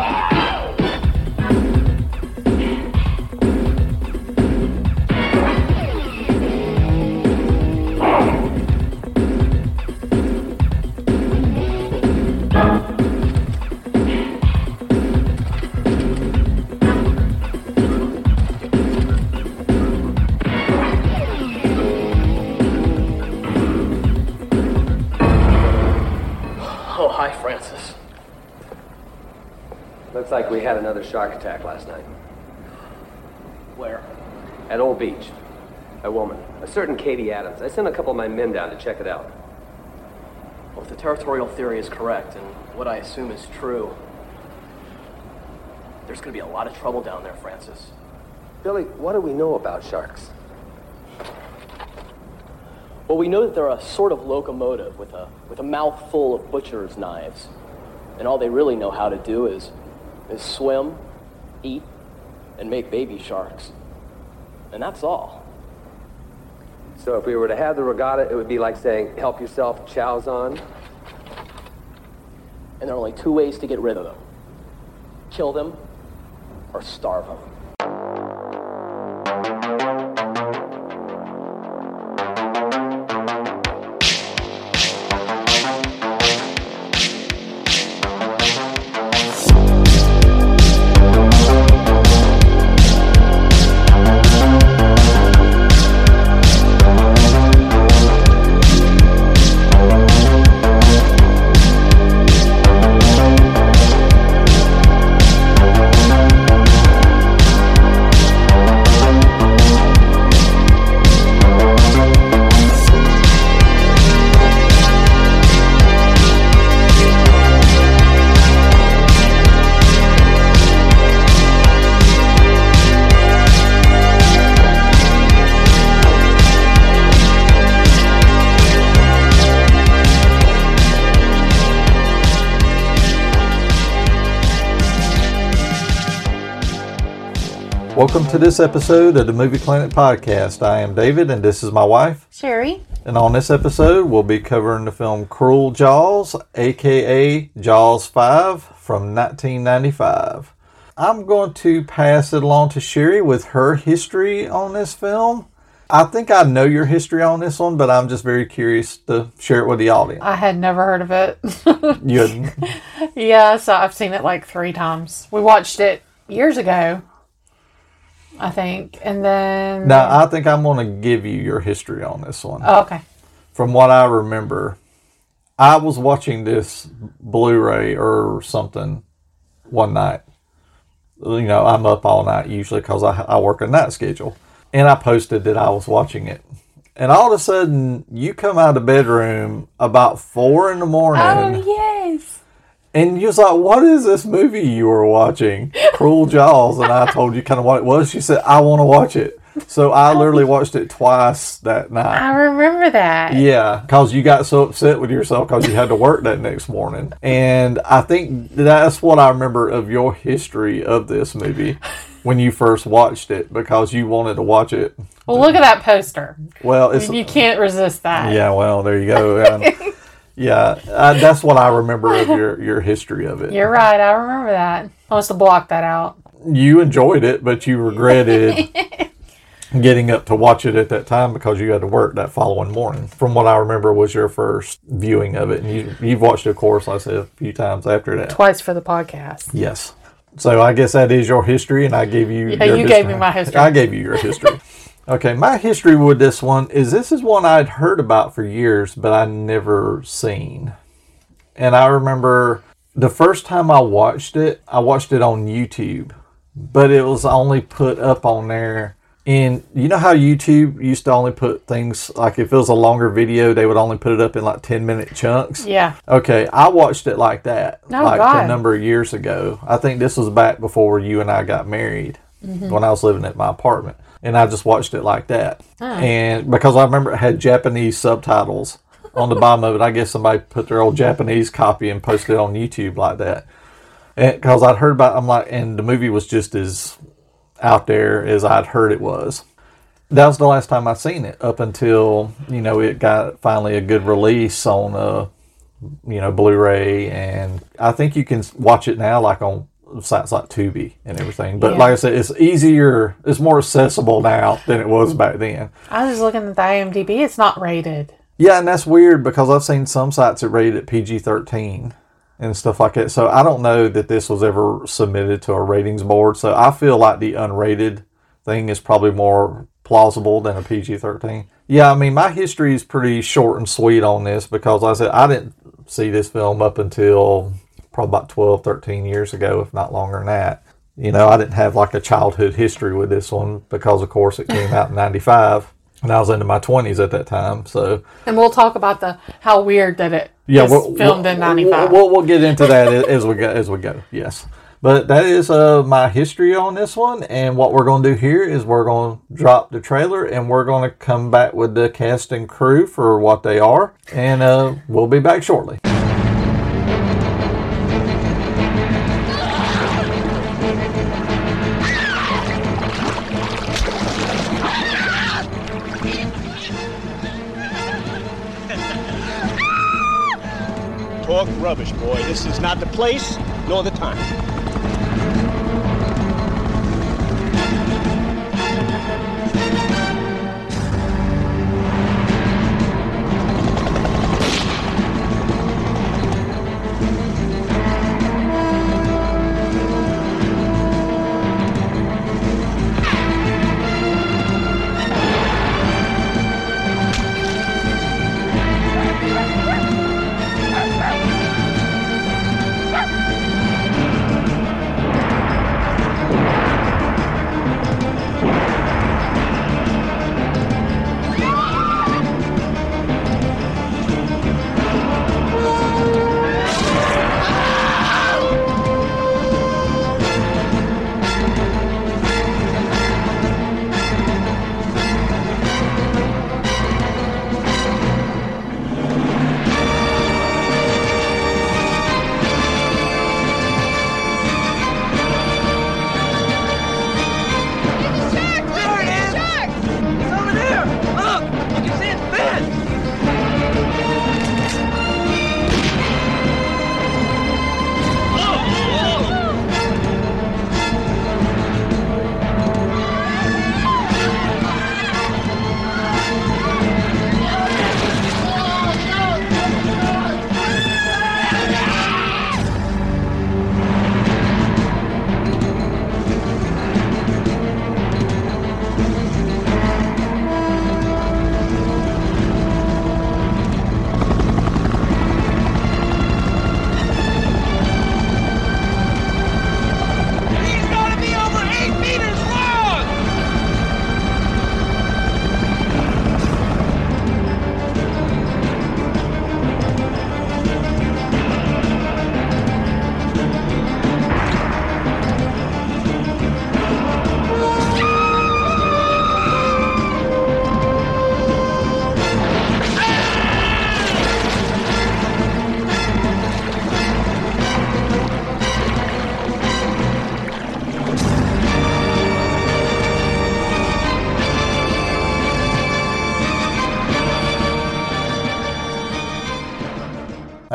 Oh, like we had another shark attack last night. Where? At Old Beach. A woman. A certain Katie Adams. I sent a couple of my men down to check it out. Well, if the territorial theory is correct, and what I assume is true, there's gonna be a lot of trouble down there, Francis. Billy, what do we know about sharks? Well, we know that they're a sort of locomotive with a with a mouth full of butcher's knives, and all they really know how to do is is swim, eat, and make baby sharks, and that's all. So if we were to have the regatta, it would be like saying, help yourself, chow's on. And there are only two ways to get rid of them: kill them or starve them. Welcome to this episode of the Movie Clinic Podcast. I am David, and this is my wife. Sherry. And on this episode, we'll be covering the film Cruel Jaws, aka Jaws 5 from 1995. I'm going to pass it along to Sherry with her history on this film. I think I know your history on this one, but I'm just very curious to share it with the audience. I had never heard of it. You hadn't- yeah, so I've seen it like three times. We watched it years ago, I think. And then. now, I think I'm going to give you your history on this one. Oh, okay. from what I remember, I was watching this Blu-ray or something one night. You know, I'm up all night usually because I, I work a night schedule, and I posted that I was watching it. And all of a sudden, you come out of the bedroom about four in the morning, Oh, yes. And you was like, "What is this movie you were watching? Cruel Jaws?" And I told you kind of what it was. She said, "I want to watch it." So I literally watched it twice that night. I remember that. Yeah, because you got so upset with yourself because you had to work that next morning. And I think that's what I remember of your history of this movie when you first watched it because you wanted to watch it. Well, look at that poster. Well, it's. You can't resist that. Yeah, well, there you go. Yeah, uh, that's what I remember of your, your history of it. You're right. I remember that. I must have blocked that out. You enjoyed it, but you regretted getting up to watch it at that time because you had to work that following morning. From what I remember, was your first viewing of it, and you you've watched it, of course, I said, a few times after that. Twice for the podcast. Yes. So I guess that is your history, and I gave you. Yeah, your you gave me my history. I gave you your history. okay, my history with this one is this is one I'd heard about for years, but I never seen. And I remember the first time I watched it, I watched it on YouTube, but it was only put up on there. And you know how YouTube used to only put things like if it was a longer video, they would only put it up in like 10 minute chunks. Yeah. Okay, I watched it like that, Oh, like God. a number of years ago. I think this was back before you and I got married, mm-hmm. when I was living at my apartment, and I just watched it like that. And because I remember it had Japanese subtitles on the bottom of it, I guess somebody put their old Japanese copy and posted it on YouTube like that. Because I'd heard about, I'm like, and the movie was just as out there as I'd heard it was that was the last time I seen it up until you know it got finally a good release on uh you know Blu-ray and I think you can watch it now like on sites like Tubi and everything. But Yeah. like I said, it's easier, it's more accessible now than it was back then. I was looking at the IMDb. It's not rated. Yeah, and that's weird because I've seen some sites that rate it PG 13 and stuff like that. So I don't know that this was ever submitted to a ratings board. So I feel like the unrated thing is probably more plausible than a PG 13. Yeah, I mean, my history is pretty short and sweet on this because like I said I didn't see this film up until probably about 12, 13 years ago, if not longer than that. You know, I didn't have like a childhood history with this one because, of course, it came out in 95 and I was into my 20s at that time. So, And we'll talk about the how weird that it yeah, we'll, filmed we'll- in '95. We'll, we'll get into that as- as we go. As we go, yes. But that is uh, my history on this one, and what we're going to do here is we're going to drop the trailer, and we're going to come back with the cast and crew for what they are, and uh, we'll be back shortly. Rubbish, boy. This is not the place nor the time.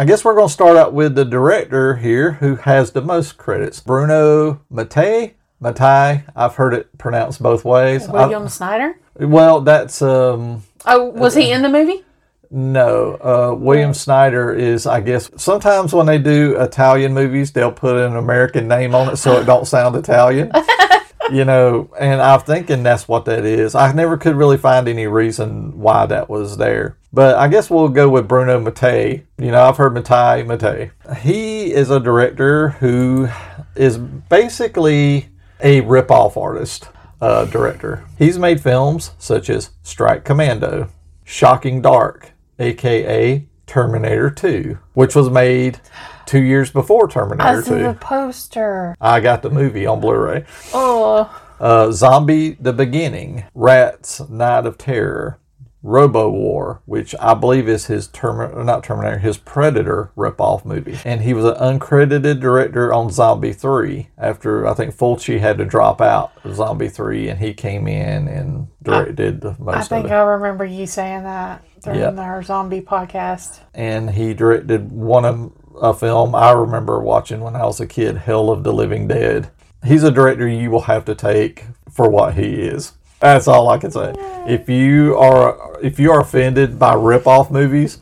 I guess we're going to start out with the director here, who has the most credits, Bruno Mattei. Mattei, I've heard it pronounced both ways. I- William Snyder. well, that's um, Oh, was he in the movie? No, uh, William Snyder is, I guess, sometimes when they do Italian movies, they'll put an American name on it so it don't sound Italian. you know, and I'm thinking that's what that is. I never could really find any reason why that was there. But I guess we'll go with Bruno Mattei. You know, I've heard Mattei, Mattei. He is a director who is basically a rip-off artist uh, director. He's made films such as Strike Commando, Shocking Dark, aka Terminator 2, which was made two years before I Terminator the 2. poster. I got the movie on Blu ray. Oh, Uh, Zombie The Beginning, Rats Night of Terror, Robo War, which I believe is his Term not Terminator, his Predator ripoff movie. And he was an uncredited director on Zombie 3 after I think Fulci had to drop out of Zombie 3 and he came in and directed the most I of think it. I remember you saying that during Yeah. our zombie podcast. and he directed one of a film I remember watching when I was a kid, Hell of the Living Dead. He's a director you will have to take for what he is. That's all I can say. If you are if you are offended by rip-off movies,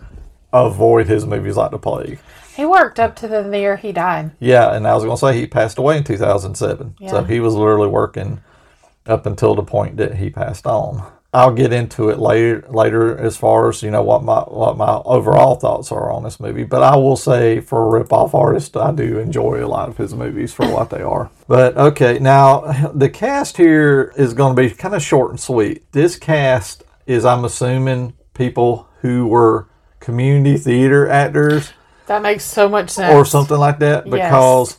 avoid his movies like the plague. He worked up to the year he died. Yeah, and I was going to say he passed away in 2007. Yeah. So he was literally working up until the point that he passed on. I'll get into it later later as far as, you know, what my what my overall thoughts are on this movie, but I will say for a rip-off artist, I do enjoy a lot of his movies for what they are. But okay, now the cast here is going to be kind of short and sweet. This cast is I'm assuming people who were community theater actors That makes so much sense. or something like that Yes. because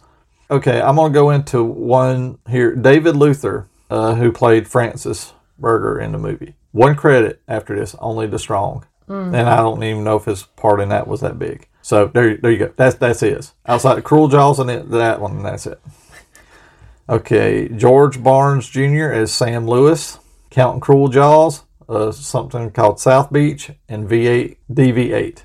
okay i'm going to go into one here david luther uh, who played francis berger in the movie one credit after this only the strong Mm. and i don't even know if his part in that was that big so there, there you go that's that's his outside of cruel jaws and it, that one and that's it okay george barnes jr as sam lewis counting cruel jaws uh, something called south beach and v8 dv8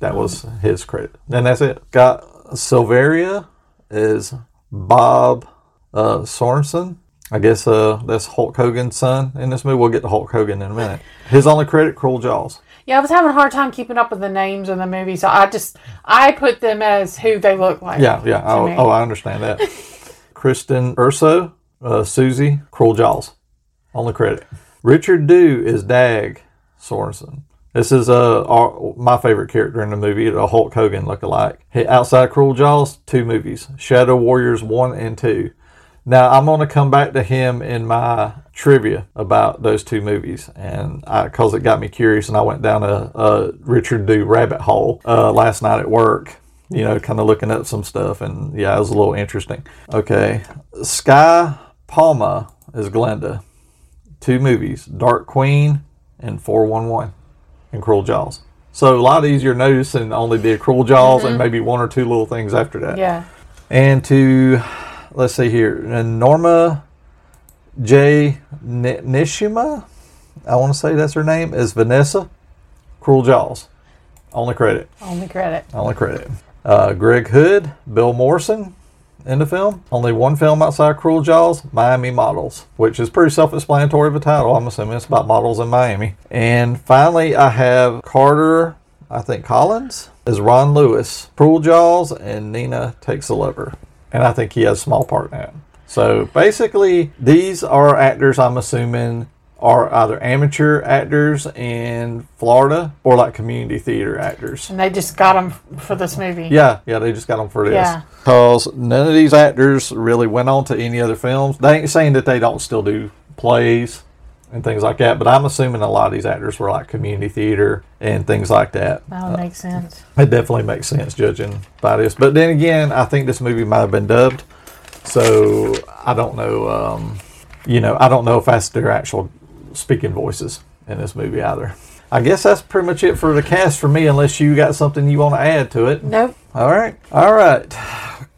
that was his credit. And that's it. Scott Silveria is Bob uh, Sorensen. I guess uh, that's Hulk Hogan's son in this movie. We'll get to Hulk Hogan in a minute. His only credit, Cruel Jaws. yeah, I was having a hard time keeping up with the names in the movie, so I just I put them as who they look like. Yeah, yeah. Oh, oh, I understand that. Kristen Urso, uh, Susie, Cruel Jaws. Only credit. Richard Dew is Dag Sorensen. This is uh, our, my favorite character in the movie, a Hulk Hogan lookalike. He, outside Cruel Jaws, two movies Shadow Warriors 1 and 2. Now, I'm going to come back to him in my trivia about those two movies, and because it got me curious, and I went down a, a Richard Dew rabbit hole uh, last night at work you know, kind of looking up some stuff, and yeah, it was a little interesting. Okay, Sky Palma is Glenda. Two movies, Dark Queen and 411, and Cruel Jaws. So a lot easier to notice and only did Cruel Jaws and maybe one or two little things after that. Yeah. And to, let's see here, Norma J. Nishima, I want to say that's her name, is Vanessa. Cruel Jaws. Only credit. Only credit. Only credit. Uh, Greg Hood, Bill Morrison in the film. Only one film outside Cruel Jaws, Miami Models, which is pretty self explanatory of a title. I'm assuming it's about models in Miami. And finally, I have Carter, I think Collins, is Ron Lewis, Cruel Jaws, and Nina Takes a Lover. And I think he has a small part in that. So basically, these are actors I'm assuming are either amateur actors in Florida or like community theater actors. And they just got them for this movie. Yeah, yeah, they just got them for this. Yeah. Because none of these actors really went on to any other films. They ain't saying that they don't still do plays and things like that, but I'm assuming a lot of these actors were like community theater and things like that. That would make sense. It definitely makes sense judging by this. But then again, I think this movie might have been dubbed. So I don't know. Um, you know, I don't know if that's their actual speaking voices in this movie either. I guess that's pretty much it for the cast for me, unless you got something you want to add to it. Nope. All right. All right.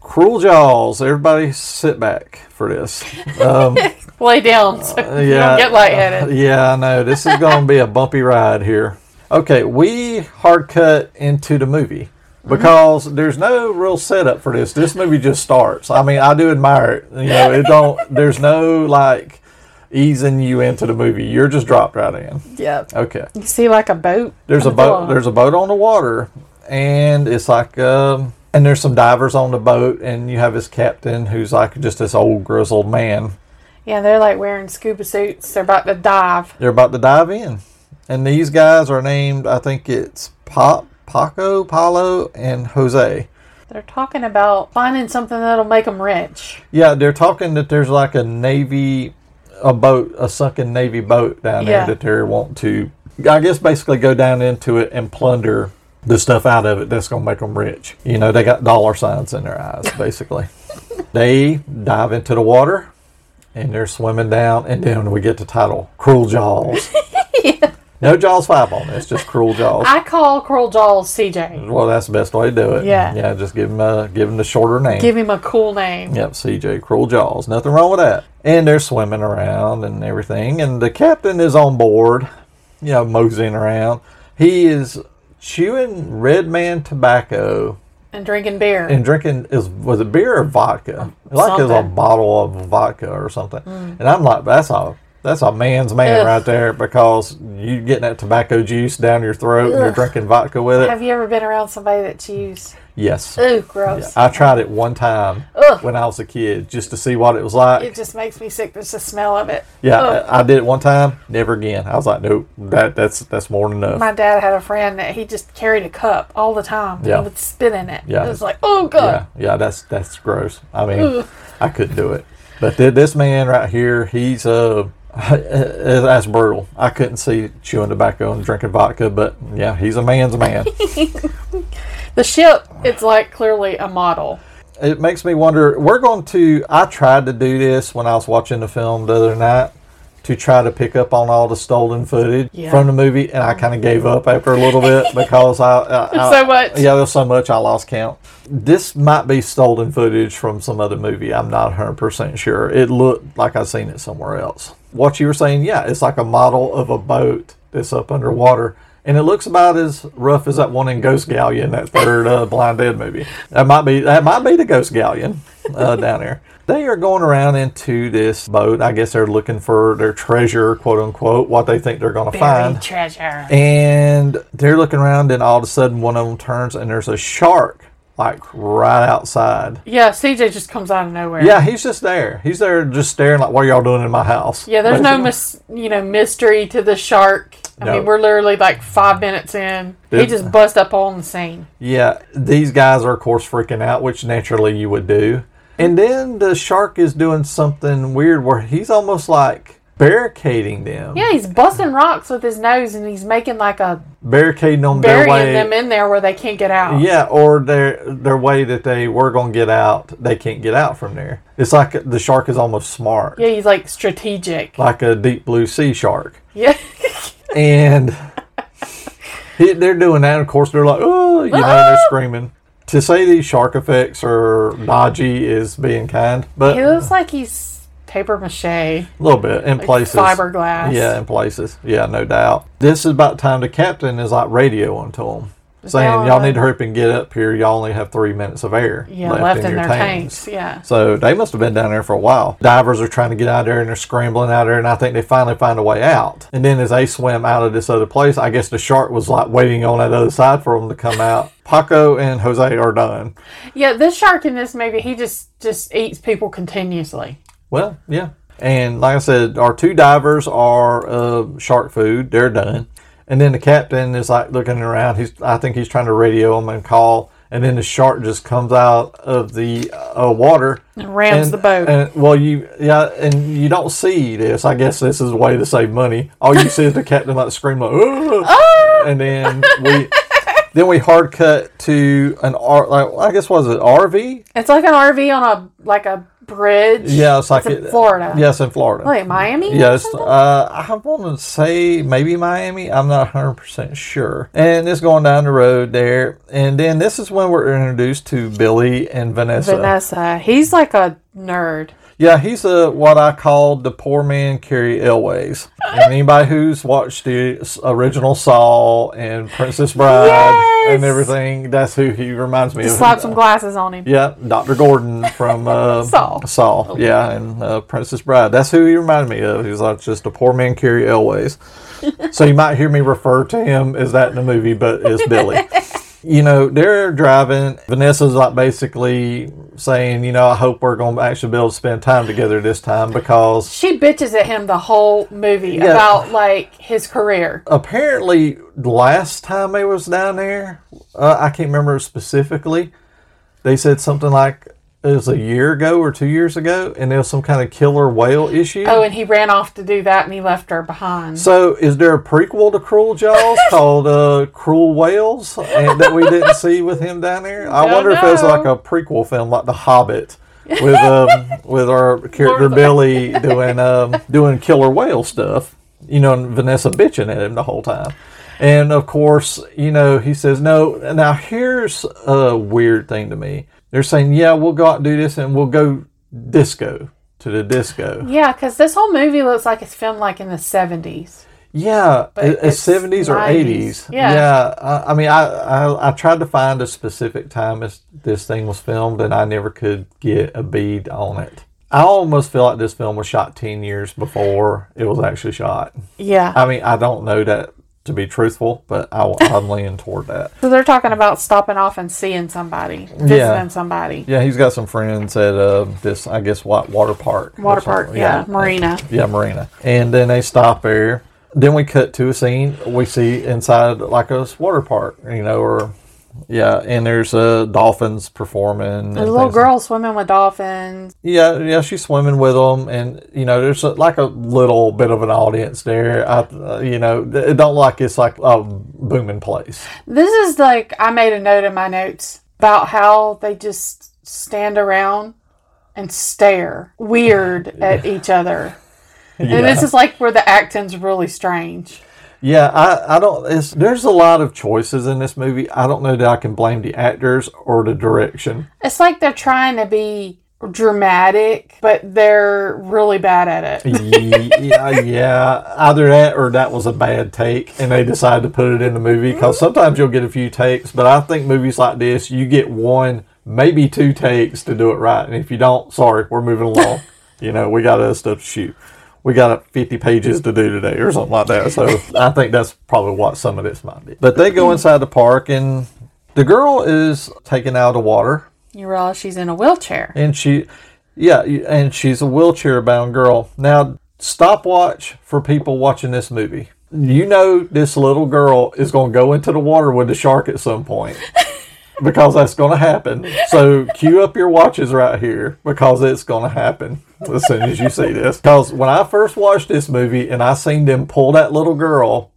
Cruel Jaws. Everybody sit back for this. Lay down uh, so you yeah. don't get lightheaded. Uh, yeah, I know. This is going to be a bumpy ride here. Okay, we hard cut into the movie mm-hmm. because there's no real setup for this. This movie just starts. I mean, I do admire it. You know, it don't. There's no like easing you into the movie. You're just dropped right in. Yep. Okay. You see like a boat. There's a boat. There's a boat on the water, and it's like um, and there's some divers on the boat, and you have this captain who's like just this old grizzled man. Yeah, they're like wearing scuba suits. They're about to dive. They're about to dive in, and these guys are named. I think it's Pop, Paco, Paulo, and Jose. They're talking about finding something that'll make them rich. Yeah, they're talking that there's like a navy, a boat, a sunken navy boat down there Yeah. that they want to, I guess, basically go down into it and plunder the stuff out of it that's going to make them rich. You know, they got dollar signs in their eyes, basically. they dive into the water and they're swimming down, and then we get the title Cruel Jaws. No Jaws 5 on this, just Cruel Jaws. I call Cruel Jaws CJ. well, that's the best way to do it. Yeah. Yeah, just give him, a, give him the shorter name. Give him a cool name. Yep, CJ Cruel Jaws. Nothing wrong with that. And they're swimming around and everything. And the captain is on board, you know, moseying around. He is chewing Red Man tobacco and drinking beer. and drinking is was it beer or vodka? Like it was a bottle of vodka or something. Mm. And I'm like, that's a that's a man's man Ugh. right there because you getting that tobacco juice down your throat and you're Ugh. drinking vodka with it. Have you ever been around somebody that chews? yes. Ooh, gross. I tried it one time Ugh. when I was a kid just to see what it was like. It just makes me sick. There's the smell of it. yeah, Ugh. I, I did it one time, never again. I was like, nope, that that's that's more than enough. My dad had a friend that he just carried a cup all the time. Yeah. He would spit in it. Yeah. It was like, oh god. Yeah, yeah, that's that's gross. I mean, Ugh. I couldn't do it. But th- this man right here, he's uh, that's brutal. I couldn't see chewing tobacco and drinking vodka, but yeah, he's a man's man. The ship, it's like clearly a model. it makes me wonder. We're going to. I tried to do this when I was watching the film the other night to try to pick up on all the stolen footage Yeah. from the movie, and I kind of gave up after a little bit because I, I, I So much. Yeah, there's so much I lost count. This might be stolen footage from some other movie. I'm not 100 percent sure. It looked like I've seen it somewhere else. What you were saying, yeah, it's like a model of a boat that's up underwater. And it looks about as rough as that one in Ghost Galleon, that third uh, Blind Dead movie. That might be that might be the Ghost Galleon uh, down there. They are going around into this boat. I guess they're looking for their treasure, quote unquote, what they think they're going to find. treasure. And they're looking around, and all of a sudden, one of them turns, and there's a shark like right outside. Yeah, CJ just comes out of nowhere. Yeah, he's just there. He's there, just staring like, "What are y'all doing in my house?" Yeah, there's no mis- you know mystery to the shark. I No. mean, we're literally like five minutes in. He just bust up on the scene. Yeah, these guys are of course freaking out, which naturally you would do. And then the shark is doing something weird where he's almost like barricading them, Yeah, he's busting rocks with his nose, and he's making like a barricading them their burying way. them in there where they can't get out. Yeah, or their their way that they were gonna get out, they can't get out from there. It's like the shark is almost smart, Yeah, he's like strategic. like a deep blue sea shark. Yeah. and he, they're doing that. Of course, they're like, oh, you know, they're screaming. To say these shark effects are dodgy is being kind, but he looks like he's paper mache. A little bit in places. fiberglass. Yeah, in places. Yeah, no doubt. This is about time the captain is like radioing to them. Saying y'all need to hurry up and get up here. Y'all only have three minutes of air Yeah, left, in, their tanks. Yeah. So they must have been down there for a while. Divers are trying to get out there and they're scrambling out there, and I think they finally find a way out. And then as they swim out of this other place, I guess the shark was like waiting on that other side for them to come out. Paco and Jose are done. Yeah, this shark in this movie, he just just eats people continuously. Well, yeah. And like I said, our two divers are uh, shark food. They're done. And then the captain is like looking around. He's, I think he's trying to radio them and call. And then the shark just comes out of the uh, water And rams the boat. And, well, you yeah, and you don't see this. I guess this is a way to save money. All you see is the captain like scream like, "Oh!" and then we then we hard cut to an R. Like I guess was it RV? It's like an RV on a like a bridge. Yeah, it's like in it- Florida. Yes, in Florida. Like Miami? Yes, uh, I want to say maybe Miami. I'm not 100% sure. And it's going down the road there. And then this is when we're introduced to Billy and Vanessa. Vanessa. He's like a nerd. Yeah, he's a, what I called the poor man Cary Elwes. And anybody who's watched the original Saw and Princess Bride Yes! and everything, that's who he reminds me Just of. slap some glasses on him. Yeah, Dr. Gordon from uh, Saw. Saw, yeah, and uh, Princess Bride. That's who he reminded me of. He's like just a poor man Cary Elwes. so you might hear me refer to him as that in the movie, but it's Billy. You know, they're driving. Vanessa's like basically saying, you know, I hope we're going to actually be able to spend time together this time because She bitches at him the whole movie Yeah. about like his career. apparently last time they was down there, uh, I can't remember specifically. They said something like it was a year ago or two years ago, and there was some kind of killer whale issue. Oh, and he ran off to do that and he left her behind. so, is there a prequel to Cruel Jaws called uh, Cruel Whales and that we didn't see with him down there? I Don't wonder if it's know. like a prequel film, like The Hobbit, with um, with our character Billy doing um, doing killer whale stuff. You know, and Vanessa bitching at him the whole time. And of course, you know, he says no. Now, here's a weird thing to me. They're saying, yeah, we'll go out and do this and we'll go disco to the disco. yeah, because this whole movie looks like it's filmed like in the 70s. Yeah, But it- it's it's seventies or 90s. eighties. Yeah. I, I mean, I, I I tried to find a specific time this this thing was filmed, and I never could get a bead on it. I almost feel like this film was shot ten years before it was actually shot. Yeah. I mean, I don't know that to be truthful, but I, I'm leaning toward that. so they're talking about stopping off and seeing somebody, visiting somebody. Yeah, he's got some friends at uh, this, I guess, what water park. Water park, something. yeah, marina. Yeah, marina. And then they stop there. Then we cut to a scene we see inside like a water park, you know, or yeah, and there's uh, dolphins performing. There's a little girl swimming with dolphins. Yeah, yeah, she's swimming with them, and you know, there's a, like a little bit of an audience there. I, uh, you know, it don't like it's like a booming place. This is like I made a note in my notes about how they just stand around and stare weird at each other. And this is like where the acting's really strange. Yeah, I, I don't. It's, there's a lot of choices in this movie. I don't know that I can blame the actors or the direction. It's like they're trying to be dramatic, but they're really bad at it. yeah, yeah, either that or that was a bad take, and they decided to put it in the movie. Because sometimes you'll get a few takes, but I think movies like this, you get one, maybe two takes to do it right, and if you don't, sorry, we're moving along. you know, we got other stuff to shoot. We got 50 pages to do today, or something like that. So I think that's probably what some of this might be. But they go inside the park, and the girl is taken out of the water You realize she's in a wheelchair. and she yeah and she's a wheelchair bound girl now stopwatch for people watching this movie you know this little girl is going to go into the water with the shark at some point because that's going to happen so cue up your watches right here because it's going to happen as soon as you see this because when i first watched this movie and i seen them pull that little girl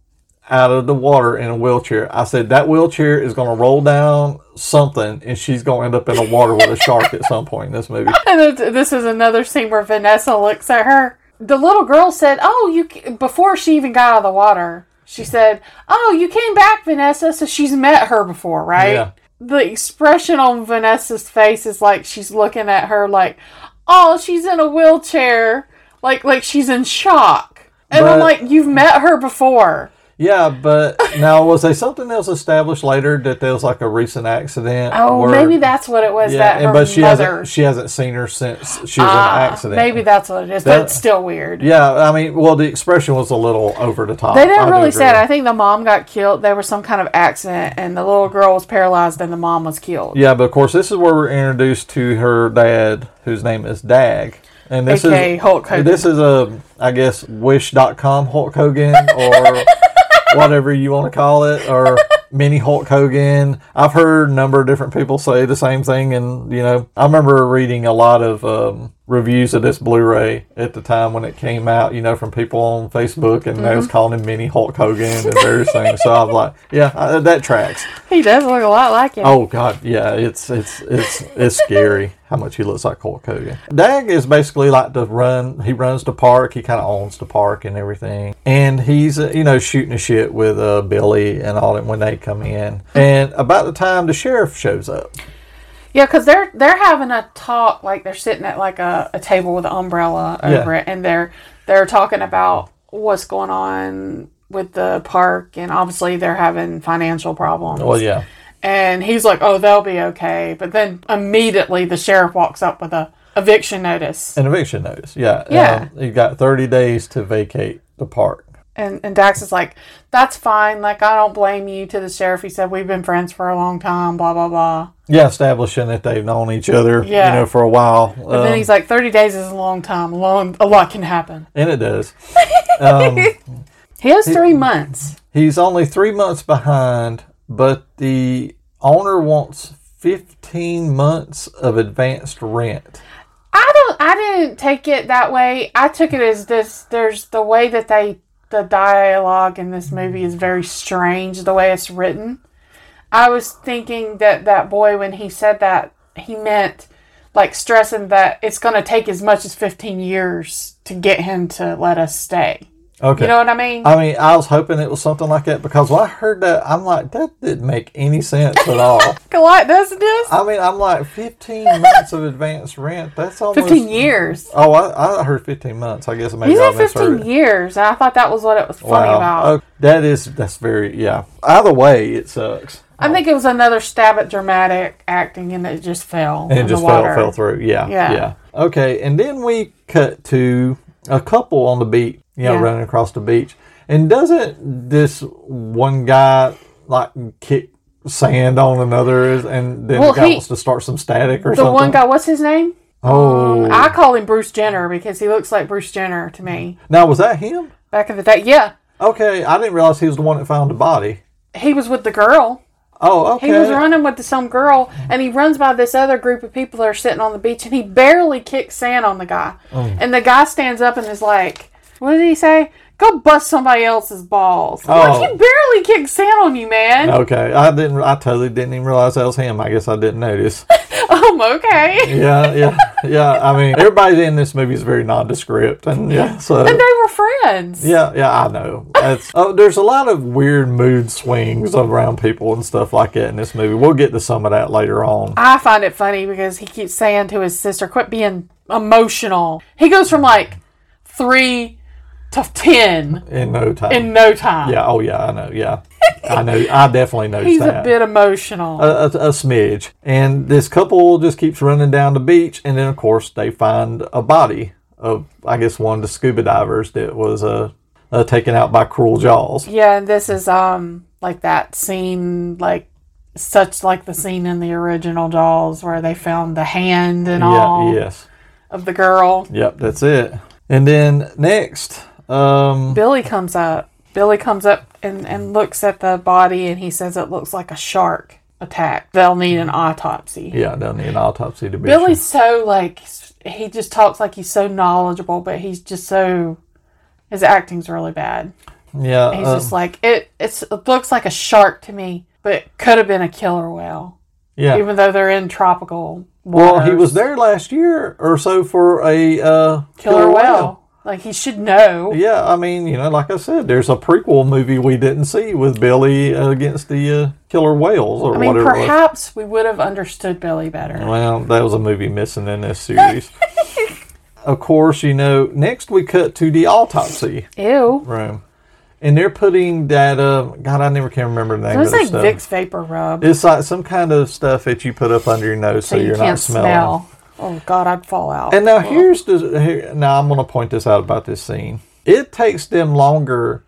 out of the water in a wheelchair. I said that wheelchair is going to roll down something, and she's going to end up in the water with a shark at some point in this movie. And this is another scene where Vanessa looks at her. The little girl said, "Oh, you." Before she even got out of the water, she said, "Oh, you came back, Vanessa." So she's met her before, right? Yeah. The expression on Vanessa's face is like she's looking at her like, "Oh, she's in a wheelchair," like like she's in shock. And I'm like, "You've met her before." Yeah, but now was there something else established later that there was like a recent accident? Oh, where- maybe that's what it was. yeah, that and- but she mother. hasn't she hasn't seen her since she was in Ah, an accident. Maybe that's what it is. That- That's still weird. Yeah, I mean, well, the expression was a little over the top. They didn't do really say it. I think the mom got killed. There was some kind of accident, and the little girl was paralyzed, and the mom was killed. Yeah, but of course, this is where we're introduced to her dad, whose name is Dag. And this AKA is Hulk Hogan. This is a, I guess, Wish.com Hulk Hogan or whatever you want to call it, or mini Hulk Hogan. I've heard a number of different people say the same thing, and you know, I remember reading a lot of um, reviews of this Blu-ray at the time when it came out. You know, from people on Facebook, and they was Mm-hmm. calling him mini Hulk Hogan and various things. So I was like, yeah, I, that tracks. He does look a lot like him. Oh God, yeah, it's it's it's it's scary how much he looks like Hulk Hogan. Dag is basically like the run. He runs the park. He kind of owns the park and everything. And he's uh, you know shooting the shit with uh, Billy and all that when they come in. And about the time the sheriff shows up, Yeah, because they're they're having a talk, like they're sitting at like a, a table with an umbrella over Yeah. it, and they're they're talking about what's going on with the park, and obviously they're having financial problems. well, yeah, And he's like, "Oh, they'll be okay," but then immediately the sheriff walks up with a eviction notice, an eviction notice. Yeah, Yeah. Um, you got thirty days to vacate the park. And and Dag's is like, "That's fine. Like, I don't blame you." To the sheriff, he said, "We've been friends for a long time." Blah blah blah. Yeah, establishing that they've known each other, Yeah. you know, for a while. And then Um, he's like, 30 days is a long time. Long, a lot can happen. and it does. Um, He has three months. He's only three months behind, but the owner wants 15 months of advanced rent. I don't. I didn't take it that way. I took it as this. There's the way that they, the dialogue in this movie is very strange. The way it's written. I was thinking that that boy, when he said that, he meant like stressing that it's going to take as much as 15 years to get him to let us stay. Okay. You know what I mean? I mean, I was hoping it was something like that because when I heard that, I'm like, that didn't make any sense at all. What does this? I mean, I'm like, 15 months of advance rent. That's almost 15 years. Oh, I, I heard 15 months. I guess maybe You said 15 years. and I thought that was what it was funny about. Oh, that is that's very yeah. Either way, it sucks. I think it was another stab at dramatic acting and it just fell. And it just fell fell through. Yeah, Yeah. yeah. Okay, and then we cut to a couple on the beach. You know, Yeah. running across the beach. And doesn't this one guy like kick sand on another, and then Well, the guy he- wants to start some static or The something? The one guy, what's his name? Oh, um, I call him Bruce Jenner because he looks like Bruce Jenner to me. now was that him? Back in the day, yeah, Okay, I didn't realize he was the one that found the body. he was with the girl. Oh, okay. He was running with some girl, and he runs by this other group of people that are sitting on the beach, and he barely kicks sand on the guy. Oh. And the guy stands up and is like, "What did he say? Go bust somebody else's balls." Oh. Like he barely kicked sand on you, man. Okay, I didn't. I totally didn't even realize that was him. I guess I didn't notice. Um, okay. yeah, yeah, yeah. I mean, everybody in this movie is very nondescript, and yeah, so And they were friends. yeah, yeah. I know. Oh, there's a lot of weird mood swings around people and stuff like that in this movie. We'll get to some of that later on. I find it funny because he keeps saying to his sister, "Quit being emotional." He goes from like three to ten In no time. in no time. yeah. Oh, yeah. I know. Yeah. I know. I definitely know. He's that. a bit emotional. a, a, a smidge. And this couple just keeps running down the beach, and then of course they find a body of, I guess, one of the scuba divers that was uh, uh taken out by cruel jaws. Yeah, and this is um like that scene like such like the scene in the original Jaws where they found the hand and all Yeah. Yes. of the girl. Yep. That's it. And then next, um, Billy comes up. Billy comes up and, and looks at the body and he says it looks like a shark attack. They'll need an autopsy. yeah, they'll need an autopsy to be Billy's so like he just talks like he's so knowledgeable, but he's just so his acting's really bad. sure. Yeah. He's um, just like it. It's, it looks like a shark to me, but it could have been a killer whale. yeah. even though they're in tropical Waters. well, he was there last year or so for a uh, killer whale. Like he should know. Yeah, I mean, you know, like I said, there's a prequel movie we didn't see with Billy uh, against the uh, killer whales or I mean, whatever. perhaps we would have understood Billy better. Well, that was a movie missing in this series. of course, you know, next we cut to the autopsy Ew. room. And they're putting that, uh, God, I never can remember the name It of like stuff. Vicks vapor rub, It's like some kind of stuff that you put up under your nose so, so you you're can't not smelling. smell. Oh God, I'd fall out. And now here's the here, now I'm going to point this out about this scene. It takes them longer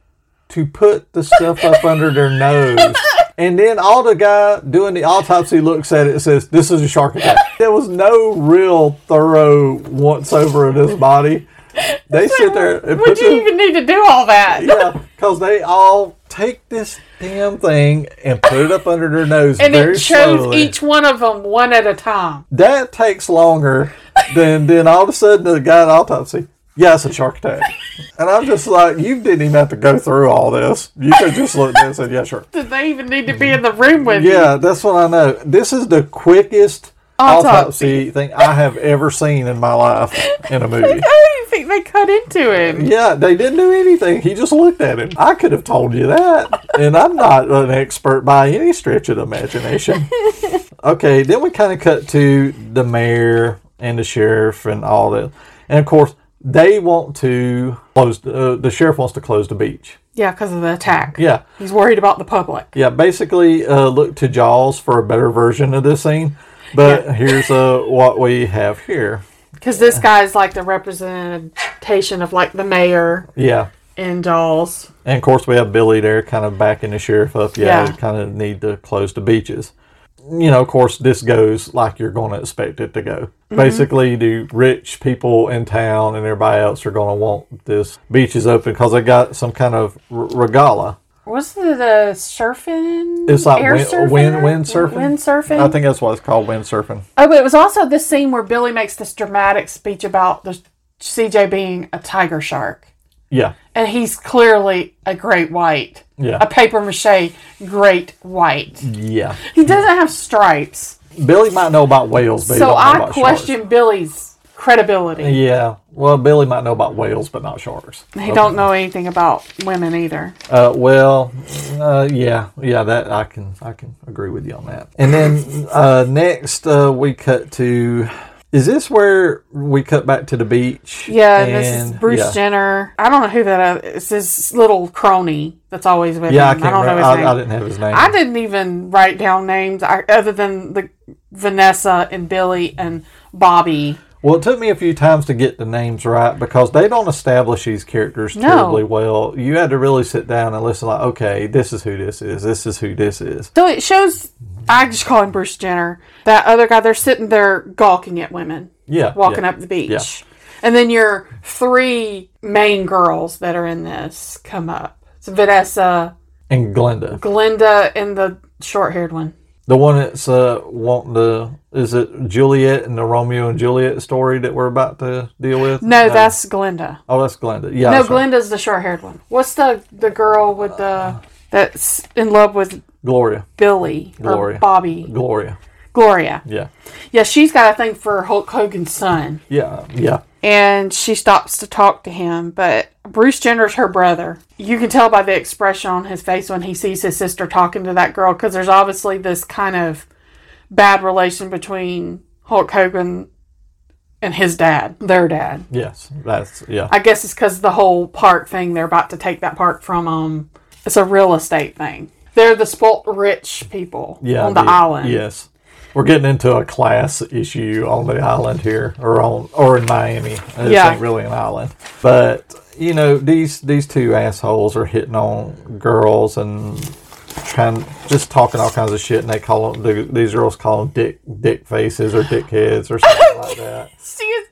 to put the stuff up under their nose. And then all the guy doing the autopsy looks at it and says, "This is a shark attack." There was no real thorough once over of this body. They sit there and would you the- even need to do all that? yeah, because they all take this damn thing and put it up under their nose and very it shows slowly. each one of them one at a time. That takes longer than then all of a sudden the guy at autopsy. Yeah, it's a shark attack. And I'm just like, you didn't even have to go through all this. You could just look at and said, yeah, sure. Did they even need to be in the room with you? Yeah, that's what I know. This is the quickest Autopsy. thing I have ever seen in my life in a movie. I don't even think they cut into him. Yeah, they didn't do anything. He just looked at him. I could have told you that. And I'm not an expert by any stretch of the imagination. Okay, then we kind of cut to the mayor and the sheriff and all that. And of course, they want to close, uh, the sheriff wants to close the beach. Yeah, because of the attack. Yeah. He's worried about the public. Yeah, basically uh, look to Jaws for a better version of this scene. But here's uh, what we have here. Because this guy's like the representation of like the mayor Yeah. in Jaws. And of course, we have Billy there kind of backing the sheriff up. Yeah, Yeah. kind of need to close the beaches. You know, of course, this goes like you're going to expect it to go. Basically, the rich people in town and everybody else are going to want this beaches open because they got some kind of r- regala. What's the, the surfing? It's like air wind, surfing? wind, wind surfing. Wind surfing. I think that's what it's called, wind surfing. Oh, but it was also this scene where Billy makes this dramatic speech about the CJ being a tiger shark, Yeah, and he's clearly a great white, yeah, a paper mache great white. yeah. He doesn't have stripes, Billy might know about whales, but he so I about sharks. question Billy's credibility. Yeah, Well, Billy might know about whales, but not sharks. He don't know anything about women either. Uh, well, uh, yeah, yeah, that I can I can agree with you on that. And then uh, next uh, we cut to. Is this where we cut back to the beach? Yeah, and this is Bruce yeah. Jenner. I don't know who that is. It's his little crony that's always with Yeah, I him. can't don't know remember. his I, name. I didn't have his name. I didn't even write down names I, other than the Vanessa and Billy and Bobby. Well, it took me a few times to get the names right because they don't establish these characters No. terribly well. You had to really sit down and listen, like, okay, this is who this is. This is who this is. So it shows. I just call him Bruce Jenner. That other guy, they're sitting there gawking at women Yeah. walking yeah, up the beach. Yeah. And then your three main girls that are in this come up. It's Vanessa, And Glenda. Glinda, and the short haired one. The one that's uh, wanting to, is it Juliet and the Romeo and Juliet story that we're about to deal with? No, that's Glinda. Oh, that's Glinda. Yeah. No, that's right. Glinda's the short haired one. What's the the girl with the that's in love with Gloria. Billy Gloria. or Bobby? Gloria. Gloria. Yeah. Yeah, she's got a thing for Hulk Hogan's son. Yeah. Yeah. And she stops to talk to him. But Bruce Jenner's her brother. You can tell by the expression on his face when he sees his sister talking to that girl because there's obviously this kind of bad relation between Hulk Hogan and his dad, their dad. Yes. That's, yeah. I guess it's because the whole park thing, they're about to take that park from um, it's a real estate thing. They're the spoilt rich people yeah, on the, island. Yes. We're getting into a class issue on the island here, or on, or in Miami. This Yeah. ain't really an island, but you know these these two assholes are hitting on girls and trying just talking all kinds of shit, and they call them the, these girls call them dick dick faces or dick heads or something like that.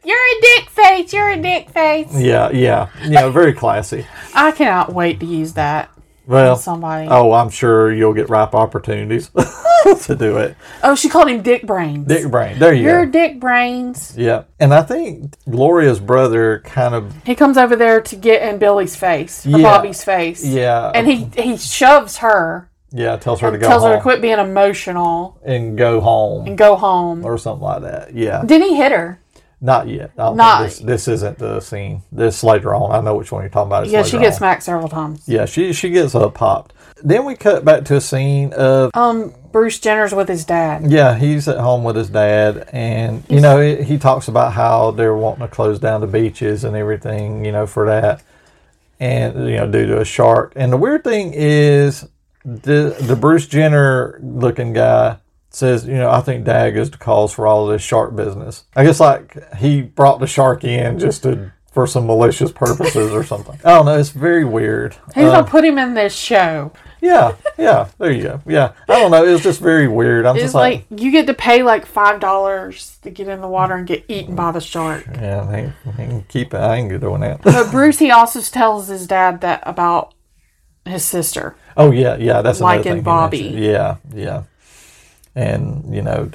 You're a dick face. You're a dick face. Yeah, yeah, you know, very classy. I cannot wait to use that Well, somebody. oh, I'm sure you'll get ripe opportunities to do it. Oh, she called him Dick Brains. Dick brain, there you You're go. Dick Brains. Yeah, and I think Gloria's brother kind of He comes over there to get in Billy's face, or Yeah. Bobby's face. yeah, And he he shoves her, yeah tells her to go tells her to quit being emotional and go home and go home. or something like that. Yeah, Didn't he hit her? Not yet. Don't this, this isn't the scene. This later on. I know which one you're talking about. It's Yeah, she gets on. smacked several times. Yeah, she she gets uh, popped. Then we cut back to a scene of Um, Bruce Jenner's with his dad. yeah, he's at home with his dad, and you know he, he talks about how they're wanting to close down the beaches and everything, you know, for that, and you know due to a shark. And the weird thing is the the Bruce Jenner looking guy says, you know, I think Dag is the cause for all of this shark business. I guess like he brought the shark in just to for some malicious purposes or something. I don't know. It's very weird. He's Uh, gonna put him in this show? yeah, yeah. There you go. Yeah, I don't know. It was just very weird. I'm It's just like, like you get to pay like five dollars to get in the water and get eaten by the shark. yeah, can keep it. I ain't doing that. But Bruce, he also tells his dad that about his sister. Oh yeah, yeah. That's Like in Bobby. Yeah, yeah. And you know,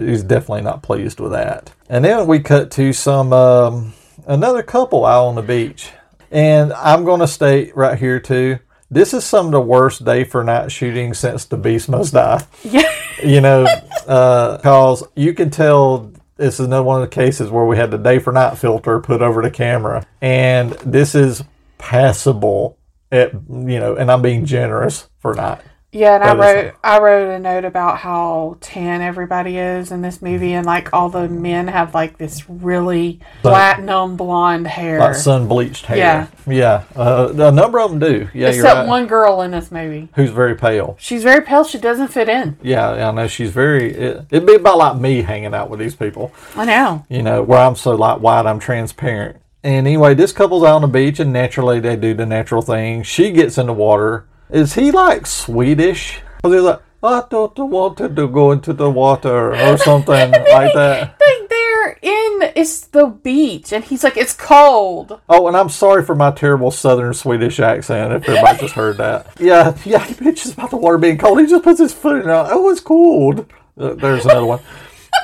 he's definitely not pleased with that. And then we cut to some um, another couple out on the beach, and I'm going to state right here too. This is some of the worst day for night shooting since the Beast Must Die. Yeah. You know, because you can tell this is another one of the cases where we had the day for night filter put over the camera, and this is passable. At you know, and I'm being generous for night. Yeah, and I wrote I wrote a note about how tan everybody is in this movie, and like all the men have like this really platinum blonde hair, like sun bleached hair. Yeah. yeah. Uh, a number of them do. Yeah, you're except right. one girl in this movie. who's very pale. She's very pale. She doesn't fit in. Yeah, I know she's very. It, it'd be about like me hanging out with these people. I know. You know, where I'm so like white, I'm transparent. And anyway, this couple's out on the beach, and naturally they do the natural thing. She gets in the water. Is he like Swedish? Because he's like, I don't want to go into the water or something like that. Like they're in it's the beach, and he's like, it's cold. Oh, and I'm sorry for my terrible Southern Swedish accent if everybody just heard that. Yeah, yeah, he bitches about the water being cold. He just puts his foot in it. Oh, it's cold. Uh, There's another one.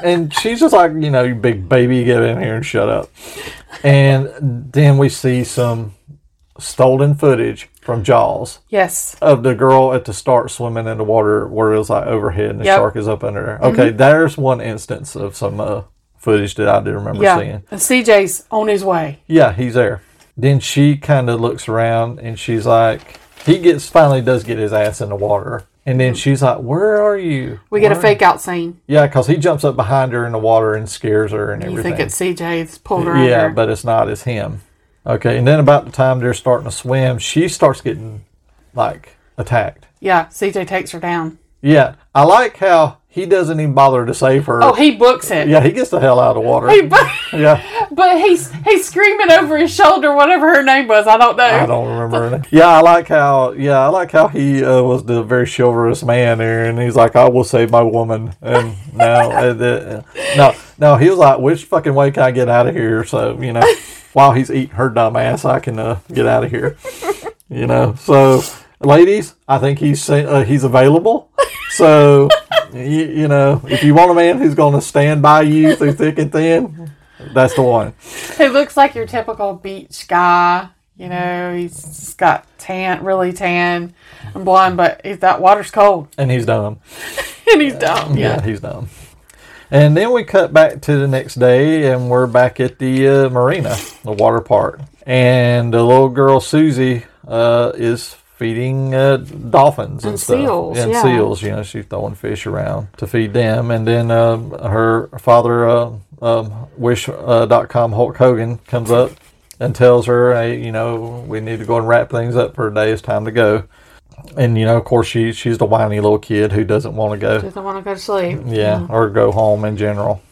And she's just like, you know, you big baby, get in here and shut up. And then we see some stolen footage from Jaws Yes. of the girl at the start swimming in the water where it was like overhead and the Yep. shark is up under there. Okay, there's one instance of some uh, footage that I do remember Yeah. seeing. And CJ's on his way. Yeah, he's there. Then she kind of looks around and she's like, he gets finally does get his ass in the water. And then she's like, Where are you? Mm-hmm. We get a fake out scene. Yeah, because he jumps up behind her in the water and scares her and everything. You think it's CJ's pulled her yeah, under. but it's not. It's him. Okay, and then about the time they're starting to swim, she starts getting like attacked. yeah, CJ takes her down. Yeah, I like how he doesn't even bother to save her. Oh, he books it. yeah, he gets the hell out of the water. He bu- yeah, but he's he's screaming over his shoulder, whatever her name was. I don't know. I don't remember. her name. Yeah, I like how. Yeah, I like how he uh, was the very chivalrous man there, and he's like, "I will save my woman." And now, uh, the- no, no, he was like, "Which fucking way can I get out of here?" So you know, while he's eating her dumb ass, I can uh, get out of here. You know, so ladies, I think he's uh, he's available. So you, you know, if you want a man who's going to stand by you through thick and thin, that's the one. He looks like your typical beach guy. You know, he's got tan, really tan and blonde, but that water's cold And he's dumb. and he's dumb. Yeah, Yeah. he's dumb. And then we cut back to the next day, and we're back at the uh, marina, the water park. And the little girl Susie uh, is feeding uh, dolphins and, And stuff. seals, and yeah. seals. You know, she's throwing fish around to feed them. And then um, her father, uh, um, Wish.com Hulk Hogan, comes up and tells her, "Hey, you know, we need to go and wrap things up for a day. It's time to go." And you know, of course, she she's the whiny little kid who doesn't want to go. Doesn't want to go to sleep. Yeah, or go home in general.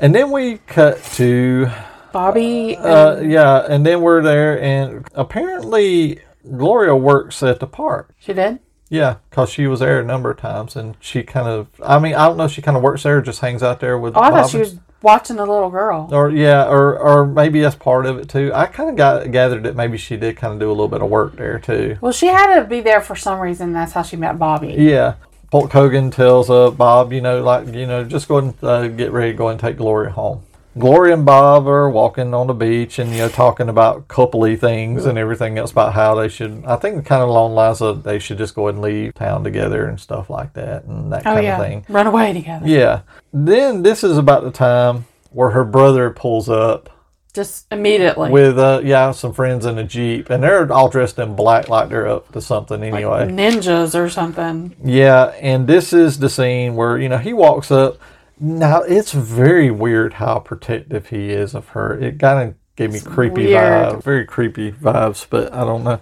And then we cut to Bobby. uh, yeah, and then we're there, and apparently Gloria works at the park. she did. Yeah, because she was there a number of times, and she kind of, I mean, I don't know—she kind of works there, just hangs out there with. Oh, I thought she was watching the little girl. Or yeah, or or maybe that's part of it too. I kind of got gathered that maybe she did kind of do a little bit of work there too. Well, she had to be there for some reason. That's how she met Bobby. Yeah. Hulk Hogan tells uh, Bob, you know, like, you know, just go and uh, get ready to go and take Gloria home. Gloria and Bob are walking on the beach and, you know, talking about coupley things and everything else about how they should, I think, kind of along the lines of they should just go ahead and leave town together and stuff like that and that Oh kind yeah, of thing. run away together. Yeah. Then this is about the time where her brother pulls up Just immediately. with, uh, yeah, some friends in a Jeep and they're all dressed in black like they're up to something anyway. ninjas or something. Yeah, and this is the scene where you know he walks up. Now it's very weird how protective he is of her. It kind of gave me creepy weird. vibes, very creepy vibes, but I don't know.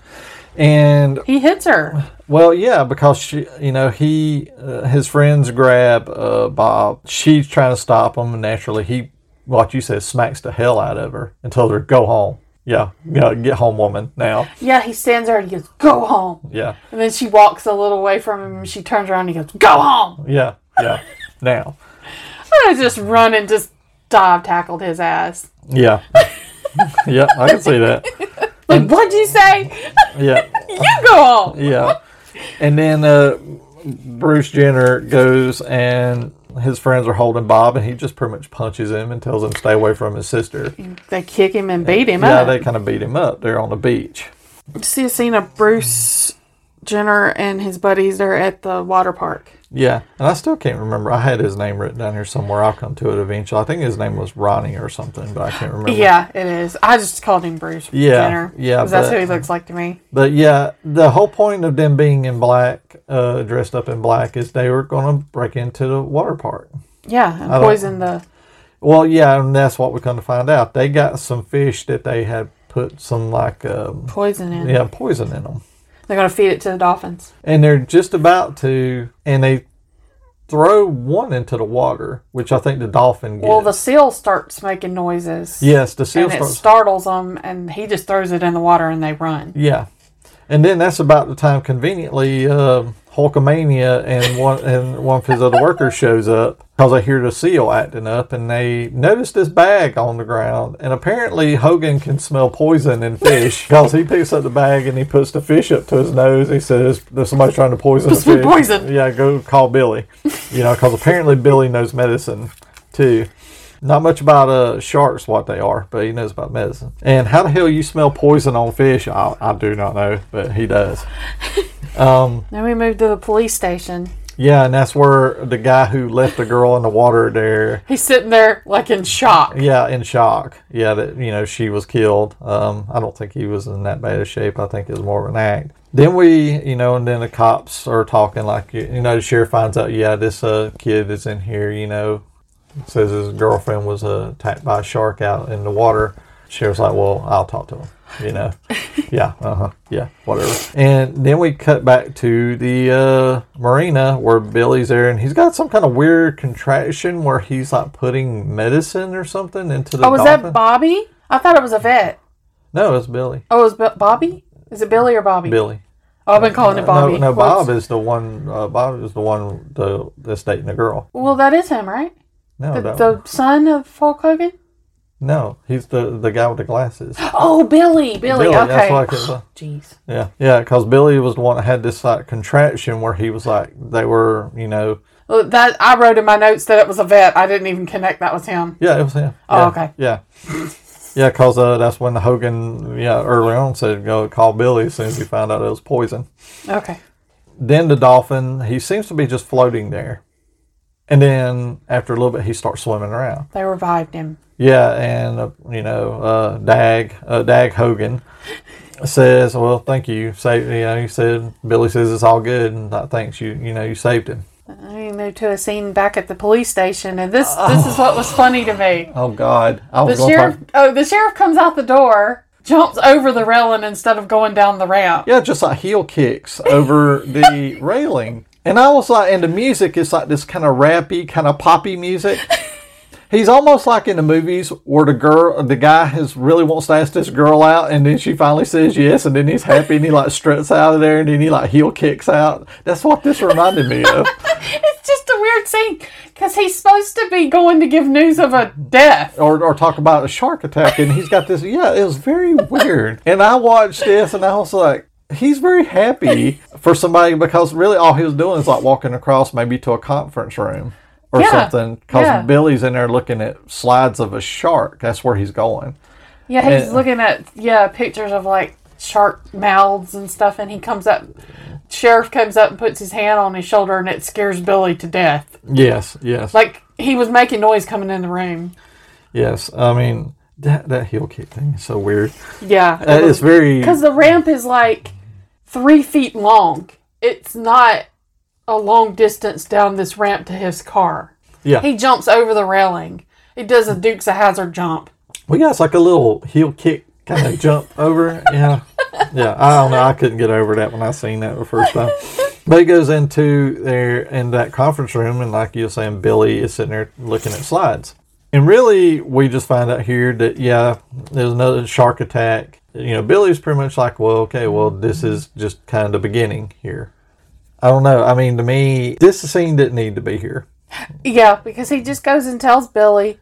And He hits her. well, yeah, because she, you know, he, uh, his friends grab uh, Bob. She's trying to stop him, and naturally, he, like you said, smacks the hell out of her and tells her, "Go home." Yeah, yeah, get home, woman. Now, Yeah, he stands there and he goes, "Go home." yeah, And then she walks a little away from him. and She turns around and he goes, "Go home." yeah, yeah. now, I just run and just dive tackled his ass. yeah, yeah. I can see that. Like, what'd you say? Yeah. you go home. yeah. And then uh, Bruce Jenner goes and his friends are holding Bob, and he just pretty much punches him and tells him to stay away from his sister. They kick him and beat him Yeah, up. they kind of beat him up there on the beach. see a scene of Bruce Jenner and his buddies. They're at the water park. Yeah, and I still can't remember. I had his name written down here somewhere. I'll come to it eventually. I think his name was Ronnie or something, but I can't remember. Yeah, it is. I just called him Bruce for dinner. Yeah, Jenner. yeah, 'cause that's who he looks like to me. But yeah, the whole point of them being in black, uh, dressed up in black, is they were going to break into the water park. Yeah, and poison the. Well, yeah, and that's what we're going to find out. They got some fish that they had put some like um, Poison in. yeah poison in them, They're gonna feed it to the dolphins. and they're just about to, and they throw one into the water, which I think the dolphin gets. Well, the seal starts making noises. yes, the seal and it starts. startles them, and he just throws it in the water, and they run. yeah, and then that's about the time conveniently um Hulkamania and one and one of his other workers shows up because they hear the seal acting up, and they notice this bag on the ground, and apparently Hogan can smell poison in fish because he picks up the bag and he puts the fish up to his nose. He says, "There's somebody trying to poison the Supposed to be fish." poison. Yeah, go call Billy. You know, because apparently Billy knows medicine too. Not much about uh, sharks, what they are, but he knows about medicine. And how the hell you smell poison on fish? I, I do not know, but he does. Um, Then we moved to the police station. Yeah, and that's where the guy who left the girl in the water there. He's sitting there like in shock. Yeah, in shock. Yeah, that you know she was killed. Um, I don't think he was in that bad of shape. I think it was more of an act. Then we, you know, and then the cops are talking like, you you know, the sheriff finds out, yeah, this uh, kid is in here. You know, says his girlfriend was uh, attacked by a shark out in the water. Sheriff's like, well, I'll talk to him. You know, yeah, uh huh, yeah, whatever. And then we cut back to the uh, marina where Billy's there, and he's got some kind of weird contraction where he's like putting medicine or something into the. Oh, was dolphin. that Bobby? I thought it was a vet. No, it's Billy. Oh, it was Bo- Bobby? Is it Billy or Bobby? Billy. Oh, I've been calling it Bobby. No, no, Bob is the one. Uh, Bob is the one the, that's dating the girl. Well, that is him, right? No, The, the one. son of Hulk Hogan? no, he's the the guy with the glasses. Oh, Billy. Billy. Billy, that's okay. what I could- Jeez. Yeah, yeah, because Billy was the one that had this like contraction where he was like they were, you know, Well, that I wrote in my notes that it was a vet. I didn't even connect that was him. yeah, it was him. Oh, Yeah, okay. Yeah, yeah, because uh, that's when the Hogan, yeah, early on said go call Billy as soon as he found out it was poison. Okay. Then the dolphin, he seems to be just floating there, and then after a little bit, he starts swimming around. They revived him. Yeah, and uh, you know, uh, Dag, uh, Dag Hogan says, "Well, thank you." saved." you know, he said, "Billy says it's all good, and I thanks you. You know, you saved him." We moved to a scene back at the police station, and this this is what was funny to me. Oh God, I was going sheriff. talk. Oh, the sheriff comes out the door, jumps over the railing instead of going down the ramp. Yeah, just like heel kicks over the railing, and I was like, and the music is like this kind of rappy, kind of poppy music. He's almost like in the movies where the girl, the guy has really wants to ask this girl out, and then she finally says yes, and then he's happy, and he like struts out of there, and then he like heel kicks out. That's what this reminded me of. It's just a weird scene because he's supposed to be going to give news of a death. or, or talk about a shark attack and he's got this yeah it was very weird and i watched this and i was like he's very happy for somebody because really all he was doing is like walking across maybe to a conference room or Yeah, something because yeah. billy's in there looking at slides of a shark that's where he's going Yeah, he's And- looking at yeah pictures of like shark mouths and stuff, and he comes up. Sheriff comes up and puts his hand on his shoulder, and it scares Billy to death. yes yes Like he was making noise coming in the room. yes i mean that, that heel kick thing is so weird Yeah, uh, it's very because the ramp is like three feet long. It's not a long distance down this ramp to his car. yeah He jumps over the railing. He does a Dukes of Hazzard jump. Well, yeah, it's like a little heel kick kind of jump over. Yeah. Yeah. I don't know. I couldn't get over that when I seen that the first time. But he goes into there in that conference room, and like you were saying, Billy is sitting there looking at slides. And really, we just find out here that, yeah, there's another shark attack. You know, Billy's pretty much like, well, okay, well, this is just kind of beginning here. I don't know. I mean, to me, this scene didn't need to be here. Yeah, because he just goes and tells Billy.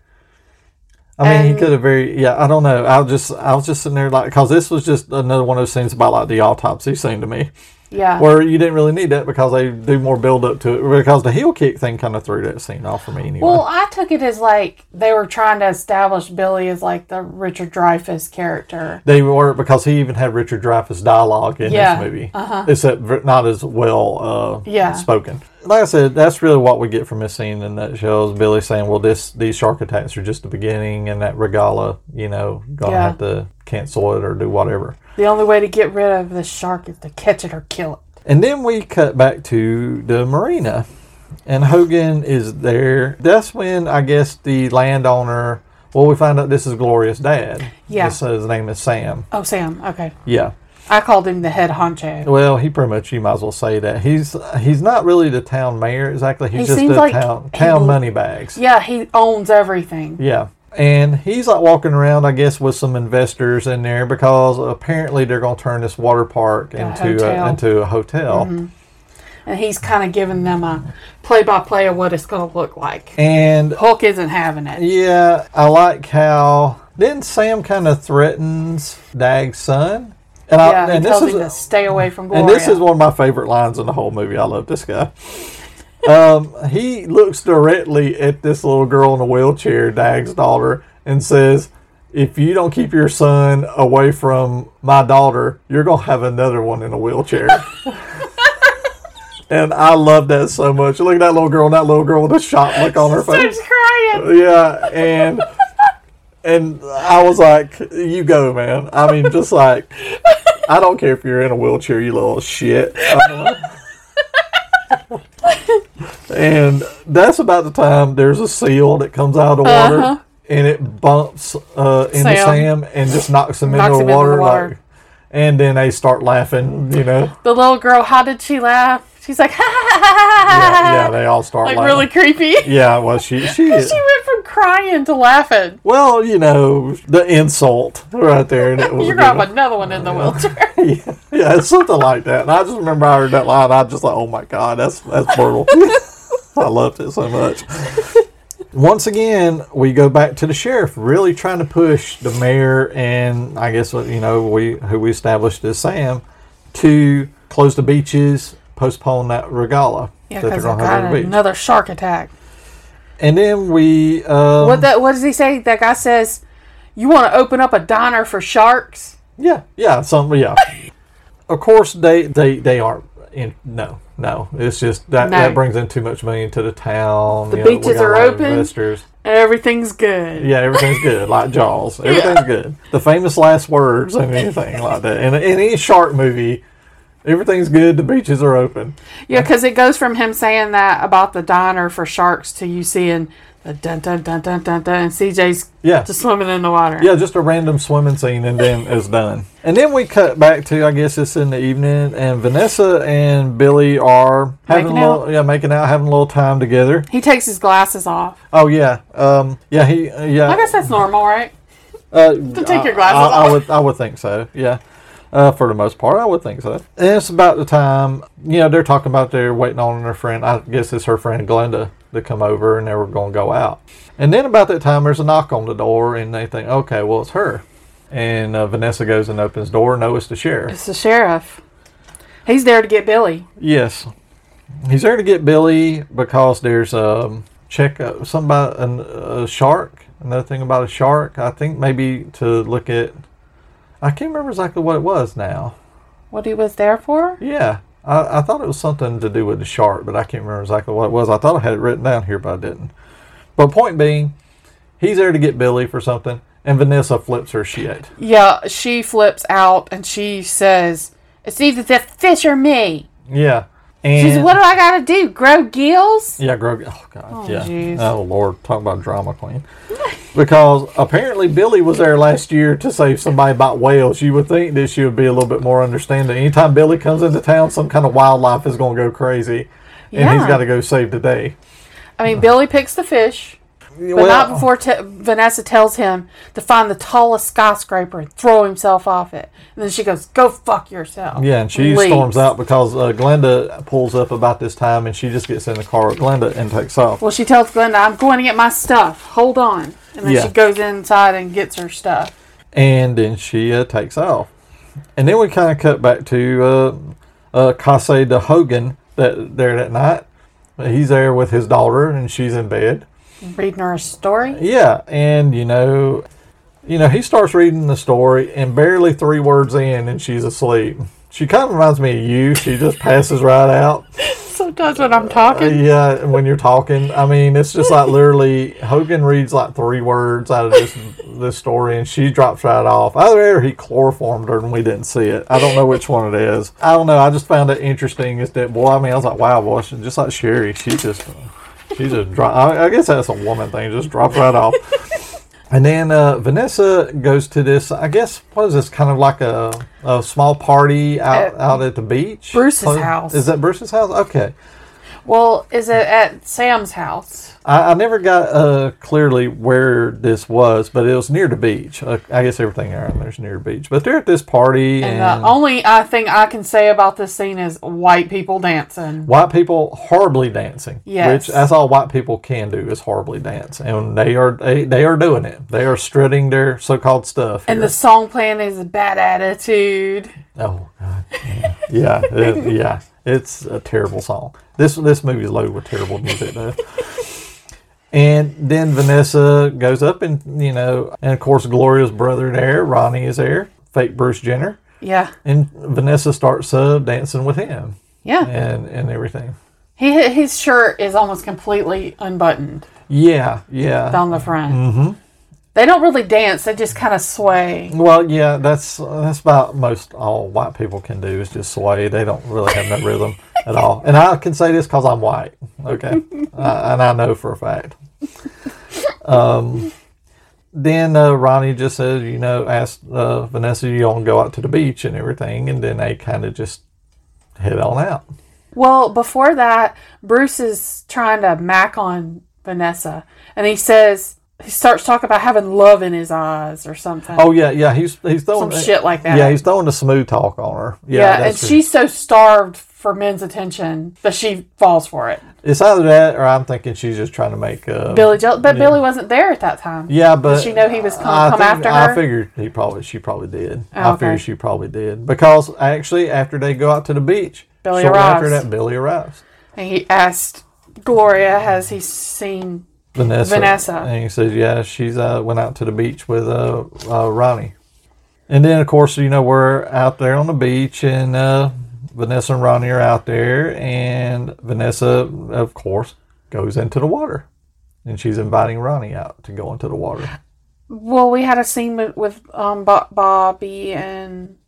I mean, he could have very, yeah, I don't know. I was just, I was just sitting there like, because this was just another one of those scenes about like the autopsy scene to me, Yeah. where you didn't really need that because they do more build up to it. Because the heel kick thing kind of threw that scene off for me anyway. Well, I took it as like they were trying to establish Billy as like the Richard Dreyfuss character. they were because he even had Richard Dreyfuss dialogue in Yeah, this movie, Uh except not as well uh, Yeah. spoken. Like I said, that's really what we get from this scene in that shows Billy saying, "Well, this these shark attacks are just the beginning, and that Regala, you know, gonna Yeah. have to cancel it or do whatever." The only way to get rid of this shark is to catch it or kill it. And then we cut back to the marina, and Hogan is there. That's when I guess the landowner. Well, we find out this is Gloria's dad. Yeah. This, uh, his name is Sam. Oh, Sam. Okay. Yeah. I called him the head honcho. Well, he pretty much you might as well say that he's he's not really the town mayor exactly. He's He just seems the like town he- town money bags. Yeah, he owns everything. Yeah. And he's like walking around, I guess, with some investors in there because apparently they're going to turn this water park into. Mm-hmm. a, into a hotel. And he's kind of giving them a play by play of what it's going to look like. And Hulk isn't having it. Yeah, I like how then Sam kind of threatens Dag's son, and I Yeah, he and this is him to stay away from Gloria. and this is one of my favorite lines in the whole movie. I love this guy. Um, he looks directly at this little girl in a wheelchair, Dag's daughter, and says, "If you don't keep your son away from my daughter, you're gonna have another one in a wheelchair." And I love that so much. Look at that little girl, that little girl with a shocked look on her face. crying. Yeah, and and I was like, "You go, man." I mean, just like I don't care if you're in a wheelchair, you little shit. And that's about the time there's a seal that comes out of the water, Uh-huh. and it bumps uh, into Sam. Sam and just knocks him Knocks into him the into water. the water. Like, and then they start laughing, you know. The little girl, how did she laugh? She's like, ha ha ha ha ha Yeah, ha. yeah, they all start Like laughing. really creepy. Yeah, well, she she. She went from crying to laughing. Well, you know, the insult right there. And it was You're gonna have another one in the wheelchair. yeah, yeah, it's something like that. And I just remember I heard that line. I just like, oh my god, that's that's brutal. I loved it so much. Once again, we go back to the sheriff, really trying to push the mayor and I guess you know we who we established as Sam to close the beaches, postpone that regala Yeah, because got another shark attack. And then we um, What that? What does he say? That guy says, "You want to open up a diner for sharks?" Yeah, yeah, some yeah. of course, they they they aren't. In, no, no. It's just that No. that brings in too much money into the town. The you beaches a are open. Investors. Everything's good. Yeah, everything's good, like Jaws. Everything's good. The famous last words and anything like that. In, in any shark movie, everything's good. The beaches are open. Yeah, because it goes from him saying that about the diner for sharks to you seeing the dun dun dun dun dun dun, and CJ's Yeah, just swimming in the water. yeah, just a random swimming scene, and then it's done. And then we cut back to I guess it's in the evening, and Vanessa and Billy are having Making a little, out. yeah, making out, having a little time together. He takes his glasses off. Oh yeah, um, yeah, he, yeah. I guess that's normal, right? Uh, take your glasses I, I off. would, I would think so. Yeah, uh, for the most part, I would think so. And it's about the time, you know, they're talking about they're waiting on their friend. I guess it's her friend Glenda to come over, and they were going to go out. And then about that time, there's a knock on the door, and they think, okay, well, it's her. And uh, Vanessa goes and opens the door. No, it's the sheriff. It's the sheriff. He's there to get Billy. Yes, he's there to get Billy because there's a check uh, something about an, a shark. Another thing about a shark. I think maybe to look at. I can't remember exactly what it was now. What he was there for? Yeah, I, I thought it was something to do with the shark, but I can't remember exactly what it was. I thought I had it written down here, but I didn't. But point being, he's there to get Billy for something, and Vanessa flips her shit. Yeah, she flips out and she says, "It's either the fish or me." Yeah, and says, "What do I gotta do? Grow gills?" Yeah, Grog. Oh God. Oh, yeah. jeez. Oh Lord, talk about drama queen. because apparently Billy was there last year to save somebody about whales. You would think that she would be a little bit more understanding. Anytime Billy comes into town, some kind of wildlife is going to go crazy, and he's got to go save the day. I mean, Billy picks the fish, but not before te- Vanessa tells him to find the tallest skyscraper and throw himself off it. And then she goes, "Go fuck yourself." Yeah, and she Leaves. storms out because uh, Glenda pulls up about this time, and she just gets in the car with Glenda and takes off. Well, she tells Glenda, "I'm going to get my stuff. Hold on." And then Yeah. she goes inside and gets her stuff. and then she uh, takes off. And then we kind of cut back to uh, uh, Kase de Hogan that there that night. He's there with his daughter, and she's in bed. Reading her a story. Yeah, and you know, you know, he starts reading the story, and barely three words in, and she's asleep. She kind of reminds me of you. She just passes right out. Sometimes when I'm Uh, talking, yeah, when you're talking, I mean, it's just like literally Hogan reads like three words out of this this story, and she drops right off. Either he chloroformed her and we didn't see it. I don't know which one it is. I don't know. I just found it interesting. Is that boy? I mean, I was like, wow, boy, just like Sherry, she just she just drop. I, I guess that's a woman thing. Just drop right off. And then uh, Vanessa goes to this. I guess what is this? Kind of like a, a small party out At out at the beach. Bruce's Close- house. Is that Bruce's house? Okay. Well, is it at Sam's house? I, I never got uh, clearly where this was, but it was near the beach. Uh, I guess everything around there's near the beach. But they're at this party, and, And the only uh, thing I can say about this scene is white people dancing. white people horribly dancing. Yes. which that's all white people can do is horribly dance, and they are they, they are doing it. They are strutting their so-called stuff. And here. the song playing is a bad attitude. oh god, yeah, yeah, yeah. It's a terrible song. This this movie is loaded with terrible music though. And then Vanessa goes up and, you know, and of course Gloria's brother there, Ronnie is there, fake Bruce Jenner. Yeah. And Vanessa starts uh, dancing with him. Yeah. and and everything. He his shirt is almost completely unbuttoned Yeah, yeah. down the front. Mm-hmm. They don't really dance; they just kind of sway. Well, yeah, that's that's about most all white people can do is just sway. They don't really have no rhythm at all. And I can say this because I'm white, okay, uh, and I know for a fact. Um, then uh, Ronnie just says, you know, asked uh, Vanessa, you want to go out to the beach and everything, and then they kind of just head on out. Well, before that, Bruce is trying to mac on Vanessa, and he says he starts talking about having love in his eyes or something. Oh yeah, yeah, he's he's throwing Some shit like that. Yeah, he's throwing the smooth talk on her. Yeah, yeah, and it. she's so starved for men's attention that she falls for it. It's either that or I'm thinking she's just trying to make uh, Billy jealous, but Billy wasn't there at that time. Yeah, but she know he was I come think- after her. I figured he probably she probably did. Oh, I okay. figured she probably did because actually after they go out to the beach, Billy shortly after that Billy arrives. And he asked Gloria, "Has he seen?" Vanessa. Vanessa. and he says, yeah, she's uh, went out to the beach with uh, uh, Ronnie, and then of course you know we're out there on the beach and uh, Vanessa and Ronnie are out there, and Vanessa of course goes into the water, and she's inviting Ronnie out to go into the water. Well, we had a scene with, with um, Bo- Bobby and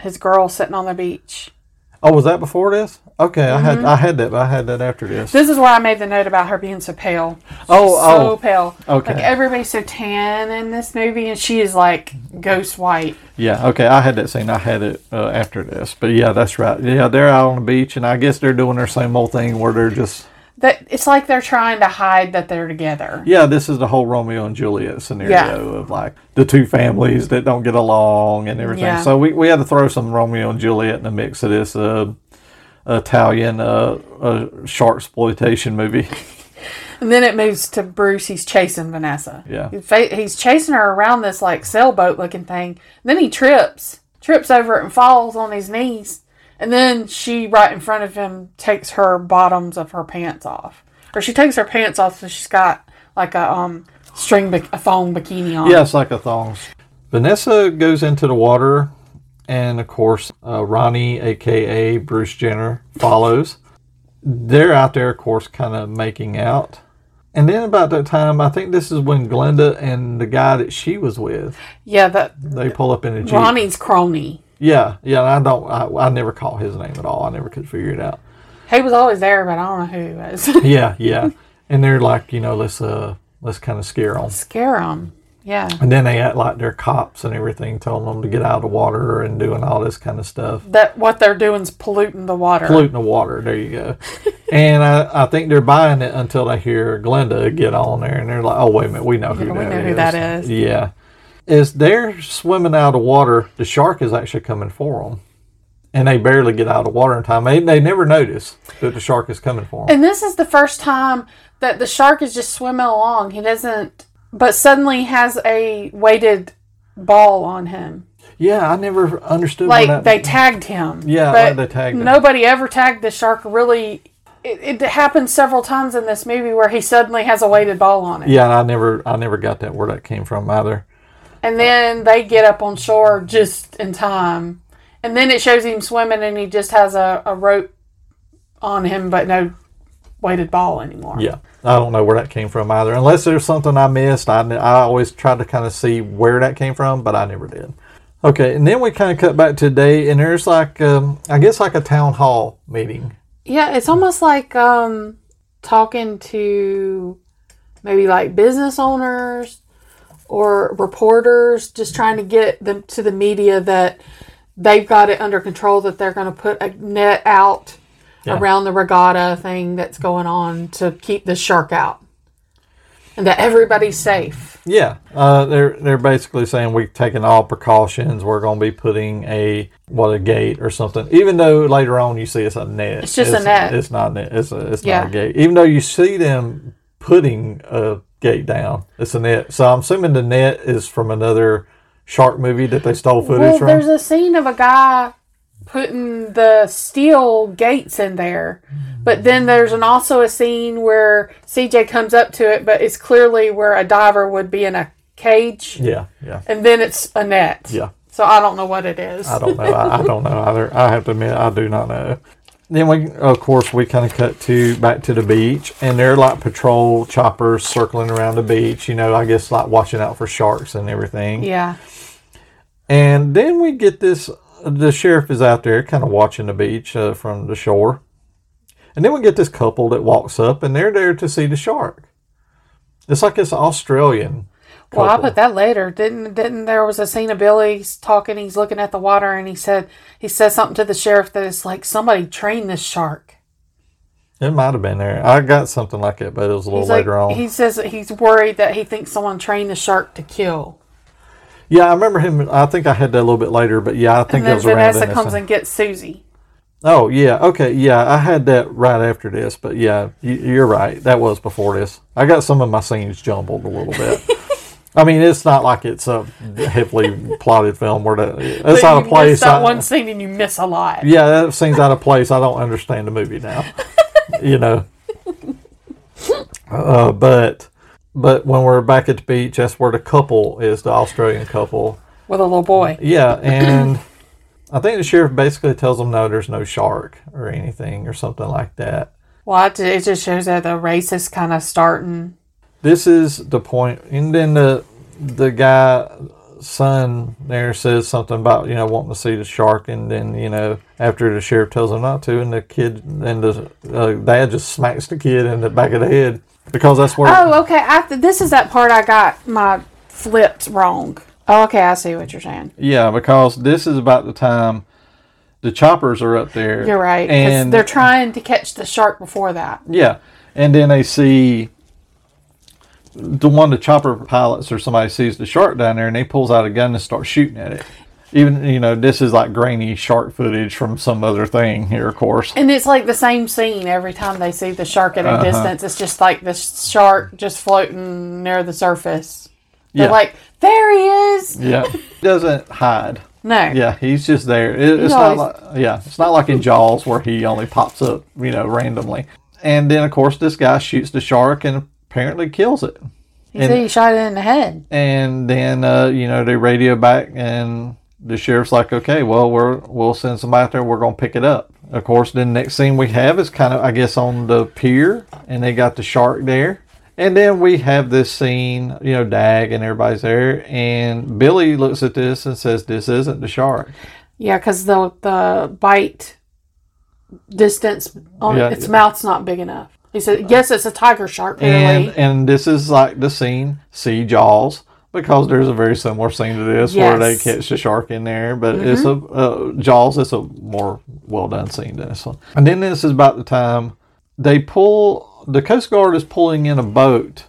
his girl sitting on the beach. Oh, was that before this? Okay, I Mm-hmm. had I had that, but I had that after this. This is where I made the note about her being so pale. Oh, so oh. pale. Okay. Like everybody's so tan in this movie, and she is like ghost white. Yeah, okay, I had that scene. I had it uh, after this, but yeah, that's right. Yeah, they're out on the beach, and I guess they're doing their same old thing where they're just That it's like they're trying to hide that they're together. yeah. This is the whole Romeo and Juliet scenario Yeah. of like the two families that don't get along and everything. Yeah. So we, we had to throw some Romeo and Juliet in the mix of this uh, Italian uh, uh, shark exploitation movie. And then it moves to Bruce. He's chasing Vanessa. Yeah. He's He's chasing her around this like sailboat looking thing. then he trips, trips over it and falls on his knees. And then she, right in front of him, takes her bottoms of her pants off. Or she takes her pants off so she's got like a um string, bi- a thong bikini on. Yeah, it's like a thong. Vanessa goes into the water, and of course, uh, Ronnie, aka Bruce Jenner, follows. They're out there, of course, kind of making out. And then about that time, I think this is when Glenda and the guy that she was with, Yeah, that they pull up in a jeep. Ronnie's crony. Yeah, yeah. I don't. I, I never caught his name at all. I never could figure it out. He was always there, but I don't know who he was. Yeah, yeah. and they're like, you know, let's uh, let's kind of scare them. Scare them. Yeah. And then they act like they're cops and everything, telling them to get out of the water and doing all this kind of stuff. That what they're doing is polluting the water. Polluting the water. There you go. and I, I think they're buying it until they hear Glenda get on there, and they're like, "Oh wait a minute, we know who Yeah, that we is." know who that is. Yeah. As they're swimming out of water, the shark is actually coming for them, and they barely get out of water in time. They, they never notice that the shark is coming for them. And this is the first time that the shark is just swimming along. He doesn't, but suddenly has a weighted ball on him. yeah, I never understood. Like that, they tagged him. Yeah, like they tagged him. Nobody ever tagged the shark really. It, it happens several times in this movie where he suddenly has a weighted ball on it. Yeah, and I never I never got that where that came from either. And then they get up on shore just in time. And then it shows him swimming and he just has a, a rope on him, but no weighted ball anymore. Yeah, I don't know where that came from either. Unless there's something I missed, I, I always try to kind of see where that came from, but I never did. Okay, and then we kind of cut back today, and there's like, um, I guess, like a town hall meeting. Yeah, it's almost like um, talking to maybe like business owners or reporters, just trying to get them to the media that they've got it under control, that they're going to put a net out Yeah. around the regatta thing that's going on to keep the shark out, and that everybody's safe. Yeah, uh, they're they're basically saying we've taken all precautions. We're going to be putting a what a gate or something. Even though later on you see it's a net. It's just a net. It's not net. It's a it's Yeah. not a gate. Even though you see them putting a gate down, it's a net. So I'm assuming the net is from another shark movie that they stole footage Well, from. there's a scene of a guy putting the steel gates in there, but then there's an also a scene where CJ comes up to it, but it's clearly where a diver would be in a cage, yeah, yeah. and then it's a net. Yeah. So I don't know what it is. I don't know. I, I don't know either. I have to admit, I do not know. Then we, of course, we kind of cut to back to the beach, and they're like patrol choppers circling around the beach. You know, I guess like watching out for sharks and everything. Yeah. And then we get this. The sheriff is out there, kind of watching the beach uh, from the shore, and then we get this couple that walks up, and they're there to see the shark. It's like it's Australian. Well, I put that later. Didn't didn't there was a scene of Billy's talking, he's looking at the water and he said he said something to the sheriff that it's like somebody trained this shark. It might have been there. I got something like it, but it was a little He's like later on. he says he's worried that he thinks someone trained the shark to kill. Yeah, I remember him. I think I had that a little bit later, but yeah, I think it was around Vanessa then. comes and gets Susie. Oh yeah, okay, yeah, I had that right after this, but yeah, you, you're right. That was before this. I got some of my scenes jumbled a little bit. I mean, it's not like it's a heavily plotted film where the, it's But out of place. that I- one scene and you miss a lot. yeah, that scene's out of place. I don't understand the movie now. you know. Uh, but but when we're back at the beach, that's where the couple is, the Australian couple. With a little boy. Yeah, and I think the sheriff basically tells them no, there's no shark or anything or something like that. Well, it it just shows that the race is kind of starting. This is the point, and then the the guy son there says something about you know wanting to see the shark, and then you know after the sheriff tells him not to, and the kid and the uh, dad just smacks the kid in the back of the head because that's where Oh, okay. I, this is that part I got my flipped wrong. Oh, okay. I see what you're saying. yeah because this is about the time the choppers are up there. You're right. And they're trying to catch the shark before that. Yeah, and then they see the one the chopper pilots or somebody sees the shark down there, and they pulls out a gun and starts shooting at it. Even you know this is like grainy shark footage from some other thing here, of course. And it's like the same scene every time they see the shark at a Uh-huh. distance. It's just like the shark just floating near the surface. They're Yeah. like, there he is. Yeah, doesn't hide. No. Yeah, he's just there. It, it's always- not like yeah, it's not like in Jaws where he only pops up you know randomly. And then of course this guy shoots the shark and apparently kills it. He said he shot it in the head. and then uh, you know they radio back and the sheriff's like okay well we're we'll send somebody out there we're gonna pick it up of course the next scene we have is kind of i guess on the pier and they got the shark there and then we have this scene you know dag and everybody's there and billy looks at this and says this isn't the shark Yeah, because the the bite distance on Yeah. its mouth's not big enough. He said, yes, it's a tiger shark, and and this is like the scene see jaws because there's a very similar scene to this where they Mm-hmm. catch the shark in there but it's a uh, jaws it's a more well done scene than this one. And then this is about the time they pull the coast guard is pulling in a boat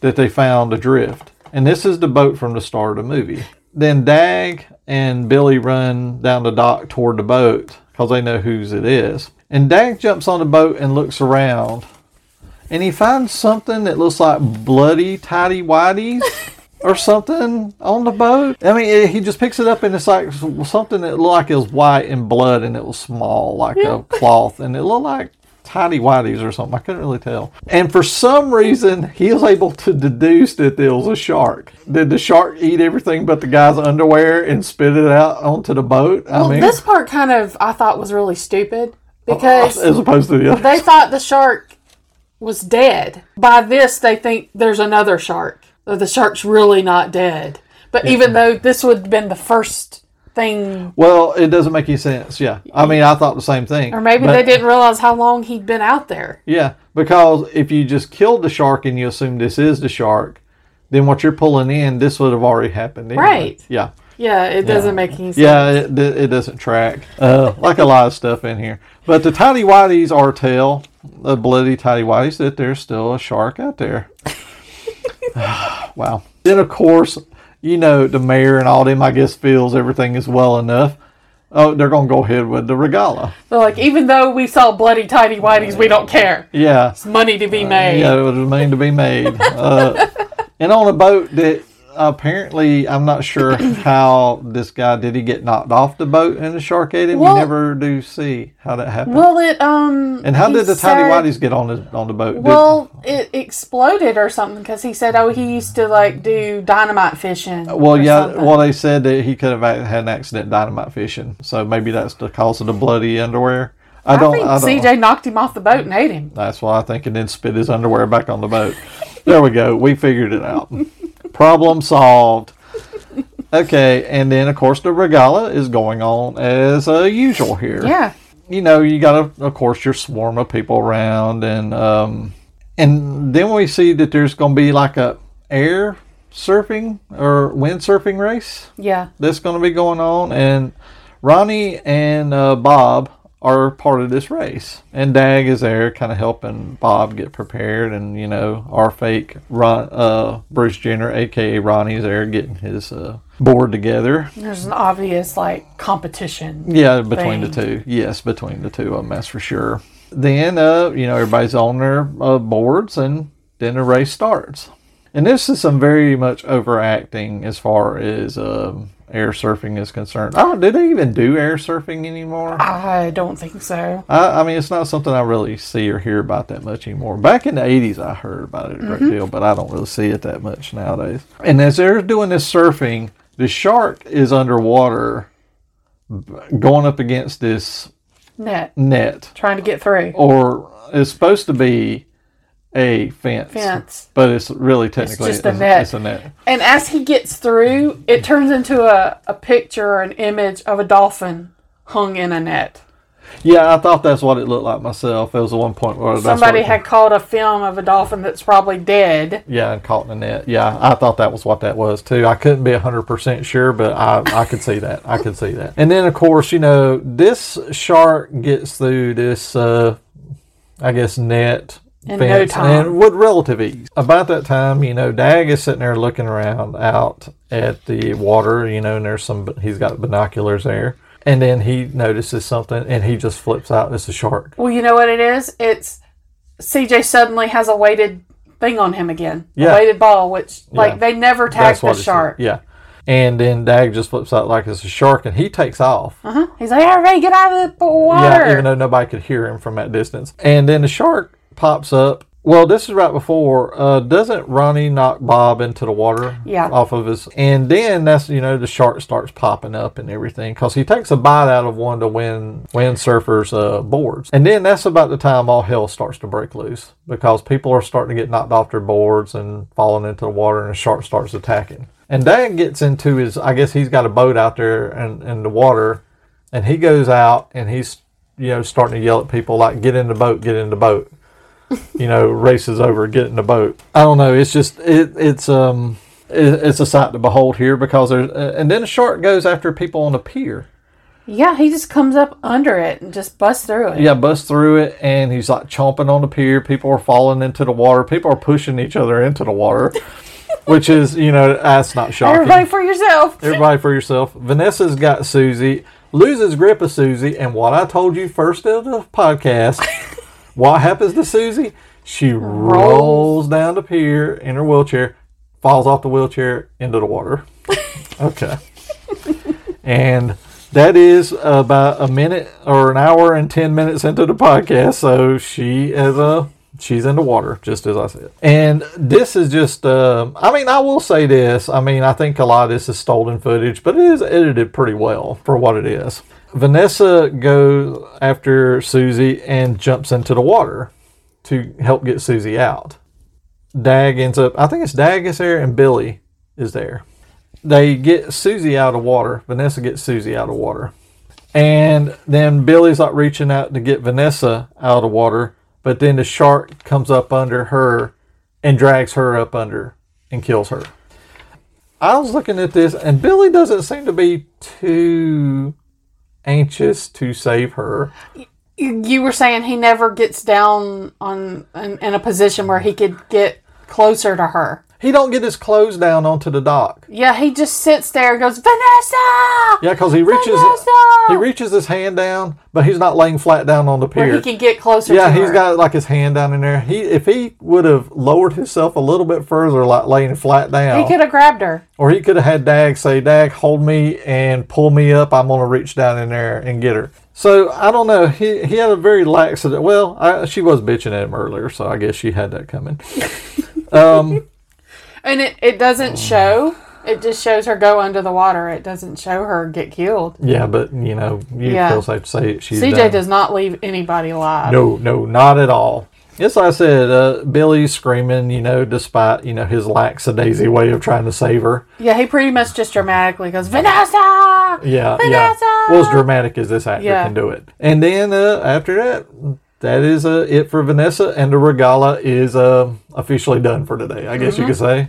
that they found adrift. And this is the boat from the start of the movie. Then dag and billy run down the dock toward the boat because they know whose it is. And dag jumps on the boat and looks around. And he finds something that looks like bloody tidy whities or something on the boat. I mean, it- he just picks it up and it's like something that looked like it was white and blood and it was small, like a cloth, and it looked like tidy whities or something. I couldn't really tell. And for some reason, he was able to deduce that there was a shark. Did the shark eat everything but the guy's underwear and spit it out onto the boat? I well, mean, this part kind of I thought was really stupid uh, because as opposed to the other. they thought the shark was dead. By this, they think there's another shark. The shark's really not dead. But even though this would have been the first thing, Well, it doesn't make any sense. Yeah, I mean, I thought the same thing. or maybe But- they didn't realize how long he'd been out there. Yeah, because if you just killed the shark and you assume this is the shark, then what you're pulling in, this would have already happened. Anyway. Right. Yeah. Yeah, it doesn't make any sense. Yeah, it, it doesn't track. Uh, like a lot of stuff in here. But the tiny whiteys are tell, the bloody tiny whiteys, that there's still a shark out there. wow. Then, of course, you know, the mayor and all them, I guess, feels everything is well enough. Oh, they're going to go ahead with the regala. They're like, even though we saw bloody tidy whities, we don't care. Yeah. It's money to be made. Yeah, it was mean to be made. Uh, and on a boat that apparently, I'm not sure how this guy did he get knocked off the boat and the shark ate him. Well- we never do see how that happened. Well, it um. and how did the tiny said- whiteys get on the on the boat? Did- Well, it exploded or something because he said, "Oh, he used to like do dynamite fishing." well, yeah. something. Well, they said that he could have had an accident dynamite fishing, so maybe that's the cause of the bloody underwear. I I, don't. think I don't. CJ knocked him off the boat and ate him. That's what I think, and then spit his underwear back on the boat. there we go. We figured it out. Problem solved. Okay, and then of course the regala is going on as uh, usual here. Yeah. You know, you got a, of course your swarm of people around, and um, and then we see that there's going to be like a air surfing or windsurfing race Yeah. that's going to be going on, and Ronnie and uh, Bob are part of this race, and Dag is there, kind of helping Bob get prepared, and you know our fake Ron, uh, Bruce Jenner, aka Ronnie's there, getting his uh, board together. There's an obvious like competition. Yeah, between the two. Yes, between the two of them, that's for sure. Then, uh, you know, everybody's on their uh, boards, and then the race starts. And this is some very much overacting as far as um, air surfing is concerned. Oh, do they even do air surfing anymore? I don't think so. I, I mean, it's not something I really see or hear about that much anymore. Back in the 80s, I heard about it a great mm-hmm. deal, but I don't really see it that much nowadays. And as they're doing this surfing, the shark is underwater going up against this Net. net, Trying to get through. or it's supposed to be a fence. Fence. But it's really technically just a net. It's a net. And as he gets through, it turns into a, a picture or an image of a dolphin hung in a net. Yeah, I thought that's what it looked like myself. There was a one point where Somebody it- had caught a film of a dolphin that's probably dead. Yeah, and caught in a net. Yeah, I thought that was what that was too. I couldn't be hundred percent sure, but I, I could see that. I could see that. And then of course, you know, this shark gets through this uh I guess net In no time. and with relative ease. About that time, you know, Dag is sitting there looking around out at the water, you know, and there's some he's got binoculars there. And then he notices something and he just flips out. It's a shark. Well, you know what it is? It's CJ suddenly has a weighted thing on him again. Yeah. A weighted ball, which, like, Yeah. they never tagged the shark. Yeah. And then Dag just flips out like it's a shark and he takes off. Uh-huh. He's like, everybody get out of the water. Yeah, even though nobody could hear him from that distance. And then the shark pops up. Well, this is right before. Uh, doesn't Ronnie knock Bob into the water? Yeah. Off of his, and then that's you know the shark starts popping up and everything because he takes a bite out of one of the wind windsurfers' uh, boards, and then that's about the time all hell starts to break loose because people are starting to get knocked off their boards and falling into the water, and the shark starts attacking. And Dad gets into his. I guess he's got a boat out there in, in the water, and he goes out and he's you know starting to yell at people like get in the boat get in the boat you know races over get in the boat i don't know it's just it, it's um it, it's a sight to behold here because there's uh, and then a shark goes after people on the pier Yeah, he just comes up under it and just busts through it. yeah busts through it and he's like chomping on the pier people are falling into the water people are pushing each other into the water which is you know that's not shocking Everybody for yourself. Everybody for yourself. Vanessa's got Susie, loses grip of Susie, and what I told you first of the podcast, what happens to Susie? She rolls down the pier in her wheelchair, falls off the wheelchair into the water. Okay. and that is about a minute or an hour and 10 minutes into the podcast. So she is a. She's in the water, just as I said. And this is just, um, I mean, I will say this. I mean, I think a lot of this is stolen footage, but it is edited pretty well for what it is. Vanessa goes after Susie and jumps into the water to help get Susie out. Dag ends up, I think it's Dag is there and Billy is there. They get Susie out of water. Vanessa gets Susie out of water. And then Billy's like reaching out to get Vanessa out of water, but then the shark comes up under her and drags her up under and kills her. I was looking at this, and Billy doesn't seem to be too anxious to save her. You were saying he never gets down on in, in a position where he could get closer to her. He don't get his clothes down onto the dock. Yeah, he just sits there and goes, Vanessa! Yeah, because he reaches Vanessa! he reaches his hand down, but he's not laying flat down on the Where pier. he can get closer Yeah, he's her. got like his hand down in there. He if he would have lowered himself a little bit further, like laying flat down, He could have grabbed her. or he could have had Dag say, "Dag, hold me and pull me up. I'm gonna reach down in there and get her." So I don't know. He he had a very laxative. Well, I, she was bitching at him earlier, so I guess she had that coming. Um, And it, it doesn't show It just shows her go under the water. It doesn't show her get killed. Yeah, but you know, you Yeah. feel safe to say she's CJ done. does not leave anybody alive. No, no, not at all. Yes, like I said, uh, Billy's screaming, you know, despite, you know, his lackadaisy way of trying to save her. Yeah, he pretty much just dramatically goes, Vanessa! Yeah, yeah. Vanessa! Well, as dramatic as this actor Yeah. can do it. And then uh, after that, that is uh, it for Vanessa, and the regala is uh, officially done for today, I guess Mm-hmm. you could say.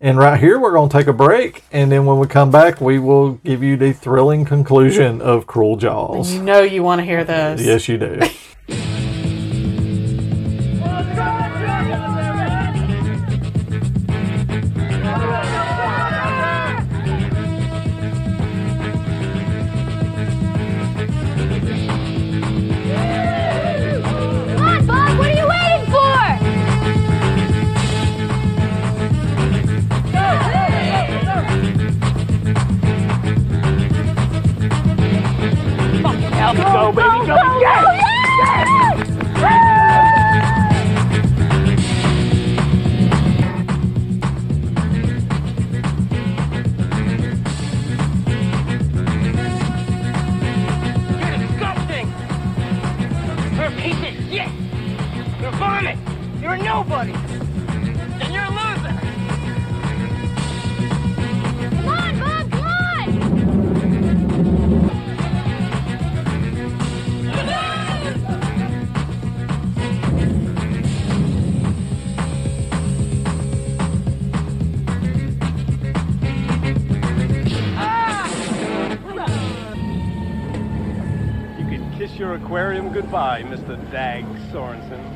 And right here, we're going to take a break, and then when we come back, we will give you the thrilling conclusion of Cruel Jaws. You know you want to hear this. Yes, you do. Mr. Dag Sorensen.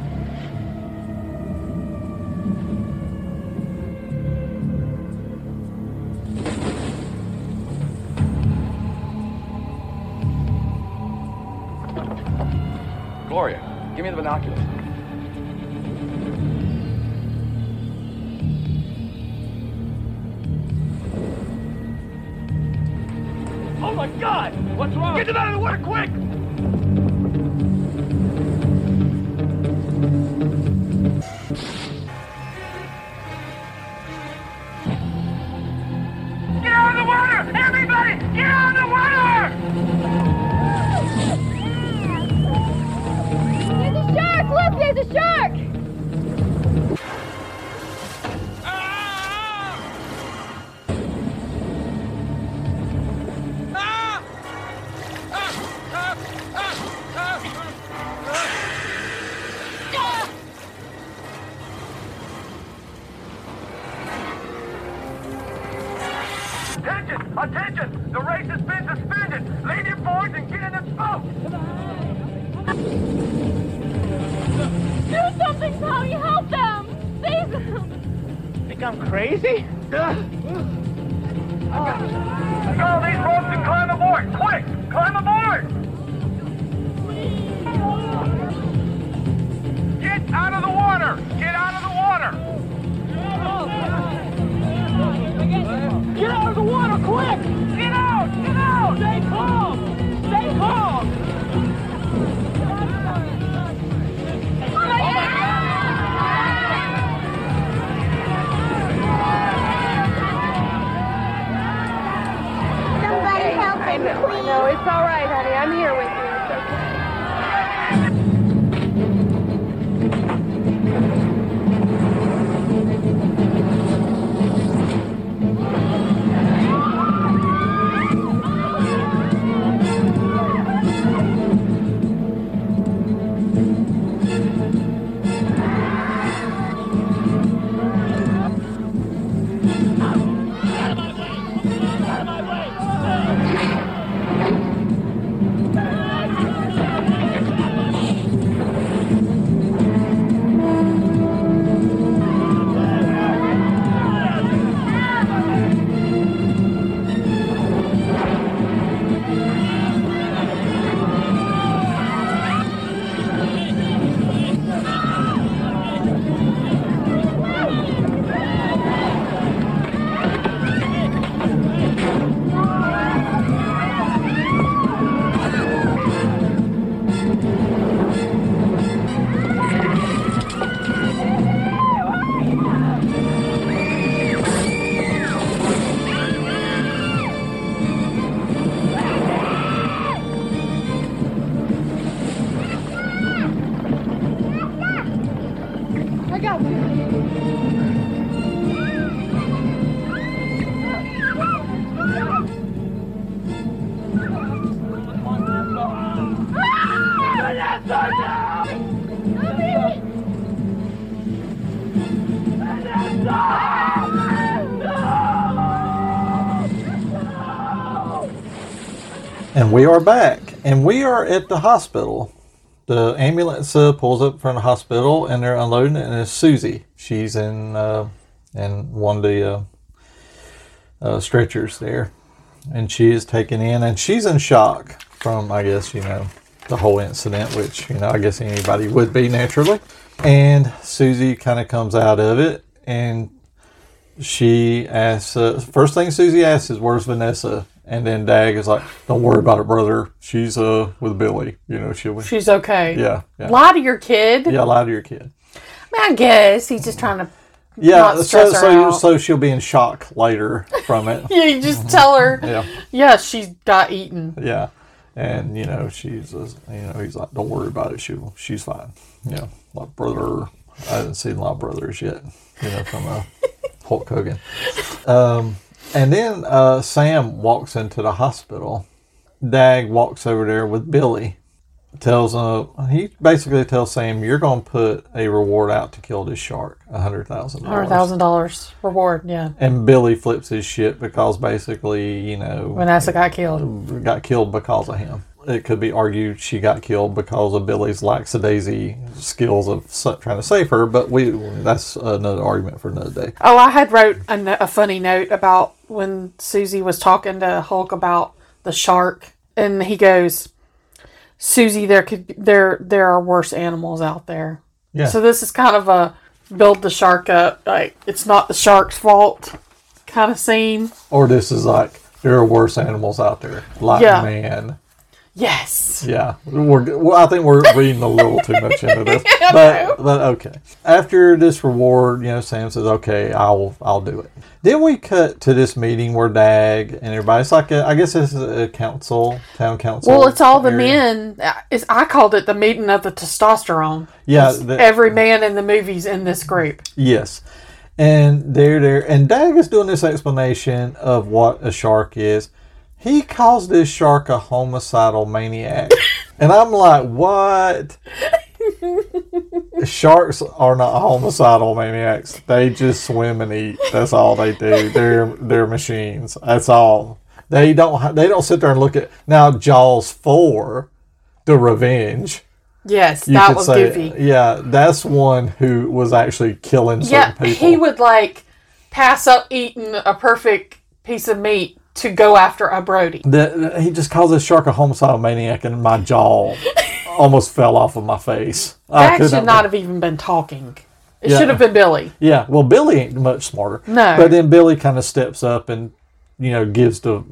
And we are back, and we are at the hospital. The ambulance uh, pulls up from the hospital, and they're unloading it, and it's Susie. She's in uh, in one of the uh, uh, stretchers there, and she is taken in, and she's in shock from, I guess, you know, the whole incident, which you know, I guess anybody would be naturally. And Susie kind of comes out of it, and she asks. Uh, first thing Susie asks is, "Where's Vanessa?" And then Dag is like, "Don't worry about it, brother. She's uh with Billy. You know she'll." She's okay. Yeah, yeah. Lie to your kid. Yeah, lie to your kid. I, mean, I guess he's just trying to. Yeah, so so out. so she'll be in shock later from it. Yeah, you just tell her. Yeah. Yeah, she got eaten. Yeah, and you know she's uh, you know he's like, "Don't worry about it. She she's fine." Yeah, like brother. I haven't seen a lot of brothers yet. You know from uh, Hulk Hogan. Um, and then uh, Sam walks into the hospital. Dag walks over there with Billy. Tells uh he basically tells Sam, "You're going to put a reward out to kill this shark, a hundred thousand Hundred dollars." thousand dollars reward. Yeah, And Billy flips his shit because basically, you know, Vanessa got killed. got killed because of him. It could be argued she got killed because of Billy's lackadaisy skills of trying to save her, but we that's another argument for another day. Oh, I had wrote a, a funny note about when Susie was talking to Hulk about the shark, and he goes, "Susie, there could there there are worse animals out there." Yeah. So this is kind of a build the shark up, like it's not the shark's fault kind of scene. Or this is like there are worse animals out there, like Yeah. man. Yes. Yeah, we're, well, I think we're reading a little too much into this, but but okay. After this reward, you know, Sam says, "Okay, I'll I'll do it." Then we cut to this meeting where Dag and everybody's like, a, I guess this is a council, town council. Well, it's all the men. Uh, it's, I called it the meeting of the testosterone. Yeah, the- every man in the movies in this group. Yes. And they're there, and Dag is doing this explanation of what a shark is. He calls this shark a homicidal maniac. and I'm like, what? Sharks are not homicidal maniacs. They just swim and eat. That's all they do. They're they're machines. That's all. They don't they don't sit there and look at now Jaws 4, The Revenge. Yes, You that was say, goofy. Yeah, that's one who was actually killing certain Yeah, people. he would like pass up eating a perfect piece of meat to go after a Brody. The, he just calls this shark a homicidal maniac, and my jaw almost fell off of my face. I That should not have even been talking. It Yeah. should have been Billy. Yeah, well, Billy ain't much smarter. No. but then Billy kind of steps up and you know gives the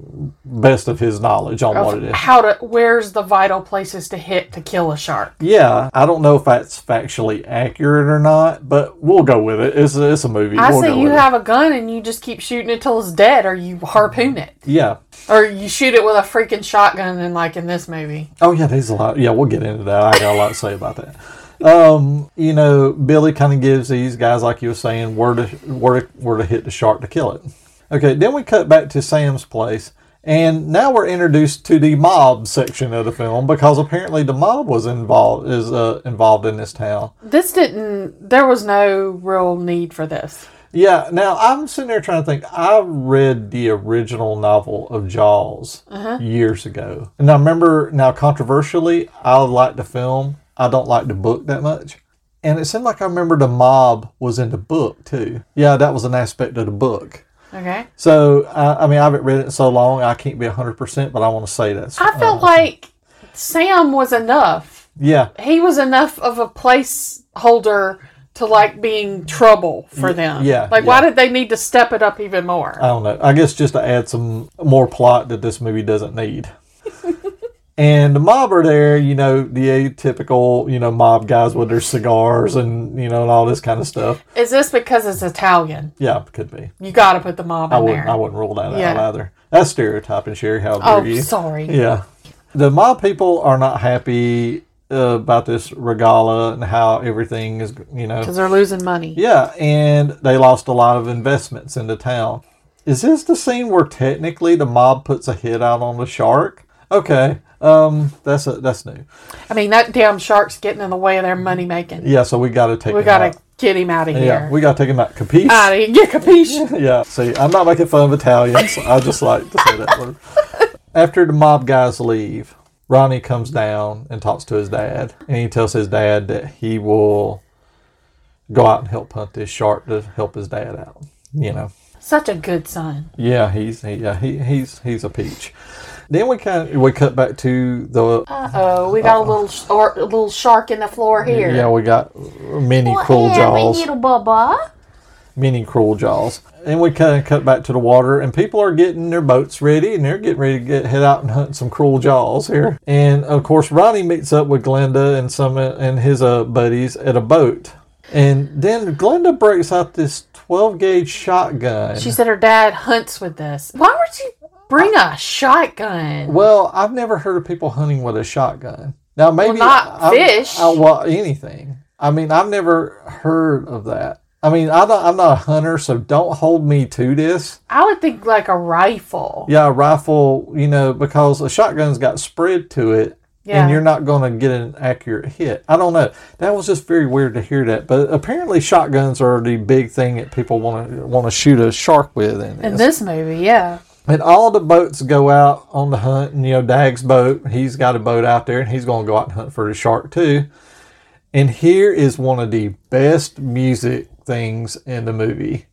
best of his knowledge on what it is. How to? Where's the vital places to hit to kill a shark? Yeah, I don't know if that's factually accurate or not, but we'll go with it. It's a, it's a movie. I we'll say you with it. have a gun and you just keep shooting it till it's dead, or you harpoon it, Yeah. or you shoot it with a freaking shotgun, and like in this movie. Oh yeah, there's a lot. Yeah, we'll get into that. I got a lot to say about that. Um, you know, Billy kind of gives these guys, like you were saying, where to where to, where to hit the shark to kill it. Okay, then we cut back to Sam's place, and now we're introduced to the mob section of the film because apparently the mob was involved is uh, involved in this town. This didn't. There was no real need for this. Yeah, now I'm sitting there trying to think. I read the original novel of Jaws Uh-huh. years ago. And I remember, now controversially, I like the film. I don't like the book that much. And it seemed like I remember the mob was in the book too. Yeah, that was an aspect of the book. Okay. So, I, I mean, I haven't read it in so long, I can't be 100%, but I want to say that's. I felt um, like Sam was enough. Yeah, He was enough of a placeholder to like being trouble for them. yeah, Like, why did they need to step it up even more? I don't know. I guess just to add some more plot that this movie doesn't need. And the mob are there, you know, the atypical, you know, mob guys with their cigars and, you know, and all this kind of stuff. Is this because it's Italian? Yeah, could be. You got to put the mob I in wouldn't, there. I wouldn't rule that out either. That's stereotyping, Sherry. How dare Oh, you? sorry. Yeah. The mob people are not happy uh, about this regala and how everything is, you know. Because they're losing money. Yeah, and they lost a lot of investments into town. Is this the scene where technically the mob puts a hit out on the shark? Okay, um, that's a, that's new. I mean, that damn shark's getting in the way of their money making. Yeah, so we got to take. we got to get him out of here. Yeah, we got to take him out. Capiche? Out of here. Yeah, capiche? yeah. See, I'm not making fun of Italians. I just like to say that word. after the mob guys leave, Ronnie comes down and talks to his dad, and he tells his dad that he will go out and help hunt this shark to help his dad out. You know, Such a good son. yeah, he's he, yeah he, he's he's a peach. Then we kind we cut back to the Uh oh, we got a little sh- or, a little shark in the floor here. yeah we got mini cruel jaws. little bubba. mini cruel jaws. And we kind of cut back to the water, and people are getting their boats ready, and they're getting ready to get head out and hunt some cruel jaws here. And of course, Ronnie meets up with Glenda and some and his uh, buddies at a boat. And then Glenda breaks out this 12 gauge shotgun. She said her dad hunts with this. Why would you bring a shotgun? Well, I've never heard of people hunting with a shotgun. Now, maybe not I- fish. I- well, anything. I mean, I've never heard of that. I mean, I don't, I'm not a hunter, so don't hold me to this. I would think like a rifle. Yeah, a rifle, you know, because a shotgun's got spread to it, Yeah. and you're not going to get an accurate hit. I don't know. That was just very weird to hear that. But apparently, shotguns are the big thing that people want to want to shoot a shark with. In, In this. this movie, yeah. And all the boats go out on the hunt. And, you know, Dag's boat, he's got a boat out there and he's going to go out and hunt for the shark too. And here is one of the best music things in the movie.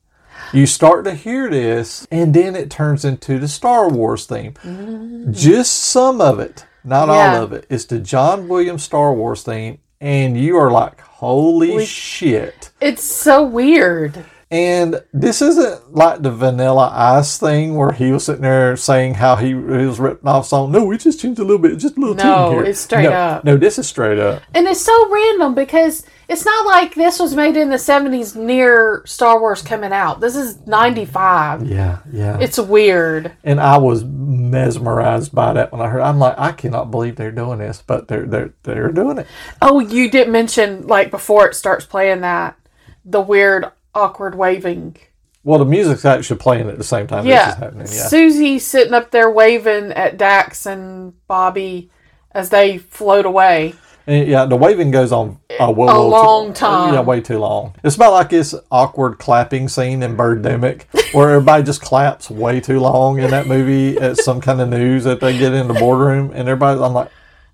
You start to hear this, and then it turns into the Star Wars theme. Mm-hmm. Just some of it, not Yeah. all of it. It's the John Williams Star Wars theme, and you are like, holy shit. It's so weird. And this isn't like the Vanilla Ice thing where he was sitting there saying how he, he was ripping off song. No, we just changed a little bit, just a little No, here. it's straight no, up. No, this is straight up. And it's so random because it's not like this was made in the 70s near Star Wars coming out. This is 95. Yeah, yeah. It's weird. and I was mesmerized by that when I heard. I'm like, I cannot believe they're doing this, but they're they're they're doing it. Oh, you did mention, like, before it starts playing that, the weird, awkward waving. Well, the music's actually playing at the same time this is Yeah. happening. Yeah. Susie sitting up there waving at Dax and Bobby as they float away. And yeah, the waving goes on a, well, A well too- long time. Yeah, way too long. It's about like this awkward clapping scene in Birdemic where everybody just claps way too long in that movie at some kind of news that they get in the boardroom, and everybody, I'm like,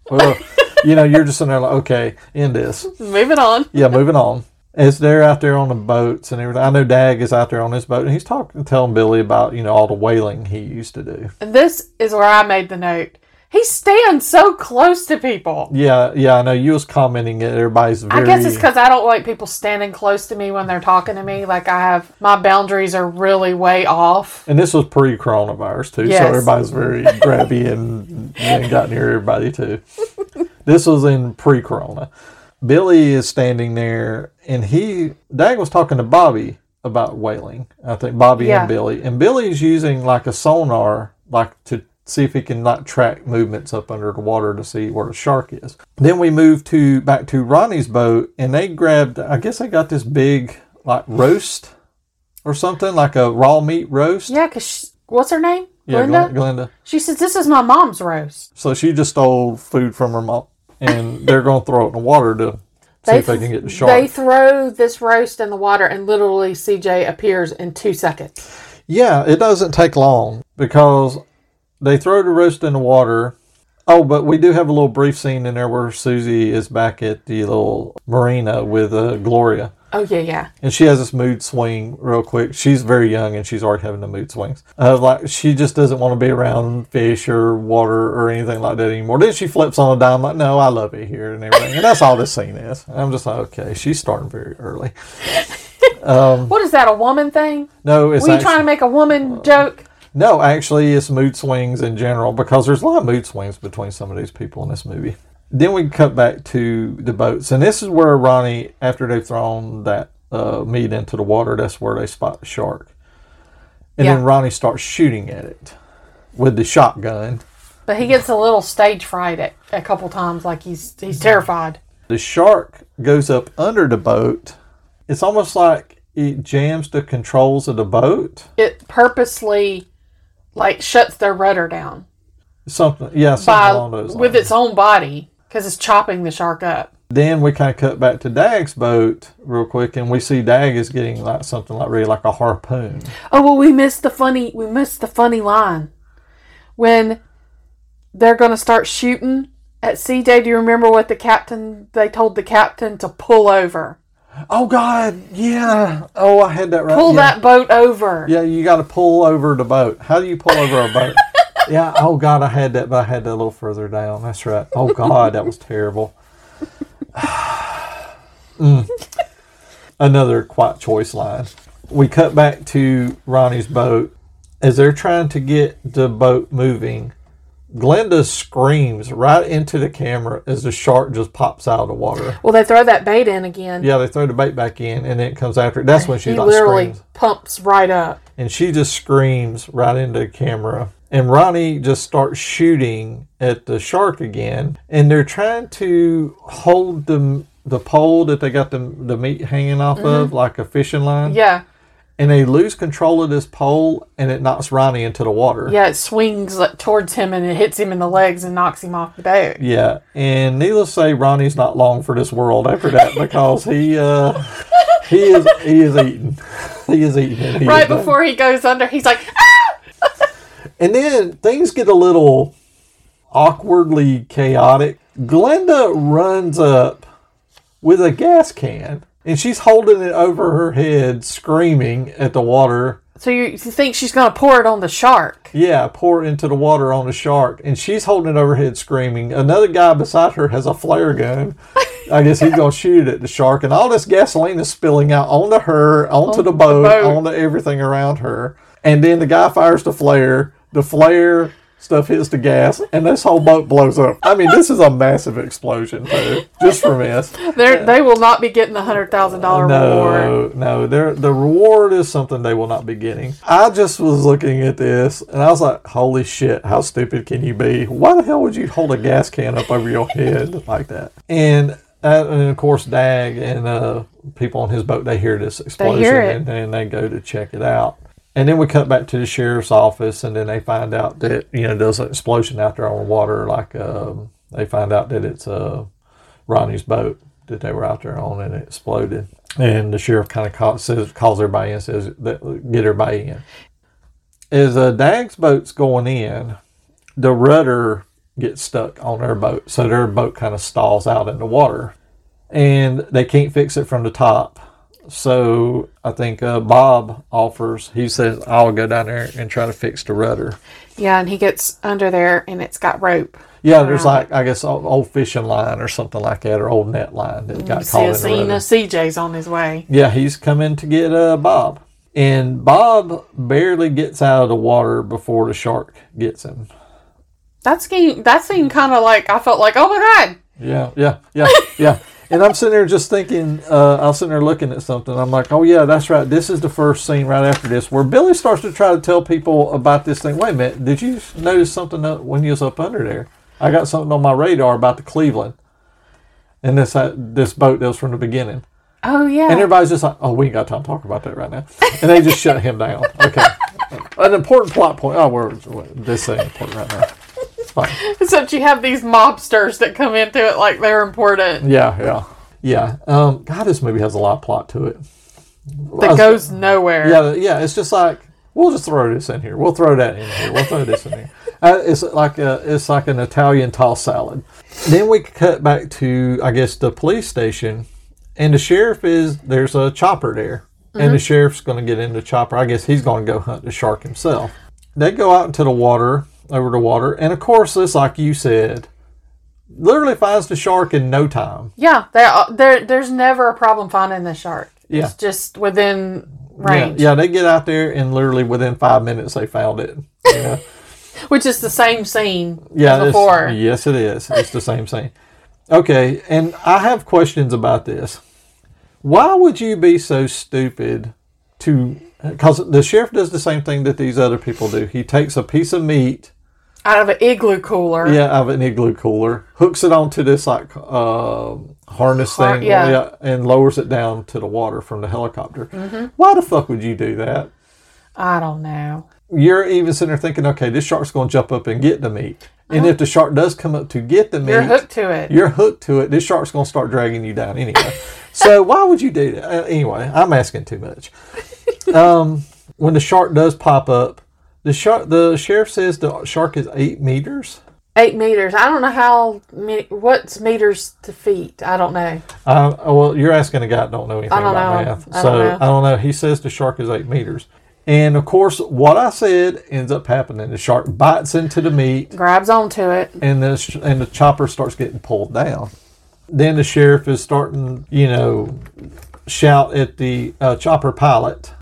well, you know, you're just in there like, okay, end this. Moving on. Yeah, moving on. As they're out there on the boats and everything, I know Dag is out there on his boat, and he's talking, telling Billy about you know all the whaling he used to do. And this is where I made the note. He stands so close to people. Yeah, yeah, I know you was commenting that everybody's very. I guess it's because I don't like people standing close to me when they're talking to me. Like I have my boundaries are really way off. And this was pre-coronavirus too, Yes. so everybody's very grabby and, and got near everybody too. This was in pre-corona. Billy is standing there, and he Dag was talking to Bobby about whaling. I think Bobby Yeah. and Billy, and Billy's using like a sonar, like to see if he can like track movements up under the water to see where the shark is. Then we move to back to Ronnie's boat, and they grabbed. I guess they got this big like roast or something like a raw meat roast. Yeah, because what's her name? Yeah, Glenda? Glen- Glenda. She says, This is my mom's roast. So she just stole food from her mom, and they're going to throw it in the water to see if they can get the shark. They throw this roast in the water, and literally CJ appears in two seconds. yeah, it doesn't take long because they throw the roast in the water. Oh, but we do have a little brief scene in there where Susie is back at the little marina with uh, Gloria. Oh, yeah, yeah. And she has this mood swing real quick. She's very young and she's already having the mood swings. Uh, like she just doesn't want to be around fish or water or anything like that anymore. Then she flips on a dime like, "No, I love it here and everything." And that's all this scene is. And I'm just like, okay, she's starting very early. What is that, a woman thing? No, it's Were you actu- trying to make a woman joke? no, actually, it's mood swings in general because there's a lot of mood swings between some of these people in this movie. Then we cut back to the boats, and this is where Ronnie, after they've thrown that uh, meat into the water, that's where they spot the shark. And then Ronnie starts shooting at it with the shotgun. But he gets a little stage fright at, a couple times, like he's he's terrified. The shark goes up under the boat. It's almost like it jams the controls of the boat. It purposely, like, shuts their rudder down Something, yeah, something by along those lines. with its own body because it's chopping the shark up. Then we kind of cut back to Dag's boat real quick, and we see Dag is getting like something like really like a harpoon. Oh well, we missed the funny. We missed the funny line when they're going to start shooting at CJ. Do you remember what the captain, they told the captain to pull over? Oh God, yeah. Oh, I had that right. Pull yeah. that boat over. Yeah, you got to pull over the boat. How do you pull over a boat? Yeah. Oh God, I had that, but I had that a little further down. That's right. Oh God, that was terrible. Mm. Another quiet choice line. We cut back to Ronnie's boat as they're trying to get the boat moving. Glenda screams right into the camera as the shark just pops out of the water. Well, they throw that bait in again. Yeah, they throw the bait back in, and then it comes after it. That's when she he like literally screams pumps right up. and she just screams right into the camera. And Ronnie just starts shooting at the shark again, and they're trying to hold the the pole that they got the the meat hanging off of like a fishing line. Yeah. And they lose control of this pole, and it knocks Ronnie into the water. Yeah, it swings like, towards him and it hits him in the legs and knocks him off the boat. Yeah, and needless to say, Ronnie's not long for this world after that because he uh, he is he is eating, he is eating. he Right is done. before he goes under, he's like, ah! And then things get a little awkwardly chaotic. Glenda runs up with a gas can and she's holding it over her head, screaming at the water. So you, you think she's going to pour it on the shark? Yeah, pour it into the water on the shark. And she's holding it over her head, screaming. Another guy beside her has a flare gun. I guess he's going to shoot it at the shark. And all this gasoline is spilling out onto her, onto the boat, boat. onto everything around her. And then the guy fires the flare. The flare stuff hits the gas, and this whole boat blows up. I mean, this is a massive explosion, too, just for this. They're, They will not be getting the hundred thousand dollar reward. No, no, they're, the reward is something they will not be getting. I just was looking at this and I was like, holy shit, how stupid can you be? Why the hell would you hold a gas can up over your head like that? And, uh, and of course, Dag and uh, people on his boat, they hear this explosion hear and then they go to check it out. And then we cut back to the sheriff's office, and then they find out that you know there's an explosion out there on the water. Like um, they find out that it's uh, Ronnie's boat that they were out there on, and it exploded. And the sheriff kind of says calls everybody in, says get everybody in. As uh, Dag's boat's going in, the rudder gets stuck on their boat, so their boat kind of stalls out in the water, and they can't fix it from the top. So I think uh, Bob offers. He says, "I'll go down there and try to fix the rudder." Yeah, and he gets under there and it's got rope. Yeah, there's like I guess old, old fishing line or something like that, or old net line that got See caught a in the scene rudder. of CJ's on his way. Yeah, he's coming to get uh, Bob, and Bob barely gets out of the water before the shark gets him. That scene, that scene kind of like, I felt like, oh my God. Yeah, yeah, yeah, yeah. And I'm sitting there just thinking, uh, I was sitting there looking at something. I'm like, oh, yeah, that's right. This is the first scene right after this where Billy starts to try to tell people about this thing. Wait a minute, did you notice something when you was up under there? I got something on my radar about the Cleveland. And this uh, this boat that was from the beginning. Oh, yeah. And everybody's just like, oh, we ain't got time to talk about that right now. And they just shut him down. Okay. An important plot point. Oh, we're, this ain't important right now. It's fine. Except you have these mobsters that come into it like they're important. Yeah, yeah, yeah. Um, God, this movie has a lot of plot to it. That goes nowhere. Yeah, yeah. It's just like we'll just throw this in here. We'll throw that in here. We'll throw this in here. Uh, it's like a, it's like an Italian tossed salad. Then we cut back to I guess the police station, and the sheriff is there's a chopper there, and the sheriff's going to get in the chopper. I guess he's going to go hunt the shark himself. They go out into the water, over the water, and of course, it's like you said, literally finds the shark in no time. Yeah, there, there, there's never a problem finding the shark. Yeah. It's just within range, yeah, they get out there and literally within five minutes they found it. Know? which is the same scene yeah, as before. yes, it is. It's the same scene. Okay, and I have questions about this. Why would you be so stupid to? Because the sheriff does the same thing that these other people do. He takes a piece of meat, Out of an igloo cooler. yeah, out of an igloo cooler, hooks it onto this like uh, harness Har- thing, yeah. and lowers it down to the water from the helicopter. Mm-hmm. Why the fuck would you do that? I don't know. you're even sitting there thinking, okay, this shark's going to jump up and get the meat. And if the shark does come up to get the meat, You're hooked to it. You're hooked to it. This shark's going to start dragging you down anyway. so why would you do that? Uh, anyway, I'm asking too much. Um, when the shark does pop up, the shark, the sheriff says the shark is eight meters. Eight meters. I don't know how. me- What's meters to feet? I don't know. Uh, well, you're asking a guy that don't know anything don't about know. math. I so don't know. I don't know. He says the shark is eight meters. And of course, what I said ends up happening. The shark bites into the meat, Grabs onto it. and the and the chopper starts getting pulled down. Then the sheriff is starting, you know, shout at the uh, chopper pilot.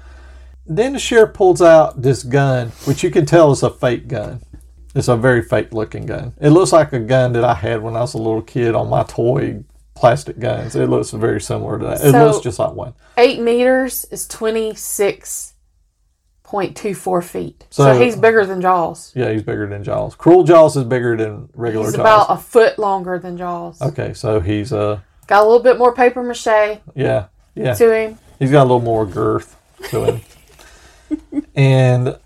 Then the sheriff pulls out this gun, which you can tell is a fake gun. It's a very fake looking gun. It looks like a gun that I had when I was a little kid on my toy plastic guns. It looks very similar to that. It looks just like one. Eight meters is twenty six point two four feet. So, So- he's bigger than Jaws. Yeah, he's bigger than Jaws. Cruel Jaws is bigger than regular He's Jaws. about a foot longer than Jaws. okay, so he's uh Got a little bit more paper mache yeah yeah to him. He's got a little more girth to him. and like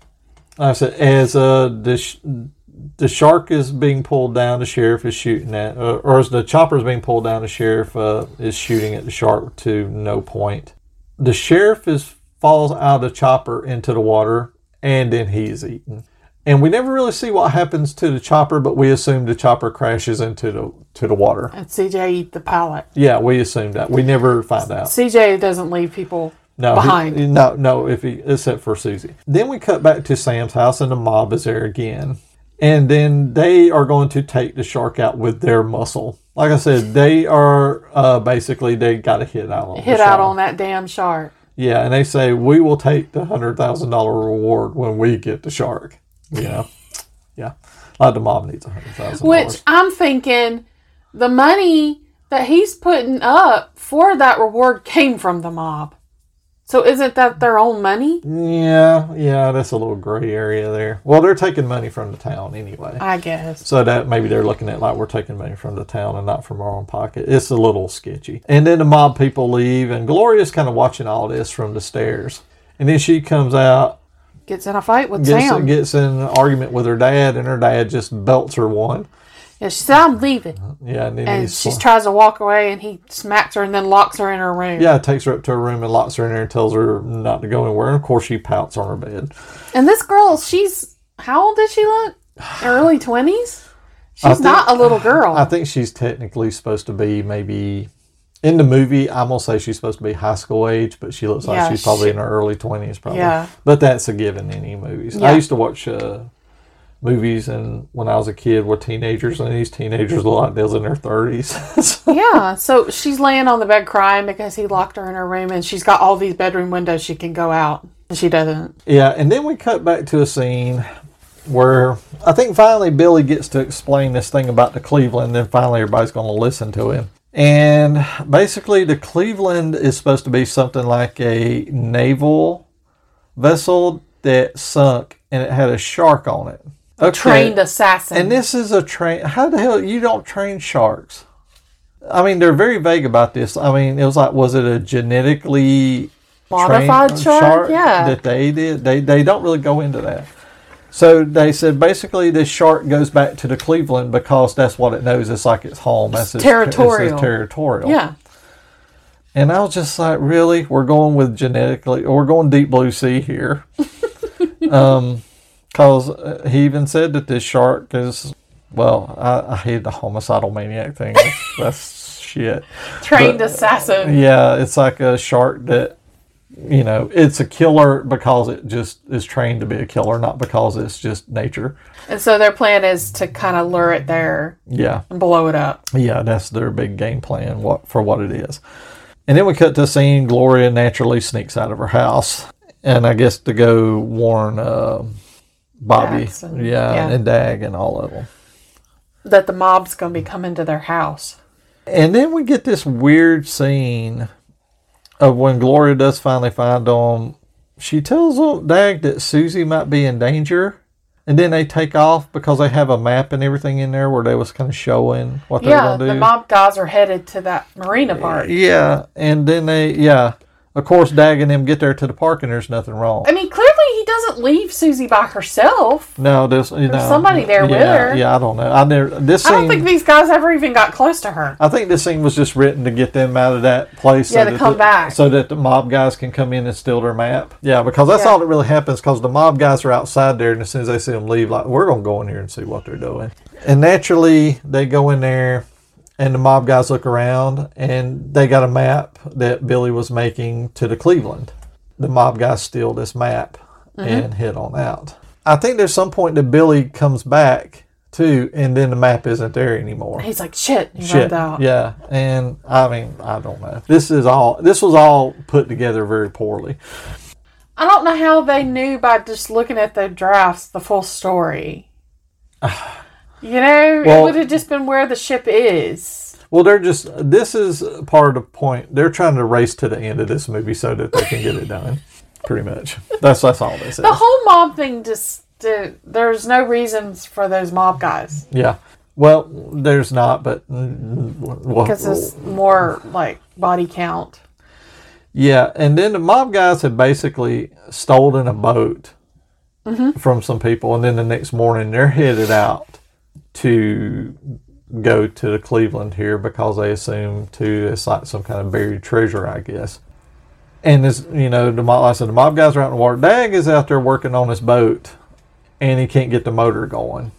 I said, as uh, the, sh- the shark is being pulled down, the sheriff is shooting at, uh, or as the chopper is being pulled down, the sheriff uh, is shooting at the shark to no point. The sheriff is falls out of the chopper into the water, and then he is eaten. And we never really see what happens to the chopper, but we assume the chopper crashes into the to the water. And CJ eat the pilot. Yeah, we assume that. We never find out. CJ doesn't leave people No, behind. He, no, no. If he except for Susie. Then we cut back to Sam's house, and the mob is there again. And then they are going to take the shark out with their muscle. Like I said, they are uh, basically they got a hit out on hit out on that damn shark. Yeah, and they say we will take the hundred thousand dollar reward when we get the shark. You know, yeah, like the mob needs a hundred thousand. Which I'm thinking the money that he's putting up for that reward came from the mob. So isn't that their own money? Yeah, yeah, that's a little gray area there. Well, they're taking money from the town anyway. I guess. So that maybe they're looking at like we're taking money from the town and not from our own pocket. It's a little sketchy. And then the mob people leave, and Gloria's kind of watching all this from the stairs. And then she comes out, Gets in a fight with gets, Sam. gets in an argument with her dad, and her dad just belts her one. Yeah, she said, I'm leaving. Yeah, and And he's she tries to walk away, and he smacks her and then locks her in her room. yeah, takes her up to her room and locks her in there and tells her not to go anywhere. And of course, she pouts on her bed. And this girl, she's, how old does she look? Early 20s? She's think- not a little girl. I think she's technically supposed to be maybe in the movie. I'm gonna say she's supposed to be high school age, but she looks like Yeah, she's probably she- in her early twenties, probably. Yeah. But that's a given in any movies. Yeah. I used to watch uh, movies and when I was a kid with teenagers, and these teenagers like they was in their thirties. yeah, so she's laying on the bed crying because he locked her in her room, and she's got all these bedroom windows she can go out, and she doesn't. yeah, and then we cut back to a scene where I think finally Billy gets to explain this thing about the Cleveland, and finally everybody's going to listen to him. And basically, the Cleveland is supposed to be something like a naval vessel that sunk and it had a shark on it. Okay. Trained assassin. And this is a train. How the hell you don't train sharks? I mean, they're very vague about this. I mean, it was like, was it a genetically Modified trained shark? Yeah. that they did? They they don't really go into that. So they said basically this shark goes back to the Cleveland because that's what it knows. It's like its home. That's its, territorial. It's territorial. Yeah. And I was just like, really? We're going with genetically, we're going deep blue sea here. um, because uh, he even said that this shark is, well, I, I hate the homicidal maniac thing. That's, that's shit. Trained But, assassin. Yeah, it's like a shark that, you know, it's a killer because it just is trained to be a killer, not because it's just nature. And so their plan is to kind of lure it there Yeah. and blow it up. Yeah, that's their big game plan what for what it is. And then we cut to a scene. Gloria naturally sneaks out of her house, and I guess to go warn uh, Bobby, and- yeah, yeah. and Dag, and all of them. That the mob's going to be coming to their house. And then we get this weird scene of when Gloria does finally find them. She tells Dag that Susie might be in danger. And then they take off because they have a map and everything in there where they was kind of showing what they were going to do. Yeah, the mob guys are headed to that marina park. Yeah, and then they, yeah, of course, Dag and them get there to the park and there's nothing wrong. I mean, clearly he doesn't leave Susie by herself. No, this you know somebody there yeah, with her. Yeah, I don't know. I never this I don't think these guys ever even got close to her. I think this scene was just written to get them out of that place. Yeah, to come the, back. So that the mob guys can come in and steal their map. Yeah, because that's Yeah. all that really happens because the mob guys are outside there, and as soon as they see them leave, like, we're going to go in here and see what they're doing. And naturally, they go in there, and the mob guys look around, and they got a map that Billy was making to the Cleveland. The mob guys steal this map Mm-hmm. and head on out. I think there's some point that Billy comes back too, and then the map isn't there anymore. He's like, shit, he Shit. out. Yeah, and I mean, I don't know. This is all. This was all put together very poorly. I don't know how they knew by just looking at the drafts the full story. you know, Well- it would have just been where the ship is. Well, they're just. This is part of the point. They're trying to race to the end of this movie so that they can get it done. Pretty much. That's that's all this is. The whole mob thing just uh, there's no reasons for those mob guys Yeah. Well, there's not, but because it's more like body count. Yeah, and then the mob guys had basically stolen a boat from some people, and then the next morning they're headed out to go to the Cleveland here because they assume too it's like some kind of buried treasure, I guess. And this, you know, the mob, like I said, the mob guys are out in the water. Dag is out there working on his boat, and he can't get the motor going.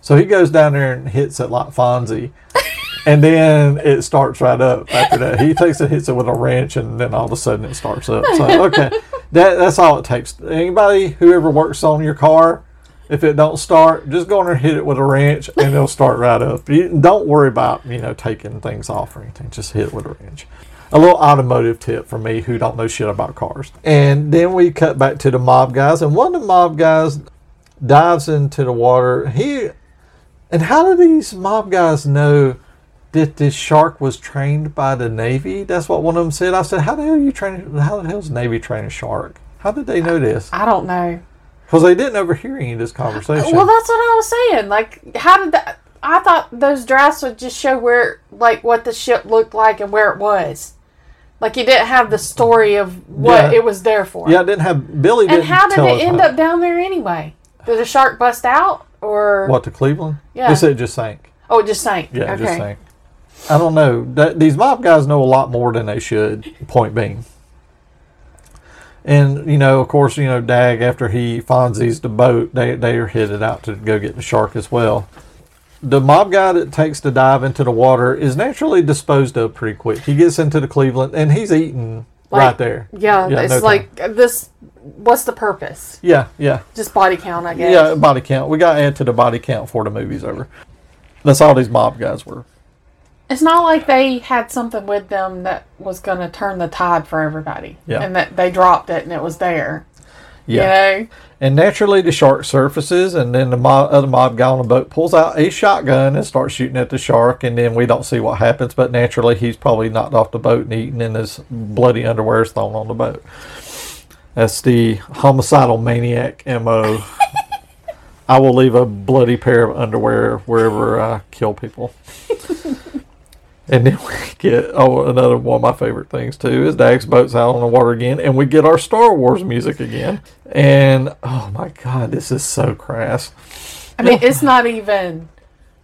So he goes down there and hits it like Fonzie. And then it starts right up after that. He takes it, hits it with a wrench, and then all of a sudden it starts up. So okay, that that's all it takes. Anybody who ever works on your car, if it don't start, just go in there and hit it with a wrench, and it'll start right up. You don't worry about you know taking things off or anything. Just hit it with a wrench. A little automotive tip for me who don't know shit about cars. And then we cut back to the mob guys, and one of the mob guys dives into the water. He and how do these mob guys know that this shark was trained by the Navy? That's what one of them said. I said, "How the hell you train? How the hell's Navy train a shark? How did they know this? I don't know. Because they didn't overhear any of this conversation. Well, that's what I was saying. Like, how did that? I thought those drafts would just show where, like, what the ship looked like and where it was. Like, you didn't have the story of what Yeah. it was there for. yeah, I didn't have Billy. And how did it end how- up down there anyway? Did the shark bust out or What to Cleveland? Yeah. they said it just sank. Oh, it just sank. Yeah, okay. it just sank. I don't know. These mob guys know a lot more than they should. Point being. And you know, of course, you know, Dag after he Fonzie's the boat, they they are headed out to go get the shark as well. The mob guy that takes the dive into the water is naturally disposed of pretty quick. He gets into the Cleveland and he's eating right there. Yeah, Yeah, it's no like uh, this. What's the purpose? Yeah, yeah. Just body count, I guess. Yeah, body count. We got to add to the body count before the movie's over. That's all these mob guys were. It's not like they had something with them that was going to turn the tide for everybody. Yeah. And that they dropped it and it was there. Yeah. You know? And naturally, the shark surfaces, and then the mob, other mob guy on the boat pulls out a shotgun and starts shooting at the shark. And then we don't see what happens, but naturally, he's probably knocked off the boat and eaten, and his bloody underwear is thrown on the boat. That's the homicidal maniac mo. I will leave a bloody pair of underwear wherever I kill people. And then we get oh another one of my favorite things too is Dag's boat's out on the water again, and we get our Star Wars music again. And oh my god, this is so crass. I mean, it's not even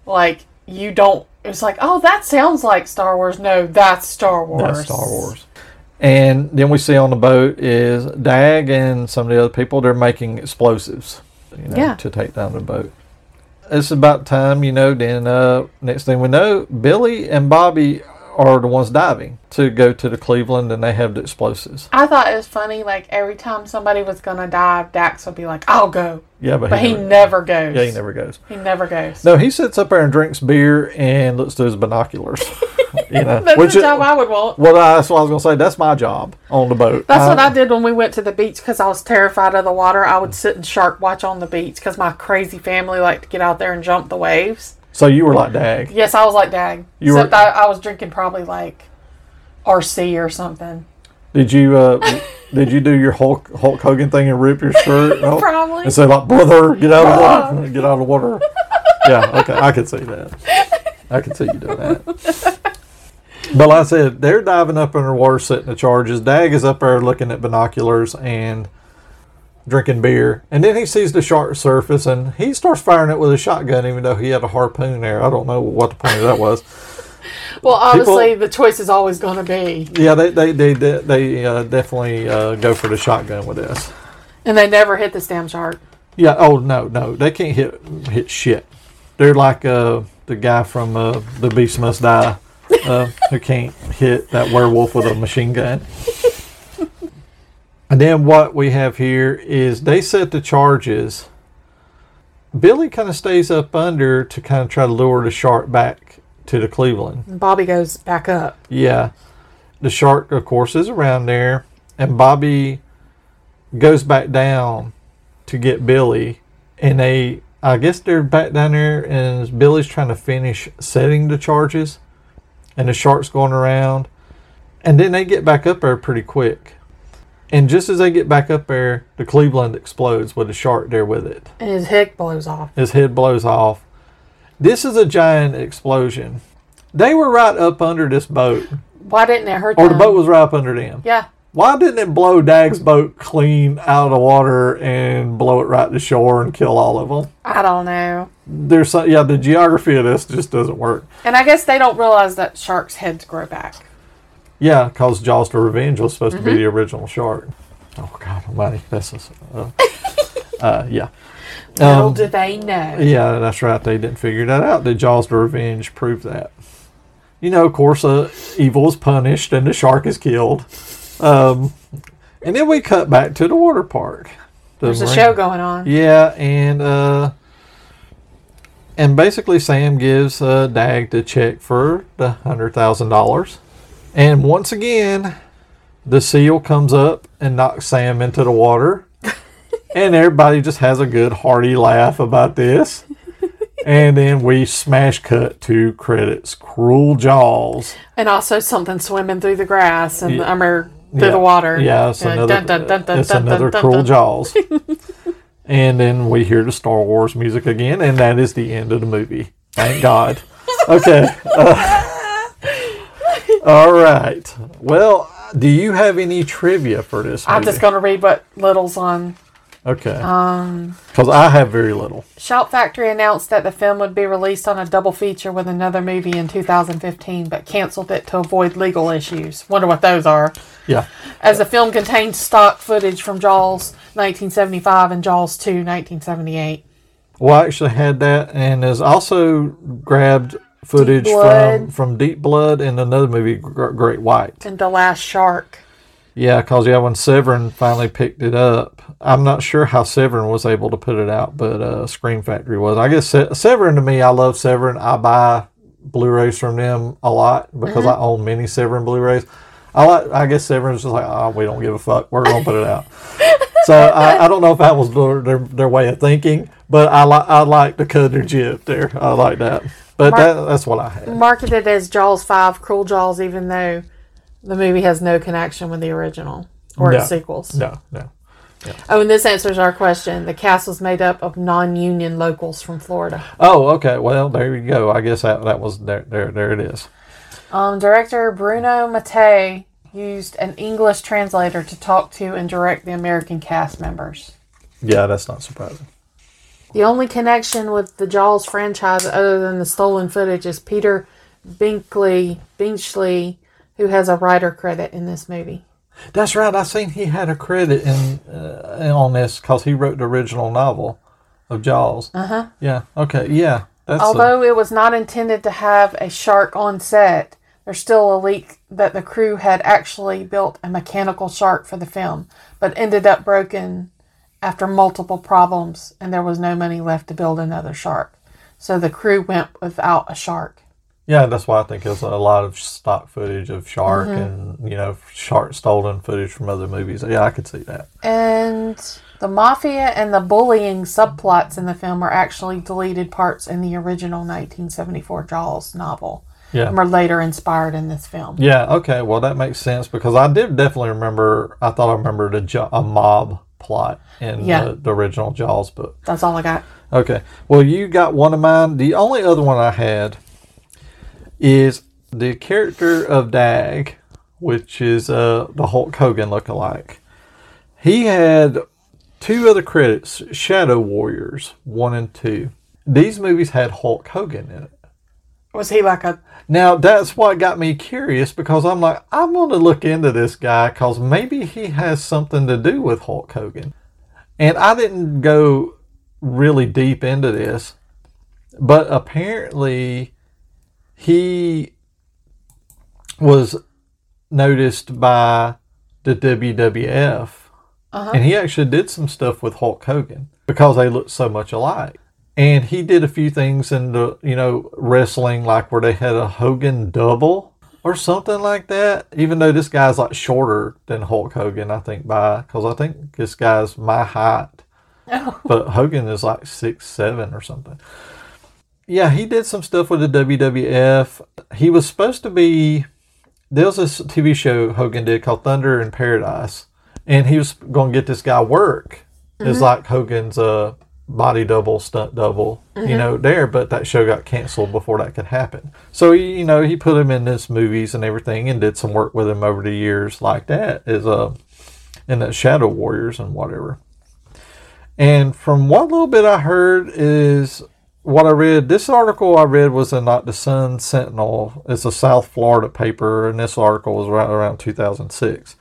like you don't. It's like, oh, that sounds like Star Wars. No, that's Star Wars. That's Star Wars. And then we see on the boat is Dag and some of the other people. They're making explosives, you know, Yeah. to take down the boat. It's about time, you know. Then uh, next thing we know, Billy and Bobby are the ones diving to go to the Cleveland, and they have the explosives. I thought it was funny. Like every time somebody was gonna dive, Dax would be like, "I'll go," Yeah, but, but he never goes. Yeah, he never goes. He never goes. No, he sits up there and drinks beer and looks through his binoculars. you know, That's which the is- job I would want. Well, that's what I was gonna say. That's my job on the boat. That's what I did when we went to the beach because I was terrified of the water. I would sit and shark watch on the beach because my crazy family liked to get out there and jump the waves. So you were like Dag. Yes, I was like Dag. You were- I, I was drinking probably like RC or something. Did you uh, did you do your Hulk Hulk Hogan thing and rip your shirt? No? Probably. And say like, brother, get out of the water, get out of the water. yeah, okay, I could see that. I can see you doing that. But like I said, they're diving up underwater, setting the charges. Dag is up there looking at binoculars, and drinking beer, and then he sees the shark surface, and he starts firing it with a shotgun, even though he had a harpoon there. I don't know what the point of that was. Well, obviously, the choice is always going to be, Yeah, they they they they, they uh, definitely uh, go for the shotgun with this. and they never hit this damn shark. Yeah. Oh no, no, they can't hit hit shit. They're like uh, the guy from uh, The Beast Must Die, uh, who can't hit that werewolf with a machine gun. And then what we have here is they set the charges. Billy kind of stays up under to kind of try to lure the shark back to the Cleveland. Bobby goes back up. Yeah. The shark, of course, is around there, and Bobby goes back down to get Billy, and they, I guess they're back down there, and Billy's trying to finish setting the charges, and the shark's going around, and then they get back up there pretty quick. And just as they get back up there, the Cleveland explodes with a shark there with it. And his head blows off. His head blows off. This is a giant explosion. They were right up under this boat, Why didn't it hurt or them? the boat was right up under them. Yeah. Why didn't it blow Dag's boat clean out of the water and blow it right to shore and kill all of them? I don't know. There's some, yeah, the geography of this just doesn't work. And I guess they don't realize that sharks' heads grow back. Yeah, because Jaws: The Revenge was supposed to be the original shark. Oh God Almighty, that's a, uh, uh, yeah. Little Um, do they know. Yeah, that's right. They didn't figure that out. The Jaws: The Revenge proved that. You know, of course, uh, evil is punished and the shark is killed. Um, and then we cut back to the water park. The There's a show going on. Yeah, and uh, and basically Sam gives uh, Dag the check for the hundred thousand dollars, and once again, the seal comes up and knocks Sam into the water, and everybody just has a good hearty laugh about this. And then we smash cut to credits. Cruel Jaws. And also something swimming through the grass and Yeah. I mean, through Yeah. the water. Yeah, it's another, dun, dun, dun, dun, it's another Cruel. Jaws. and then we hear the Star Wars music again, and that is the end of the movie. Thank God. Okay. uh, all right. Well, do you have any trivia for this movie? I'm just going to read what Little's on. Okay. Um, Because I have very little. Shout Factory announced that the film would be released on a double feature with another movie in 2015, but canceled it to avoid legal issues. Wonder what those are. Yeah. As the film contains stock footage from Jaws 1975 and Jaws 2 1978. Well, I actually had that, and has also grabbed footage from from Deep Blood and another movie, Great White. And The Last Shark. Yeah, because yeah, when Severin finally picked it up, I'm not sure how Severin was able to put it out, but uh, Scream Factory was. I guess Se- Severin to me, I love Severin. I buy Blu-rays from them a lot because I own many Severin Blu-rays. I like. I guess Severin's just like, oh, we don't give a fuck. We're gonna put it out. so I, I don't know if that was their, their way of thinking, but I like I like the cut their jib there. I like that. But Mar- that, that's what I had. Marketed as Jaws 5 Cruel Jaws, even though the movie has no connection with the original or No. its sequels. No, no. Oh, and this answers our question. The cast was made up of non union locals from Florida. Oh, okay. Well, there you go. I guess that that was there. There, there it is. Um, director Bruno Mattei used an English translator to talk to and direct the American cast members. Yeah, that's not surprising. The only connection with the Jaws franchise other than the stolen footage is Peter Binkley Benchley, who has a writer credit in this movie. That's right. I seen he had a credit in uh, on this because he wrote the original novel of Jaws. Uh huh. Yeah. Okay. Yeah. That's a- Although it was not intended to have a shark on set, there's still a leak that the crew had actually built a mechanical shark for the film, but ended up broken after multiple problems and there was no money left to build another shark. So the crew went without a shark. Yeah. That's why I think there's a lot of stock footage of shark Mhm. and you know shark stolen footage from other movies. Yeah, I could see that. And the mafia and the bullying subplots in the film are actually deleted parts in the original 1974 Jaws novel. Yeah. And were later inspired in this film. Yeah. Okay. Well, that makes sense because I did definitely remember. I thought I remembered a, jo- a mob plot in Yeah. the, the original Jaws book. That's all I got. Okay. Well, you got one of mine. The only other one I had is the character of Dag, which is uh, the Hulk Hogan lookalike. He had two other credits Shadow Warriors 1 and 2. These movies had Hulk Hogan in it. Was he like a Now, that's what got me curious because I'm like, I'm going to look into this guy because maybe he has something to do with Hulk Hogan. And I didn't go really deep into this, but apparently he was noticed by the WWF uh-huh. and he actually did some stuff with Hulk Hogan because they looked so much alike. And he did a few things in the, you know, wrestling, like where they had a Hogan double or something like that. Even though this guy's like shorter than Hulk Hogan, I think, by, because I think this guy's my height. Oh. But Hogan is like six, seven or something. Yeah, he did some stuff with the WWF. He was supposed to be, there was this TV show Hogan did called Thunder in Paradise. And he was going to get this guy work. It's like Hogan's uh, body double, stunt double, you know, there. But that show got canceled before that could happen. So, he, you know, he put him in his movies and everything and did some work with him over the years like that is uh, in the Shadow Warriors and whatever. And from what little bit I heard is what I read. This article I read was in like the Sun Sentinel. It's a South Florida paper, and this article was right around 2006.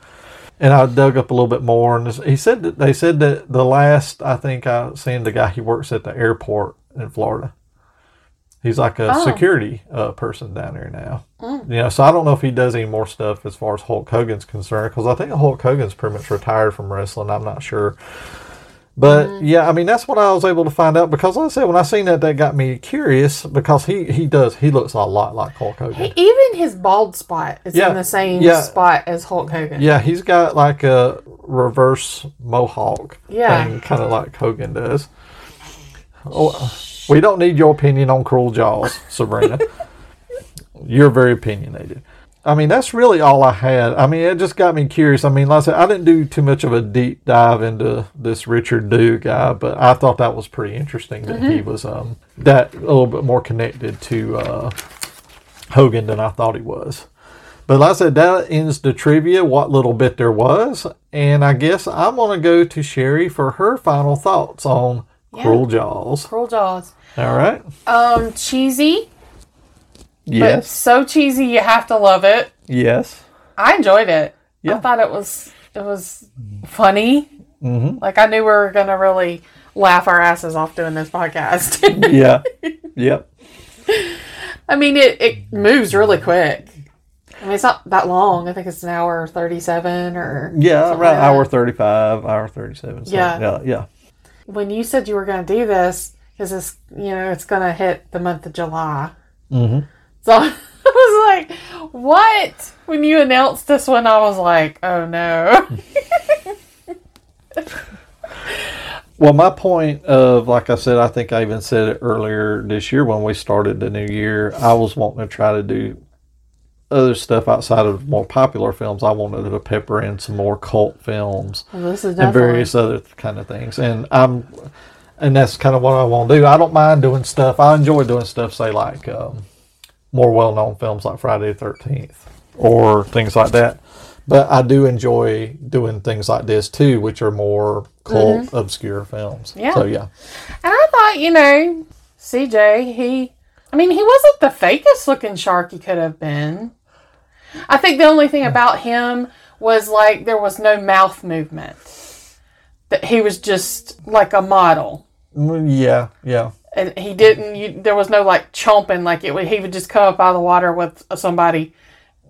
And I dug up a little bit more, and he said that they said that the last I think I seen the guy he works at the airport in Florida. He's like a Oh. security uh, person down there now. You know, so I don't know if he does any more stuff as far as Hulk Hogan's concerned, because I think Hulk Hogan's pretty much retired from wrestling. I'm not sure. But mm. yeah, I mean that's what I was able to find out because like I said when I seen that that got me curious because he he does he looks a lot like Hulk Hogan. He, even his bald spot is Yeah, in the same yeah. spot as Hulk Hogan. Yeah, he's got like a reverse mohawk Yeah. thing, kind of like Hogan does. Oh, we don't need your opinion on Cruel Jaws, Sabrina. You're very opinionated. I mean, that's really all I had. I mean, it just got me curious. I mean, like I said, I didn't do too much of a deep dive into this Richard Dew guy, but I thought that was pretty interesting that he was um, that a little bit more connected to uh, Hogan than I thought he was. But like I said, that ends the trivia, what little bit there was. And I guess I'm going to go to Sherry for her final thoughts on Cruel Jaws. Cruel Jaws. All right. Um, cheesy, Yes. so cheesy you have to love it. Yes. I enjoyed it. Yeah. I thought it was it was funny. Mm-hmm. Like I knew we were gonna really laugh our asses off doing this podcast. Yeah. yep. I mean, it it moves really quick. I mean, it's not that long. I think it's an hour thirty-seven or Yeah. Around like hour 35, hour 37. so, Yeah. Yeah. Yeah. When you said you were going to do this, because it's you know it's going to hit the month of July. Mm-hmm. So I was like, "What?" When you announced this one, I was like, "Oh no!" Well, my point of, like I said, I think I even said it earlier this year when we started the new year. I was wanting to try to do other stuff outside of more popular films. I wanted to pepper in some more cult films Well, this is and various other kind of things. And I'm, and that's kind of what I want to do. I don't mind doing stuff. I enjoy doing stuff, say like um, more well-known films like Friday the Thirteenth or things like that. But I do enjoy doing things like this too, which are more cult, obscure films. Yeah. So yeah, And I thought, you know, CJ, he, I mean, he wasn't the fakest looking shark he could have been. I think the only thing about him was like there was no mouth movement. That he was just like a model. Mm, yeah, yeah, And he didn't, you, there was no like chomping, like it would, he would just come up out of the water with somebody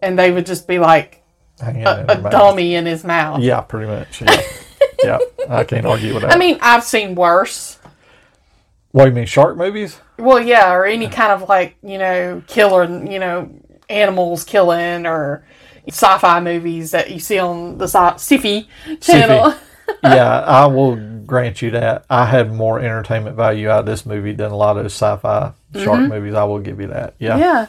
and they would just be like a, a dummy in his mouth. Yeah, pretty much. Yeah. yeah, I can't argue with that. I mean, I've seen worse. what do you mean, shark movies? Well, yeah, or any kind of like you know killer, you know, animals killing or sci-fi movies that you see on the sci- sci-fi channel. Yeah, I will grant you that. I had more entertainment value out of this movie than a lot of those sci-fi shark movies. I will give you that. Yeah, Mm-hmm. yeah,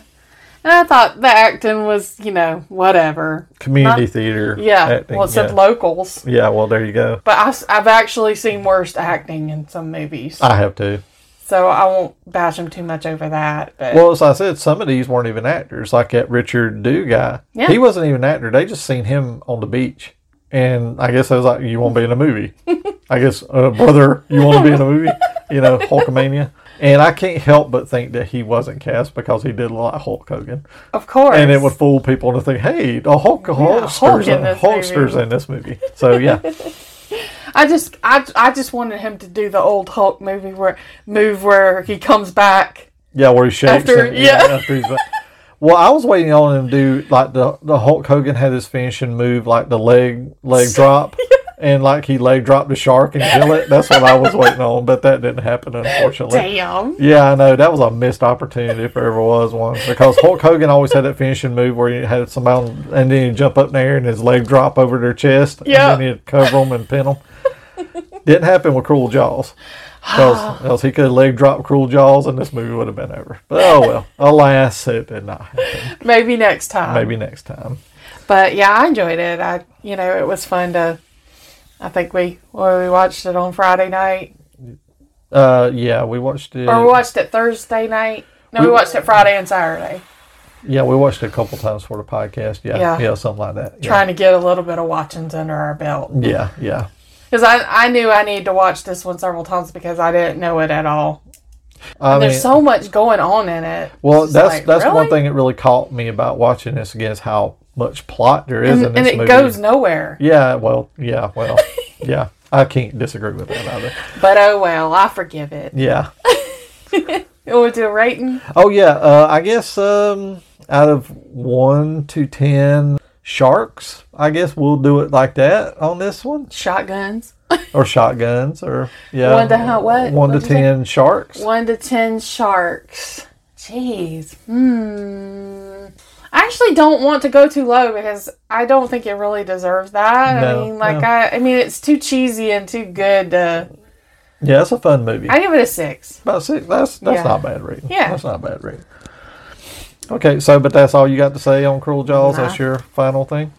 and I thought the acting was you know whatever. community Not- theater. Yeah, acting, well, it said yeah. locals, yeah, well, there you go. but I, have actually seen worse acting in some movies, I have to. so I won't bash them too much over that. But Well, as I said, some of these weren't even actors. Like that Richard Dew guy, Yeah. he wasn't even an actor. They just seen him on the beach, And I guess I was like, "You want to be in a movie?" I guess, uh, brother, you want to be in a movie? You know, Hulkamania. And I can't help but think that he wasn't cast because he did a lot of Hulk Hogan. Of course. And it would fool people into think, hey, the Hulk, Hulkster's, Hulk in this Hulkster's movie. in this movie. So yeah, I just I, I just wanted him to do the old Hulk movie where move where he comes back. yeah, where he shakes. After- and, yeah. after he's back. Well, I was waiting on him to do like the the Hulk Hogan had his finishing move, like the leg leg drop, and like he leg dropped the shark and kill it. That's what I was waiting on, but that didn't happen, unfortunately. Damn. Yeah, I know that was a missed opportunity if there ever was one. Because Hulk Hogan always had that finishing move where he had somebody and then he'd jump up in the air and his leg drop over their chest, Yeah. and then he'd cover them and pin them. Didn't happen with Cruel Jaws. Because he could have leg dropped Cruel Jaws and this movie would have been over. But oh well, alas, it did not happen. Maybe next time. Maybe next time. But yeah, I enjoyed it. I you know, it was fun to I think we well, we watched it on Friday night. Uh, yeah, we watched it. Or we watched it Thursday night. No, we, We- watched it Friday and Saturday. yeah, we watched it a couple times for the podcast. Yeah, Yeah. yeah, something like that. Yeah. Trying to get a little bit of watchings under our belt. Yeah, yeah. Because I, I knew I needed to watch this one several times because I didn't know it at all. I And mean, there's so much going on in it. Well, It's that's like, that's one thing that really caught me about watching this again is how much plot there is And, in this movie. and it movie. goes nowhere. Yeah, well, yeah, well, yeah. I can't disagree with that either. But oh well, I forgive it. Yeah. You want to do a rating? Oh yeah. Uh, I guess um, out of one to ten sharks, I guess we'll do it like that on this one, Shotguns. or shotguns, or yeah, One to what? One to What'd you say? ten sharks. One to ten sharks. Jeez. Hmm. I actually don't want to go too low because I don't think it really deserves that. No, I mean, like no. I, I mean, it's too cheesy and too good. To, Yeah, it's a fun movie. I give it a six. About six. That's that's Yeah. not bad rating. Yeah. that's not a bad rating. Okay, so but that's all you got to say on Cruel Jaws. Nah. That's your final thing.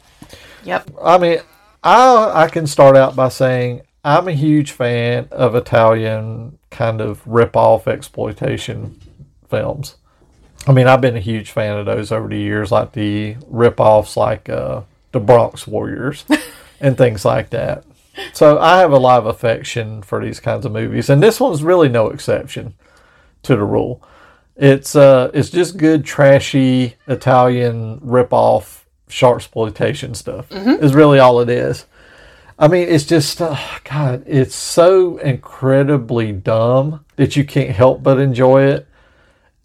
Yep. I mean, I I can start out by saying I'm a huge fan of Italian kind of rip off exploitation films. I mean, I've been a huge fan of those over the years, like the rip offs, like uh, the Bronx Warriors and things like that. So I have a lot of affection for these kinds of movies, and this one's really no exception to the rule. It's uh, it's just good, trashy Italian rip off shark exploitation stuff. Is really all it is. I mean, it's just uh, God. It's so incredibly dumb that you can't help but enjoy it,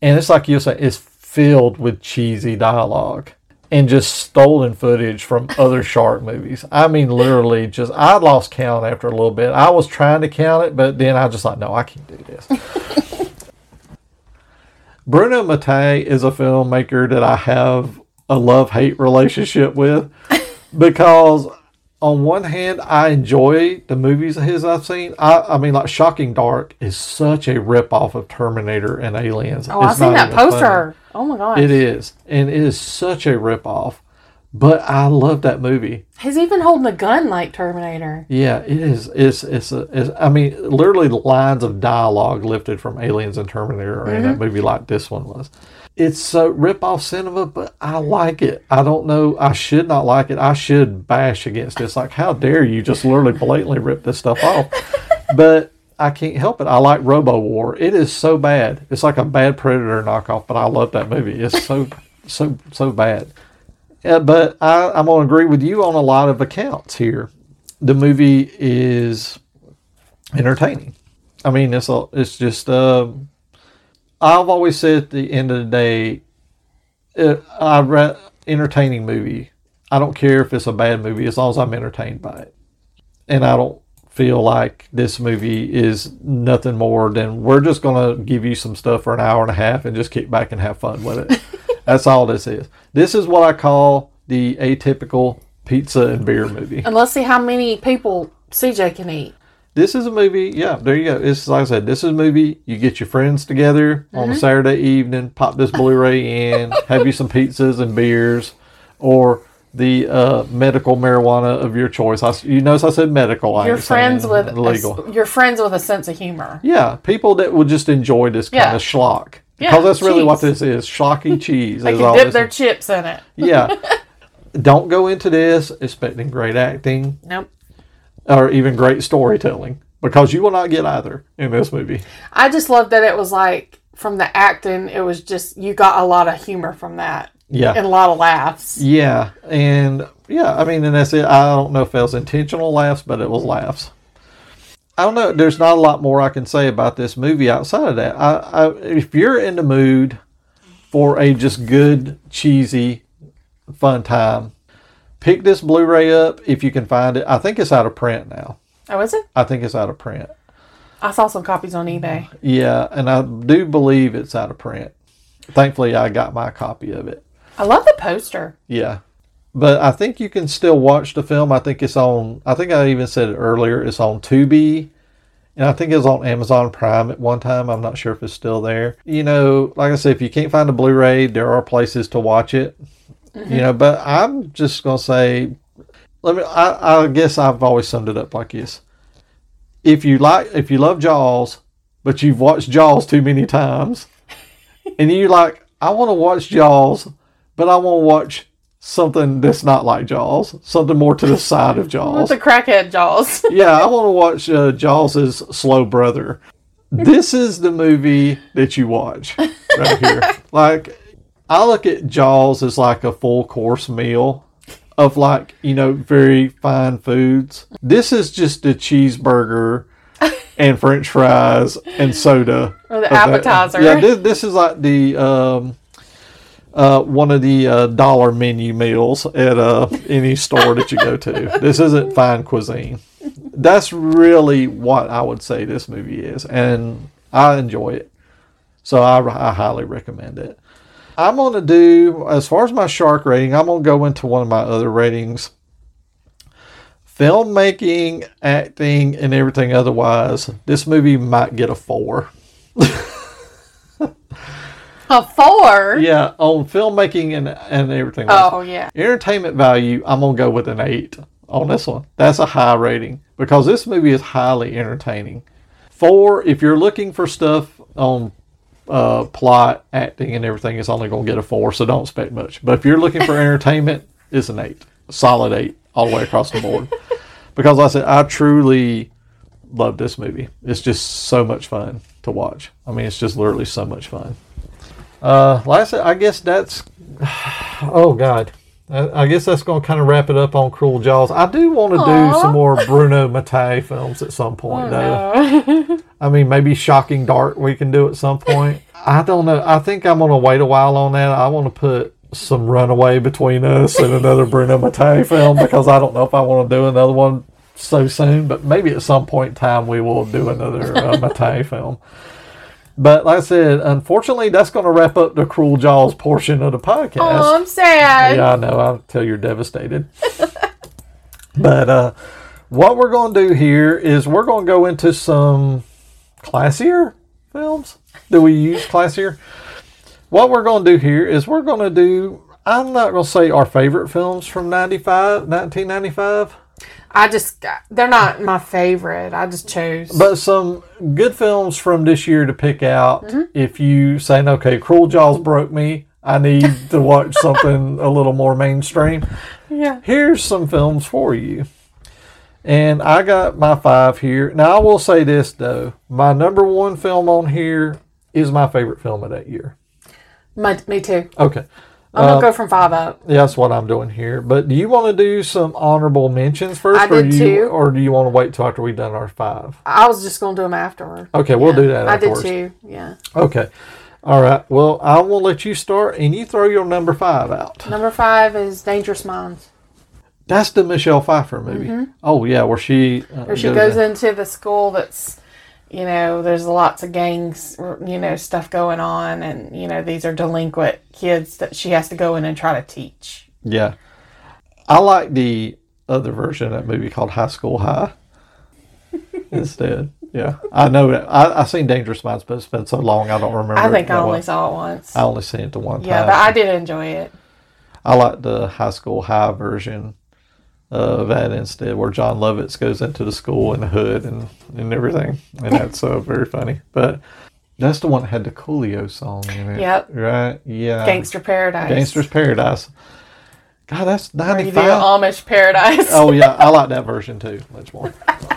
and it's like you said, it's filled with cheesy dialogue and just stolen footage from other shark movies. I mean, literally, just I lost count after a little bit. I was trying to count it, but then I just like, no, I can't do this. Bruno Mattei is a filmmaker that I have a love hate relationship with because on one hand I enjoy the movies of his I've seen. I, I mean like Shocking Dark is such a rip off of Terminator and Aliens. Oh, I've seen that even funny. poster. Oh my gosh. It is. And it is such a rip off. But I love that movie. He's even holding a gun like Terminator. Yeah, it is. It's it's, a, it's I mean, literally the lines of dialogue lifted from Aliens and Terminator are in that mm-hmm. movie, like this one was. It's so rip off cinema, but I like it. I don't know. I should not like it. I should bash against this. Like, how dare you just literally blatantly rip this stuff off? but I can't help it. I like Robo War. It is so bad. It's like a bad Predator knockoff, but I love that movie. It's so so so bad. Yeah, but I, I'm going to agree with you on a lot of accounts here. The movie is entertaining. I mean, it's a, it's just. Um, I've always said at the end of the day, uh, I re- entertaining movie. I don't care if it's a bad movie as long as I'm entertained by it, and I don't feel like this movie is nothing more than we're just going to give you some stuff for an hour and a half and just kick back and have fun with it. That's all this is. This is what I call the atypical pizza and beer movie. And let's see how many people CJ can eat. This is a movie. Yeah, there you go. It's like I said. This is a movie. You get your friends together on a Saturday evening, pop this Blu-ray in, have you some pizzas and beers, or the uh, medical marijuana of your choice. I, you notice I said medical. I You're friends with a, legal. you're friends with a sense of humor. yeah, people that would just enjoy this kind Yeah. of schlock. Yeah, Because that's really what this is. Schlocky cheese. They can dip their is. chips in it. Yeah. don't go into this expecting great acting Nope. or even great storytelling because you will not get either in this movie. I just love that it was like from the acting, it was just you got a lot of humor from that Yeah. and a lot of laughs. Yeah, and yeah, I mean, and that's it. I don't know if it was intentional laughs, but it was laughs. I don't know. There's not a lot more I can say about this movie outside of that. I, I if you're in the mood for a just good, cheesy, fun time, pick this Blu-ray up if you can find it. I think it's out of print now. Oh, is it? I think it's out of print. I saw some copies on eBay. Yeah, and I do believe it's out of print. Thankfully, I got my copy of it. I love the poster. Yeah. But I think you can still watch the film. I think it's on, I think I even said it earlier, it's on Tubi. And I think it was on Amazon Prime at one time. I'm not sure if it's still there. You know, like I said, if you can't find a Blu ray, there are places to watch it. You mm-hmm. know, but I'm just going to say, let me, I, I guess I've always summed it up like this. If you like, if you love Jaws, but you've watched Jaws too many times, and you're like, I want to watch Jaws, but I want to watch something that's not like Jaws, something more to the side of Jaws. the crackhead jaws. yeah, I want to watch uh, Jaws' slow brother. This is the movie that you watch right here. Like, I look at Jaws as like a full course meal of like, you know, very fine foods. This is just a cheeseburger and french fries and soda. Or the of that. appetizer. Yeah, this, this is like the um, uh, one of the uh, dollar menu meals at uh, any store that you go to. This isn't fine cuisine. That's really what I would say this movie is, and I enjoy it. So I, I highly recommend it. I'm going to do, as far as my shark rating, I'm going to go into one of my other ratings. Filmmaking, acting, and everything otherwise, this movie might get a four. A four? Yeah, on filmmaking and, and everything Oh, yeah. Entertainment value, I'm going to go with an eight on this one. That's a high rating because this movie is highly entertaining. Four, if you're looking for stuff on uh, plot, acting, and everything, it's only going to get a four, so don't expect much. But if you're looking for entertainment, it's an eight, solid eight all the way across the board. because like I said, I truly love this movie. It's just so much fun to watch. I mean, it's just literally so much fun. Uh, last, I guess that's. Oh God, I, I guess that's going to kind of wrap it up on Cruel Jaws. I do want to do some more Bruno Mattei films at some point, though. I mean, maybe Shocking Dark we can do at some point. I don't know. I think I'm going to wait a while on that. I want to put some Runaway between us and another Bruno Mattei film because I don't know if I want to do another one so soon. But maybe at some point in time we will do another uh, Mattei film. But like I said, unfortunately, that's going to wrap up the Cruel Jaws portion of the podcast. Oh, I'm sad. Yeah, I know. I'll tell you're devastated. but uh, what we're going to do here is we're going to go into some classier films. Do we use classier? What we're going to do here is we're going to do, I'm not going to say our favorite films from 95, 1995. I just, they're not my favorite. I just chose. But some good films from this year to pick out mm-hmm. if you saying, okay, Cruel Jaws broke me. I need to watch something a little more mainstream. Yeah. Here's some films for you. And I got my five here. Now, I will say this, though. My number one film on here is my favorite film of that year. My, me too. Okay. I'm going to go from five up. Yeah, that's what I'm doing here. But do you want to do some honorable mentions first? I or did you, too. Or do you want to wait till after we've done our five? I was just going to do them afterward. Okay, we'll do that I did afterwards. too. Yeah. Okay. All right. Well, I will let you start and you throw your number five out. Number five is Dangerous Minds. That's the Michelle Pfeiffer movie. Mhm. Oh, yeah, where she. Uh, Where she goes into the school that's, you know, there's lots of gangs, you know, stuff going on. And, you know, these are delinquent kids that she has to go in and try to teach. Yeah. I like the other version of that movie called High School High instead. Yeah. I know that. I, I've seen Dangerous Minds, but it's been so long I don't remember. I it think I only well. saw it once. I only seen it the one Yeah, time. but I did enjoy it. I like the high school high version of that instead, where Jon Lovitz goes into the school in the hood and, and everything. And that's uh, very funny. But that's the one that had the Coolio song in it. Yep. Right? Yeah. Gangster Paradise. Gangster's Paradise. God, that's Where you do. Amish Paradise. Oh yeah, I like that version too much more.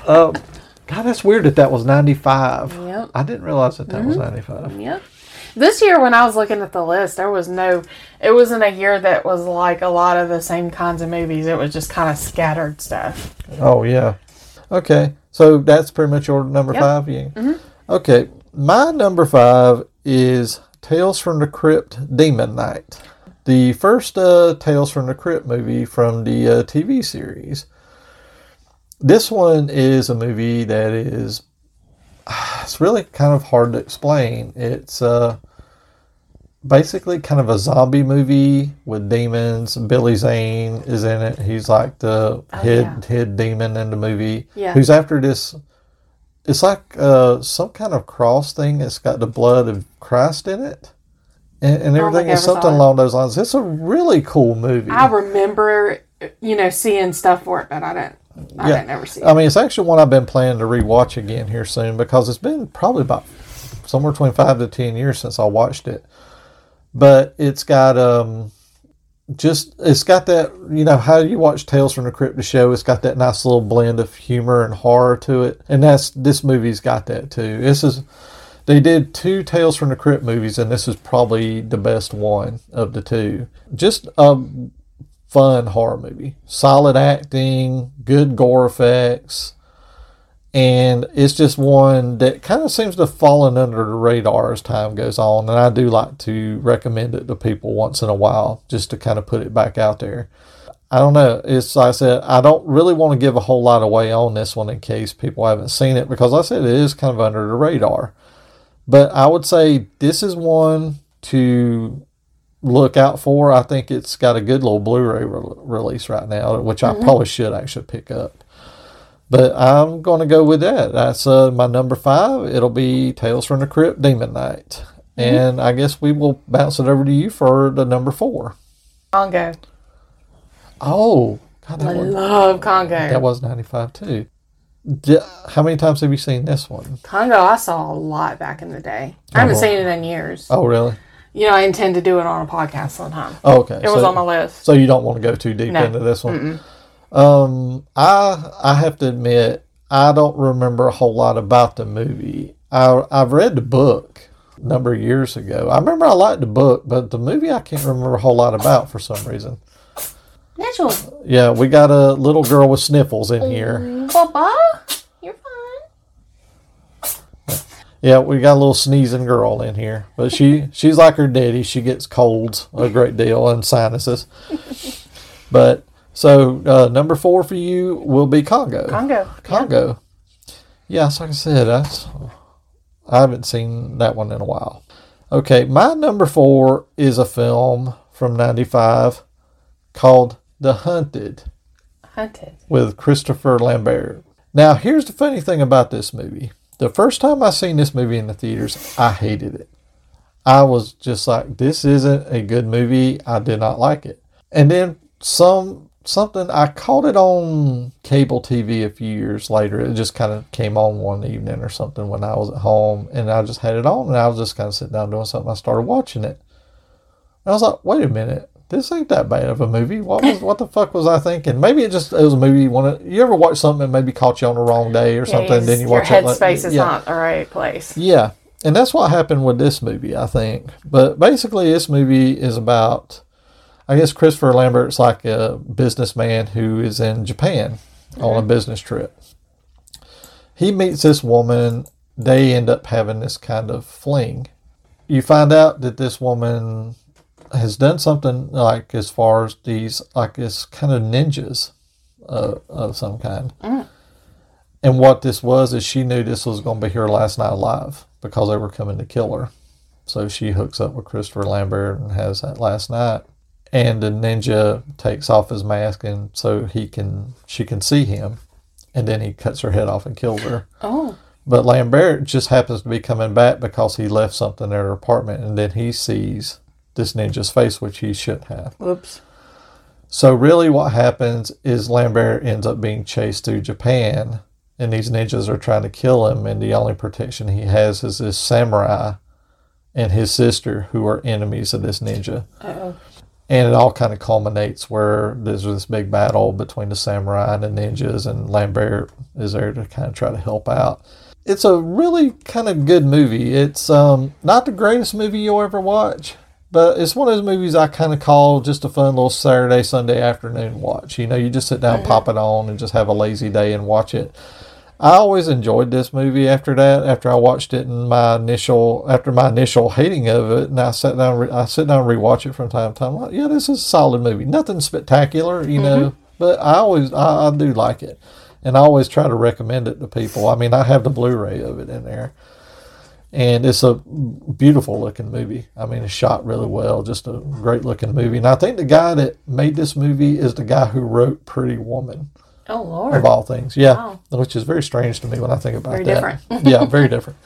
Um, God, that's weird that that was ninety five. Yep. I didn't realize that that was ninety five. Yep. This year, when I was looking at the list, there was no. It wasn't a year that was like a lot of the same kinds of movies. It was just kind of scattered stuff. Oh yeah. Okay, so that's pretty much your number Yep. five. Yeah. Okay, my number five is Tales from the Crypt Demon Knight, the first uh, Tales from the Crypt movie from the uh, TV series. This one is a movie that is. It's really kind of hard to explain. It's uh, basically kind of a zombie movie with demons. Billy Zane is in it. He's like the head yeah. head demon in the movie. Yeah. Who's after this? It's like uh, some kind of cross thing. It's got the blood of Christ in it, and, and everything is something along those lines. It's a really cool movie. I remember, you know, seeing stuff for it, but I didn't. I didn't ever see it. I mean, it's actually one I've been planning to rewatch again here soon because it's been probably about somewhere between five to ten years since I watched it. But it's got um, just it's got that you know how you watch Tales from the Crypt show. It's got that nice little blend of humor and horror to it, and that's this movie's got that too. This is they did two Tales from the Crypt movies, and this is probably the best one of the two. Just a fun horror movie, solid acting, good gore effects, and it's just one that kind of seems to have fallen under the radar as time goes on. And I do like to recommend it to people once in a while, just to kind of put it back out there. I don't know. It's like I said, I don't really want to give a whole lot away on this one in case people haven't seen it because I said it is kind of under the radar. But I would say this is one to look out for. I think it's got a good little Blu-ray re- release right now, which I mm-hmm. probably should actually pick up. But I'm going to go with that. That's uh, my number five. It'll be Tales from the Crypt Demon Knight. And I guess we will bounce it over to you for the number four. Congo. Oh, God, I was, love Congo. that was 95 too. D- how many times have you seen this one? Congo, I saw a lot back in the day. I haven't Oh. seen it in years. Oh, really? You know, I intend to do it on a podcast sometime. Oh, okay. It was on my list. So you don't want to go too deep No. into this one. Um, I I have to admit I don't remember a whole lot about the movie. I I've read the book a number of years ago. I remember I liked the book, but the movie I can't remember a whole lot about for some reason. Mitchell, Yeah, we got a little girl with sniffles in here. Papa, you're fine. Yeah, we got a little sneezing girl in here, but she she's like her daddy. She gets colds a great deal and sinuses. But so uh, number four for you will be Congo. Congo. Congo. Yeah, so like I said, that's I haven't seen that one in a while. Okay, my number four is a film from '95 called The Hunted Hunted. with Christopher Lambert. Now, here's the funny thing about this movie. The first time I seen this movie in the theaters, I hated it. I was just like, this isn't a good movie. I did not like it. And then some something I caught it on cable TV a few years later. It just kind of came on one evening or something when I was at home and I just had it on and I was just kind of sitting down doing something. I started watching it. And I was like, wait a minute, this ain't that bad of a movie. What was what the fuck was I thinking? Maybe it just it was a movie you want. You ever watch something and maybe caught you on the wrong day or something? Yeah, and then you your watch it. like- headspace is yeah. not the right place. Yeah, and that's what happened with this movie, I think. But basically, this movie is about, I guess, Christopher Lambert's like a businessman who is in Japan on a business trip. He meets this woman. They end up having this kind of fling. You find out that this woman has done something like as far as these, like this kind of ninjas uh, of some kind. And what this was is she knew this was going to be her last night alive because they were coming to kill her. So she hooks up with Christopher Lambert and has that last night. And the ninja takes off his mask and so he can she can see him. And then he cuts her head off and kills her. Oh. But Lambert just happens to be coming back because he left something at her apartment and then he sees this ninja's face, which he shouldn't have. Whoops. So really what happens is Lambert ends up being chased through Japan and these ninjas are trying to kill him and the only protection he has is this samurai and his sister who are enemies of this ninja. Uh-oh. And it all kind of culminates where there's this big battle between the samurai and the ninjas, and Lambert is there to kind of try to help out. It's a really kind of good movie. It's um, not the greatest movie you'll ever watch, but it's one of those movies I kind of call just a fun little Saturday, Sunday afternoon watch. You know, you just sit down, pop it on, and just have a lazy day and watch it. I always enjoyed this movie after that. After I watched it in my initial, after my initial hating of it, and I sat down, re- I sit down and rewatch it from time to time. Like, yeah, this is a solid movie. Nothing spectacular, you mm-hmm. know, but I always, I, I do like it, and I always try to recommend it to people. I mean, I have the Blu-ray of it in there, and it's a beautiful looking movie. I mean, it's shot really well, just a great looking movie. And I think the guy that made this movie is the guy who wrote Pretty Woman Oh Lord. of all things. Yeah, Wow. which is very strange to me when I think about Very that. different. yeah, very different.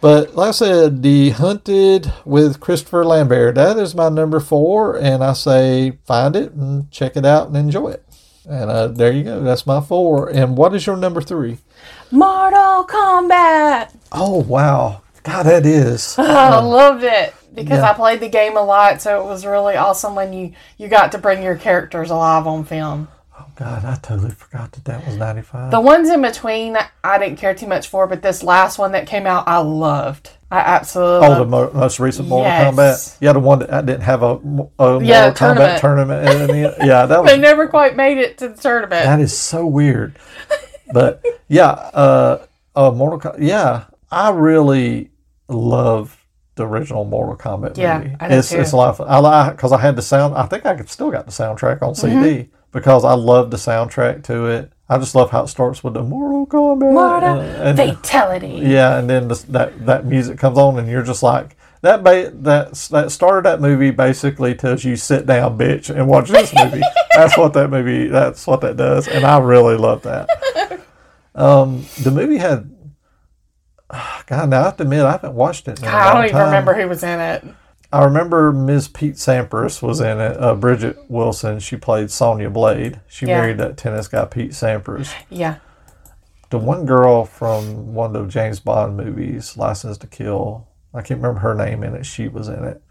But like I said, The Hunted with Christopher Lambert, that is my number four, and I say find it and check it out and enjoy it. And uh, there you go. That's my four. And what is your number three? Mortal Kombat. Oh wow, God, that is. I loved it because Yeah. I played the game a lot, so it was really awesome when you you got to bring your characters alive on film. Oh God, I totally forgot that that was ninety five. The ones in between, I didn't care too much for, but this last one that came out, I loved. I absolutely. Oh, the mo- most recent Mortal Yes. Kombat. Yeah, the one that I didn't have a, a Yeah, Mortal Kombat tournament. in it. yeah, that was they never quite made it to the tournament. That is so weird. But yeah, uh, uh, Mortal Kombat. Yeah, I really love the original Mortal Kombat movie. Yeah. I do it's too. it's a lot of fun. I like because I had the sound. I think I could still got the soundtrack on Mm-hmm. Because I love the soundtrack to it. I just love how it starts with the Mortal Kombat. Mortal and- and- fatality. yeah, and then the, that that music comes on, and you're just like that. Ba- that that start of that movie basically tells you sit down, bitch, and watch this movie. that's what that movie. That's what that does, and I really love that. Um, the movie had. God, now I have to admit I haven't watched it. In a I don't even time. remember who was in it. I remember Ms. Pete Sampras was in it. Uh, Bridgette Wilson, she played Sonya Blade. She Yeah. married that tennis guy Pete Sampras Yeah. the one girl from one of the James Bond movies, License to Kill. I can't remember her name in it. She was in it,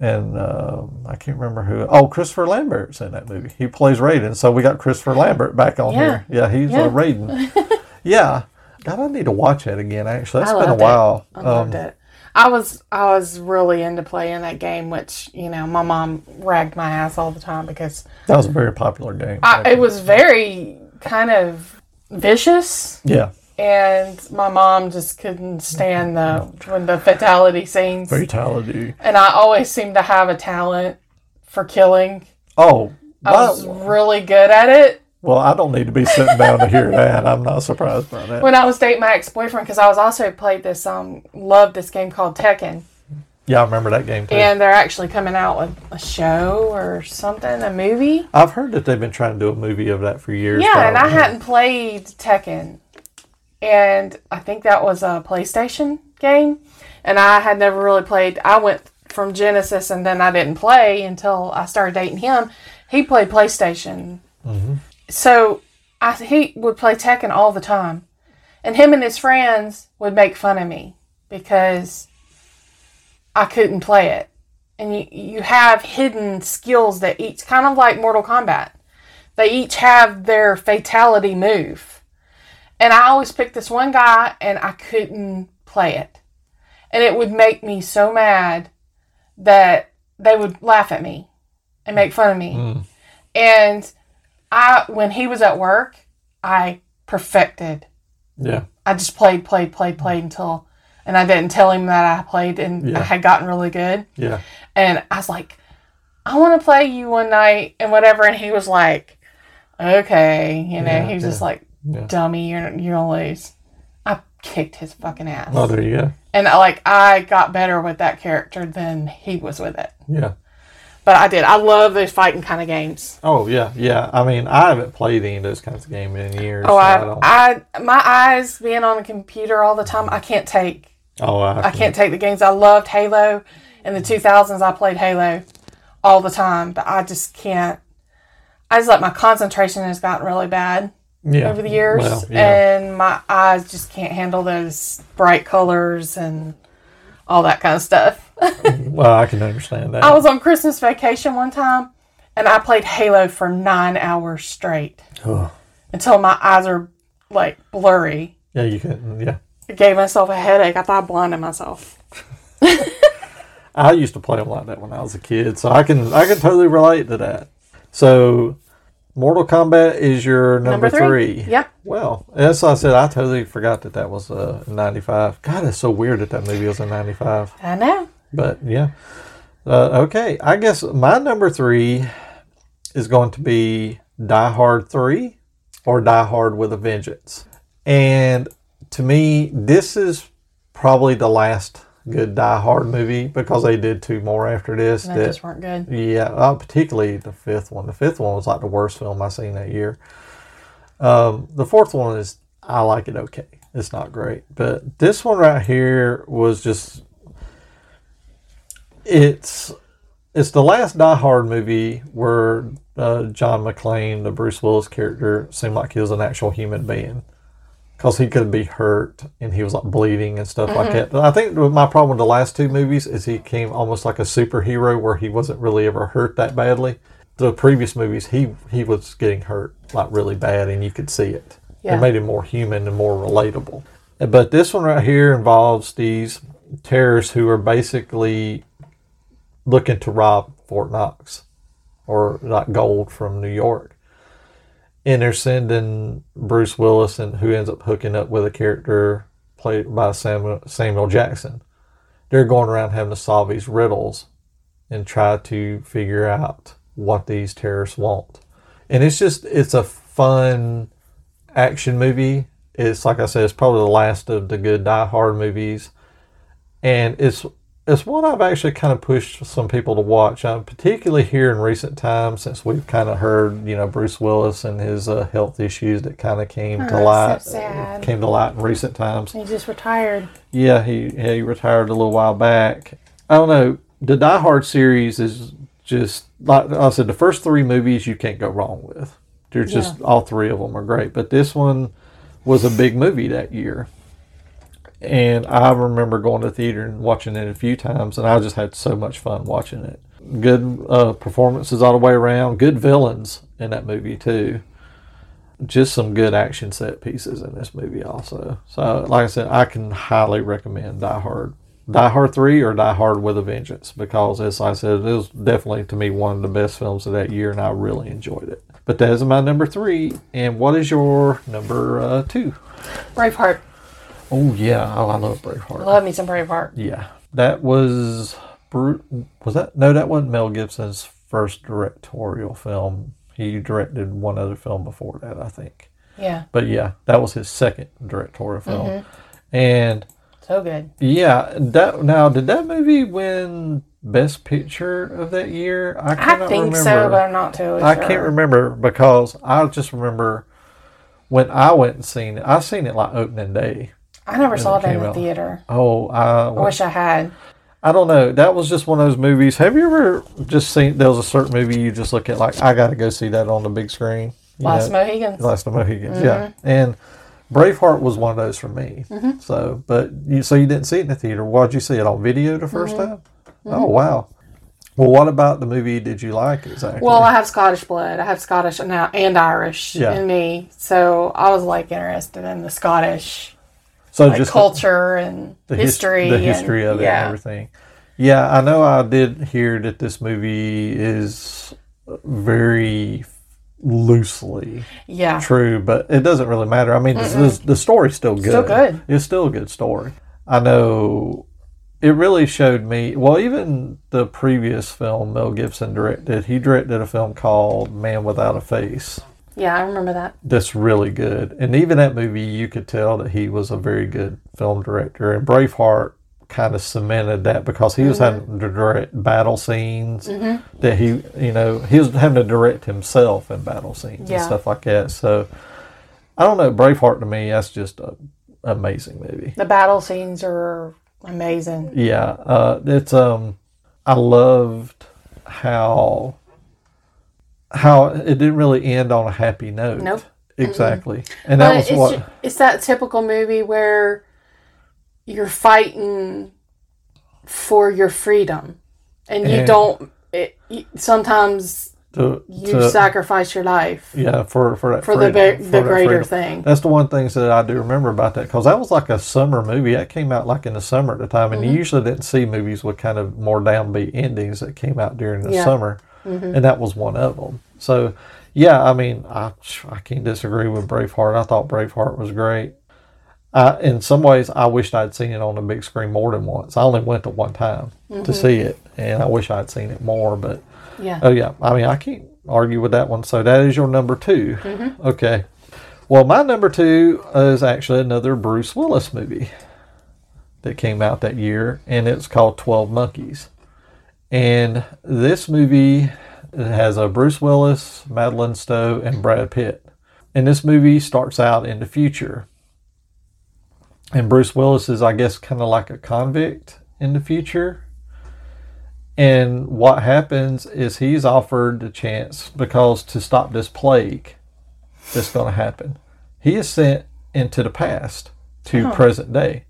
and um, I can't remember who. Oh, Christopher Lambert's in that movie. He plays Raiden. So we got Christopher Lambert back on Yeah. here. Yeah, he's Yeah. a Raiden. yeah. God, I need to watch it again. Actually, that's I been a loved it. while. I loved Um, it. I was I was really into playing that game, which you know my mom ragged my ass all the time because That was a very popular game. I, it was very kind of vicious, yeah, and my mom just couldn't stand the when the fatality scenes. fatality. And I always seemed to have a talent for killing. Oh, I was really good at it well, I don't need to be sitting down to hear that. I'm not surprised by that. when I was dating my ex boyfriend because I was also played this um loved this game called Tekken. Yeah, I remember that game too. And they're actually coming out with a show or something, a movie. I've heard that they've been trying to do a movie of that for years. Yeah, and I hadn't played Tekken. And I think that was a PlayStation game. And I had never really played. I went from Genesis and then I didn't play until I started dating him. He played PlayStation. So I, he would play Tekken all the time. And him and his friends would make fun of me because I couldn't play it. And you, you have hidden skills that each, kind of like Mortal Kombat, they each have their fatality move. And I always picked this one guy and I couldn't play it. And it would make me so mad that they would laugh at me and make fun of me. Mm. And I when he was at work, I perfected. Yeah. I just played, played, played, played until and I didn't tell him that I played and Yeah. I had gotten really good. Yeah. And I was like, I want to play you one night and whatever. And he was like, okay. You know, Yeah, he was just like, yeah. dummy, you're, you're going to lose. I kicked his fucking ass. Oh, there you go. And I, like, I got better with that character than he was with it. Yeah. But I did. I love those fighting kind of games. Oh yeah, yeah. I mean, I haven't played any of those kinds of games in years. Oh, so I, don't- I, my eyes being on the computer all the time, I can't take. oh, I, I can't take the games. I loved Halo. In the 2000s, I played Halo all the time, but I just can't. I just like my concentration has gotten really bad yeah. over the years, Well, yeah. and my eyes just can't handle those bright colors and all that kind of stuff. Well, I can understand that. I was on Christmas vacation one time and I played Halo for nine hours straight Ugh. until my eyes are like blurry. yeah, you can. Yeah, I gave myself a headache. I thought I blinded myself. I used to play them like that when I was a kid, so I can I can totally relate to that. So, Mortal Kombat is your number, Number three. three. Yep. Well, as I said, I totally forgot that that was uh, '95. God, it's so weird that that movie was in '95. I know. But yeah. Uh, okay, I guess my number three is going to be Die Hard 3 or Die Hard with a Vengeance. And to me, this is probably the last good Die Hard movie because they did two more after this. And they just weren't good. Yeah, uh, particularly the fifth one. The fifth one was like the worst film I seen that year. Um, the fourth one is I like it okay. It's not great, but this one right here was just it's it's the last Die Hard movie where uh, John McClane, the Bruce Willis character, seemed like he was an actual human being because he could be hurt and he was like bleeding and stuff like mm-hmm. that. But I think my problem with the last two movies is he came almost like a superhero where he wasn't really ever hurt that badly. The previous movies, he he was getting hurt like really bad and you could see it. Yeah. It made him more human and more relatable. But this one right here involves these terrorists who are basically looking to rob Fort Knox or like gold from New York. And they're sending Bruce Willis, and who ends up hooking up with a character played by Samuel, Samuel Jackson. They're going around having to solve these riddles and try to figure out what these terrorists want. And it's just, it's a fun action movie. It's like I said, it's probably the last of the good Die Hard movies. And it's it's one I've actually kind of pushed some people to watch, um, particularly here in recent times, since we've kind of heard, you know, Bruce Willis and his uh, health issues that kind of came to Oh, light, that's so sad. came to light in recent times. He just retired. Yeah, he he retired a little while back. I don't know. The Die Hard series is just like I said. The first three movies you can't go wrong with. They're just all three of them are great. But this one was a big movie that year, and I remember going to the theater and watching it a few times, and I just had so much fun watching it. Good uh, performances all the way around. Good villains in that movie too just some good action set pieces in this movie also. So like I said, I can highly recommend Die Hard. Die Hard 3 or Die Hard with a Vengeance because as I said, it was definitely to me one of the best films of that year and I really enjoyed it. But that is my number three. And what is your number uh, two? Braveheart. Oh yeah, oh, I love Braveheart. Love me some Braveheart. Yeah, that was was that no, that wasn't Mel Gibson's first directorial film. He directed one other film before that, I think. Yeah. But yeah, that was his second directorial film. Mm-hmm. And So good. yeah, that now did that movie win Best Picture of that year? I I think remember. so, but I'm not totally I sure. can't remember because I just remember when I went and seen it. I seen it like opening day. I never saw it that in the out. theater. Oh, I, I wish I had. I don't know. That was just one of those movies. Have you ever just seen? There was a certain movie you just look at like I got to go see that on the big screen. You Last know? Mohicans. Last of Mohicans, yeah. Mm-hmm. And Braveheart was one of those for me. Mm-hmm. So, but you so you didn't see it in the theater. Why'd you see it on video the 1st mm-hmm. time? Oh wow. Well, what about the movie? Did you like exactly? Well, I have Scottish blood. I have Scottish now and Irish Yeah. in me, so I was like interested in the Scottish so like, just culture and the his- history, the history and, of it, yeah. and everything. Yeah, I know. I did hear that this movie is very loosely Yeah, true, but it doesn't really matter. I mean, the, the story's still good. Still good. It's still a good story. I know it really showed me. Well, even the previous film Mel Gibson directed, he directed a film called Man Without a Face. Yeah, I remember that. That's really good. And even that movie, you could tell that he was a very good film director. And Braveheart kind of cemented that because he was having to direct battle scenes that he, you know, he was having to direct himself in battle scenes Yeah. and stuff like that. So I don't know. Braveheart to me, that's just a amazing movie. The battle scenes are amazing. Yeah, uh, it's um, I loved how how it didn't really end on a happy note. Nope. Exactly, and that But was it's, what. ju- it's that typical movie where you're fighting for your freedom, and you don't. It, you, sometimes To, you to- sacrifice your life. Yeah, for for that For the freedom, be- for the that greater freedom. thing. That's the one thing that I do remember about that because that was like a summer movie. That came out like in the summer at the time, and you Mhm. usually didn't see movies with kind of more downbeat endings that came out during the Yeah. summer, Mhm. and that was one of them. So, yeah, I mean, I I can't disagree with Braveheart. I thought Braveheart was great. I, in some ways, I wished I'd seen it on the big screen more than once. I only went to one time Mhm. to see it, and I wish I'd seen it more. But Yeah. oh yeah, I mean, I can't argue with that one. So that is your number 2 Mhm. Okay. Well, my number two is actually another Bruce Willis movie that came out that year, and it's called Twelve Monkeys. And this movie has a Bruce Willis, Madeleine Stowe, and Brad Pitt. And this movie starts out in the future. And Bruce Willis is, I guess, kind of like a convict in the future. And what happens is he's offered the chance because to stop this plague that's going to happen, he is sent into the past to Huh. present day.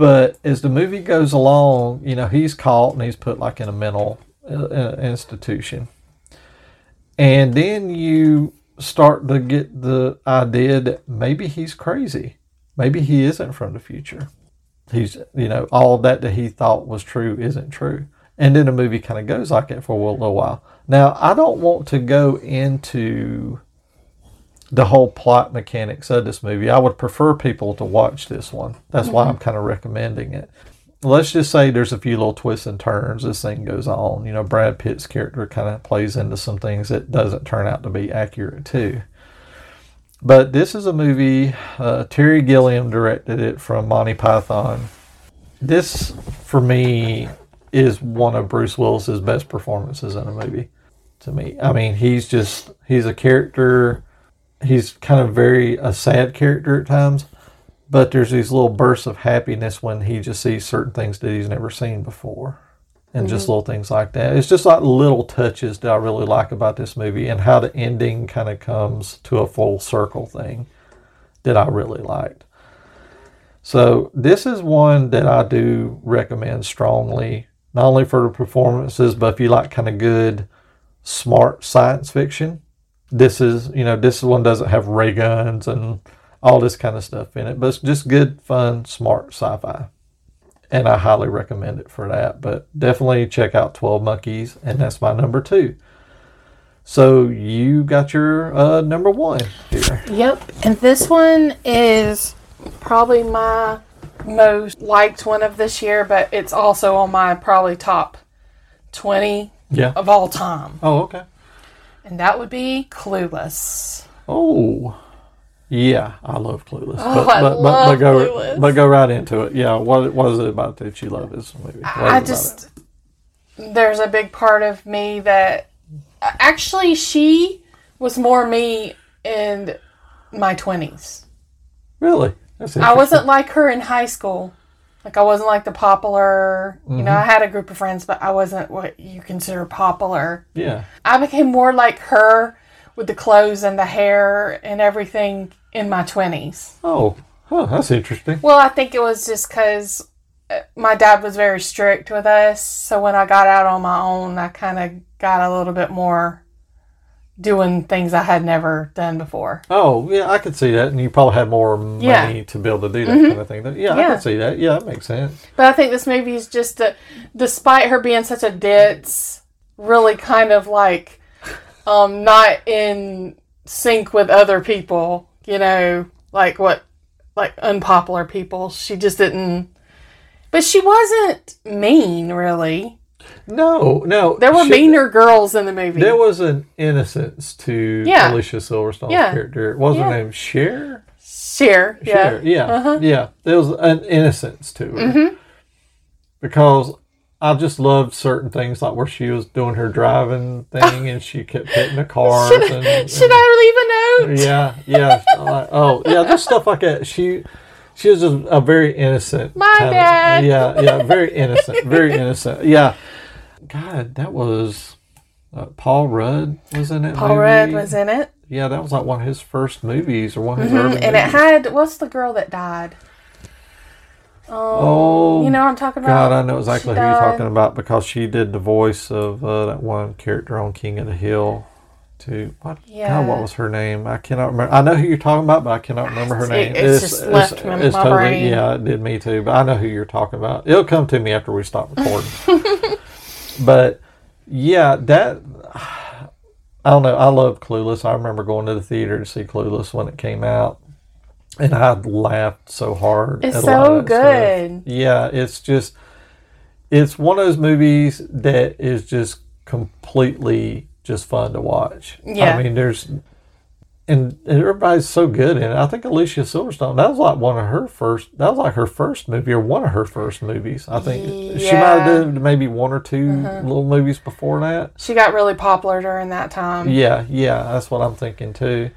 But as the movie goes along, you know, he's caught and he's put like in a mental uh, uh, institution. And then you start to get the idea that maybe he's crazy. Maybe he isn't from the future. He's, you know, all that that he thought was true isn't true. And then the movie kind of goes like that for a little while. Now, I don't want to go into the whole plot mechanics of this movie. I would prefer people to watch this one. That's why I'm kind of recommending it. Let's just say there's a few little twists and turns as this thing goes on. You know, Brad Pitt's character kind of plays into some things that doesn't turn out to be accurate too. But this is a movie. Uh, Terry Gilliam directed it from Monty Python. This, for me, is one of Bruce Willis's best performances in a movie. To me, I mean, he's just he's a character. He's kind of very a sad character at times, but there's these little bursts of happiness when he just sees certain things that he's never seen before, and just Mhm. little things like that. It's just like little touches that I really like about this movie, and how the ending kind of comes to a full circle thing that I really liked. So this is one that I do recommend strongly, not only for the performances, but if you like kind of good, smart science fiction, this is you know this one doesn't have ray guns and all this kind of stuff in it, but it's just good, fun, smart sci-fi, and I highly recommend it for that. But definitely check out Twelve Monkeys, and that's my number two. So you got your uh, number one here. Yep. And this one is probably my most liked one of this year, but it's also on my probably top 20 Yeah. of all time. Oh, okay. And that would be Clueless. Oh, yeah, I love Clueless. Oh, but, I but, but, love but go, Clueless. But go right into it. Yeah, what what is it about that you love this movie? What is I just, there's a big part of me that actually she was more me in my 20s. really? That's I wasn't like her in high school. Like I wasn't like the popular, you know. I mm-hmm. had a group of friends, but I wasn't what you consider popular. Yeah. I became more like her with the clothes and the hair and everything in my 20s. Oh, huh, that's interesting. Well, I think it was just because uh, my dad was very strict with us. So when I got out on my own, I kind of got a little bit more doing things I had never done before. Oh, yeah, I could see that, and you probably had more money Yeah. to be able to do that Mhm. kind of thing. Yeah, I Yeah. can see that. Yeah, that makes sense. But I think this movie is just, a, despite her being such a ditz, really kind of like um, not in sync with other people, you know, like what, like unpopular people. She just didn't, but she wasn't mean, really. No, no. There were she- meaner girls in the movie. There was an innocence to Yeah. Alicia Silverstone's Yeah. character. What was Yeah. her name? Cher? Cher, yeah. Cher, yeah. Uh-huh. Yeah. There was an innocence to her. Mhm. Because I just loved certain things like where she was doing her driving thing and she kept hitting the cars Should, and, should I leave a note? yeah, yeah. like, oh, yeah, just stuff like that. She she was a, a very innocent. My kind of- bad. yeah, yeah, very innocent, very innocent. Yeah. God, that was uh, Paul Rudd was in it. Paul Rudd was in it. Yeah, that was like one of his first movies or one of his Mhm, early And it had, what's the girl that died? Oh, you know what I'm talking about. God. I know exactly who you're talking about because she did the voice of uh, that one character on King of the Hill. To what? God, what was her name? I cannot remember. I know who you're talking about, but I cannot remember her It- name. it's just left my- my brain. Yeah, it did me too. But I know who you're talking about. It'll come to me after we stop recording. but yeah, that I don't know. I love Clueless. I remember going to the theater to see Clueless when it came out, and I laughed so hard. It's at so that stuff. good. Yeah, it's just it's one of those movies that is just completely just fun to watch. Yeah. I mean, there's and, and everybody's so good in it. I think Alicia Silverstone. That was like one of her first. That was like her first movie or one of her first movies. I think she might have done maybe one or 2 Uh-huh. little movies before that. She got really popular during that time. Yeah, yeah, that's what I'm thinking too.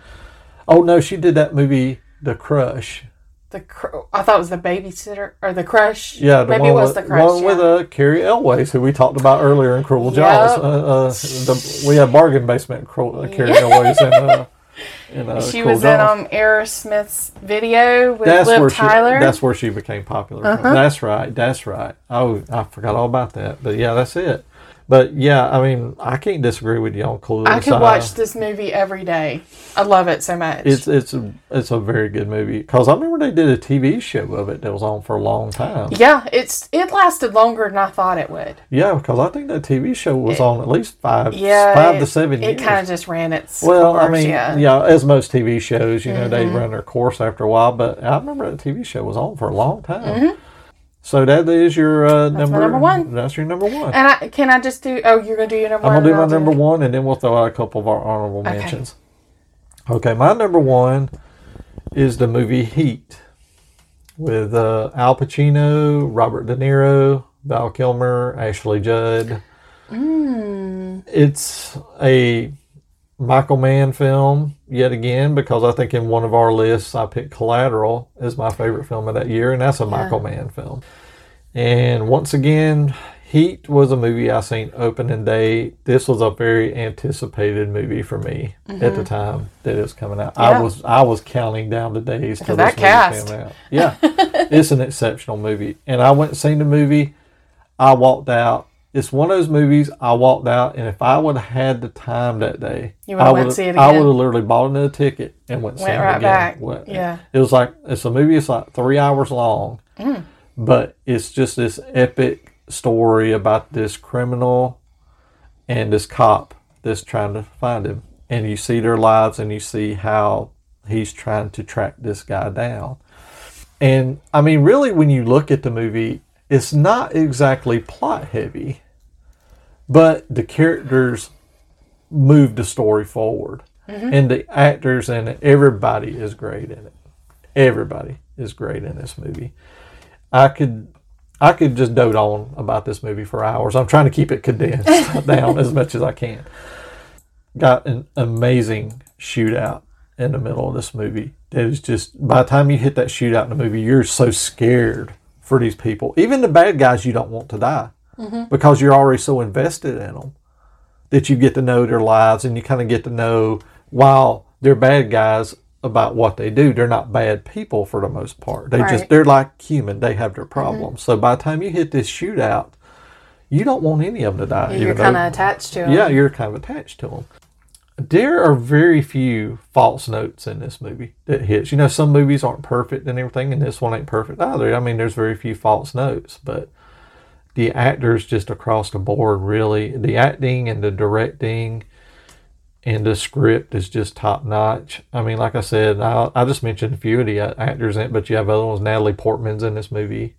Oh no, she did that movie, The Crush. The cr- I thought it was the babysitter or the crush. Yeah, the maybe it was with, the crush. one with yeah. uh, Cary Elwes, who we talked about earlier in Cruel Yep. Jaws. Uh, uh, the, we had bargain basement Cruel, uh, Cary Elwes and uh, in uh, she Cruel was in Jaws. um Aerosmith's video with that's Liv where Tyler. she. That's where she became popular. Uh-huh. That's right. That's right. Oh, I forgot all about that. But yeah, that's it. But yeah, I mean, I can't disagree with you on Clueless. I could watch this movie every day. I love it so much. It's it's a, it's a very good movie because I remember they did a TV show of it that was on for a long time. yeah, it's it lasted longer than I thought it would. Yeah, because I think that TV show was on at least five Yeah, five it, to seven It years. kind of just ran its Well, course. I mean, yeah. yeah. as most TV shows, you know, they Mhm. run their course after a while. But I remember that TV show was on for a long time. So that is your uh, number. number one. That's your number one. And I can I just do? Oh, you're gonna do your number I'm gonna do my number one, and then we'll throw out a couple of our honorable Okay. mentions. Okay, my number one is the movie Heat with uh, Al Pacino, Robert De Niro, Val Kilmer, Ashley Judd. Mm. It's a Michael Mann film yet again because I think in one of our lists I picked Collateral as my favorite film of that year, and that's a Michael Mann film. And once again, Heat was a movie I seen opening day. This was a very anticipated movie for me at the Mhm. time that it was coming out. Yeah. I was I was counting down the days till this that movie cast. came out. Yeah, it's an exceptional movie, and I went and seen the movie. I walked out. It's one of those movies I walked out, and if I would have had the time that day, I would I would have literally bought another ticket and went, Went right again. back. Went- Yeah. it was like it's a movie. It's like three hours long, Mm. but it's just this epic story about this criminal and this cop that's trying to find him, and you see their lives, and you see how he's trying to track this guy down. And I mean, really, when you look at the movie, it's not exactly plot heavy, but the characters move the story forward. Mhm. And the actors and everybody is great in it. Everybody is great in this movie. I could I could just dote on about this movie for hours. I'm trying to keep it condensed down as much as I can. Got an amazing shootout in the middle of this movie. That is just by the time you hit that shootout in the movie, you're so scared for these people. Even the bad guys you don't want to die Mhm. because you're already so invested in them that you get to know their lives and you kind of get to know while they're bad guys about what they do they're not bad people for the most part. They Right. just they're like human they have their problems. So by the time you hit this shootout you don't want any of them to die you're kind of attached to them yeah you're kind of attached to them there are very few false notes in this movie that hits. You know some movies aren't perfect and everything and this one ain't perfect either. I mean there's very few false notes but the actors just across the board really the acting and the directing and the script is just top notch. I mean, like I said, I, I just mentioned a few of the actors in it, but you have other ones. Natalie Portman's in this movie.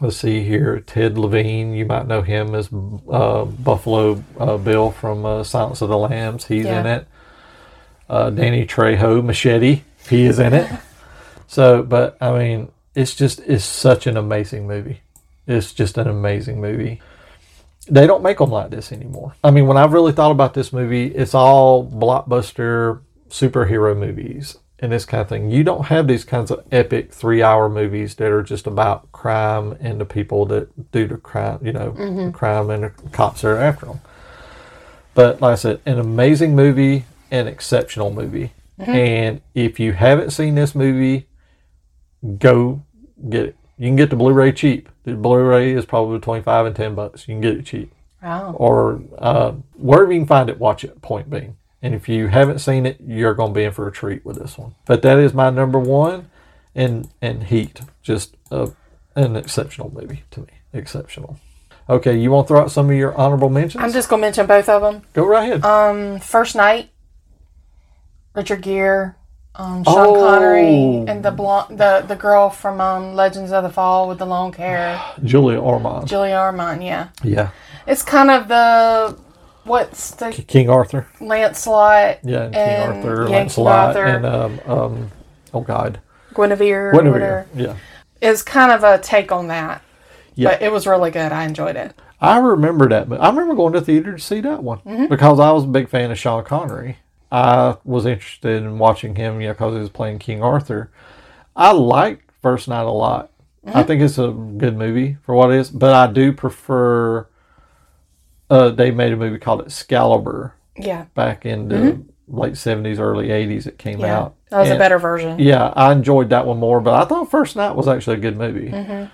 Let's see here. Ted Levine, you might know him as uh, Buffalo uh, Bill from uh, Silence of the Lambs. He's in it. Uh, Danny Trejo, Machete, he is in it. So, but I mean, it's just it's such an amazing movie. It's just an amazing movie. They don't make them like this anymore. I mean, when I've really thought about this movie, it's all blockbuster superhero movies and this kind of thing. You don't have these kinds of epic three-hour movies that are just about crime and the people that do the crime. You know, the Mhm. crime and the cops that are after them. But like I said, an amazing movie, an exceptional movie. Mhm. And if you haven't seen this movie, go get it. You can get the Blu-ray cheap. The Blu-ray is probably between five and ten bucks. You can get it cheap, Wow. or uh, wherever you can find it, watch it. Point being, and if you haven't seen it, you're going to be in for a treat with this one. But that is my number one, and and Heat, just uh, an exceptional movie to me. Exceptional. Okay, you want to throw out some of your honorable mentions? I'm just gonna mention both of them. Go right ahead. Um, First Knight, Richard Gere, um, Sean Oh. Connery, and the blonde, the the girl from um, Legends of the Fall with the long hair, Julia Ormond. Julia Ormond. Yeah, yeah. it's kind of the what's the King Arthur. Lancelot Yeah, and, and King Arthur, Lancelot, Arthur. and um, um, oh God, Guinevere, Guinevere. Yeah, Is kind of a take on that. yeah. But it was really good. I enjoyed it. I remember that, but I remember going to the theater to see that one Mm-hmm. because I was a big fan of Sean Connery. I was interested in watching him, you know, because he was playing King Arthur. I liked First Knight a lot. Mm-hmm. I think it's a good movie for what it is, but I do prefer. Uh, they made a movie called Excalibur Yeah, back in the late seventies, early eighties. It came Mm-hmm. yeah. out. That was a better version. Yeah, I enjoyed that one more, but I thought First Knight was actually a good movie. Mm-hmm.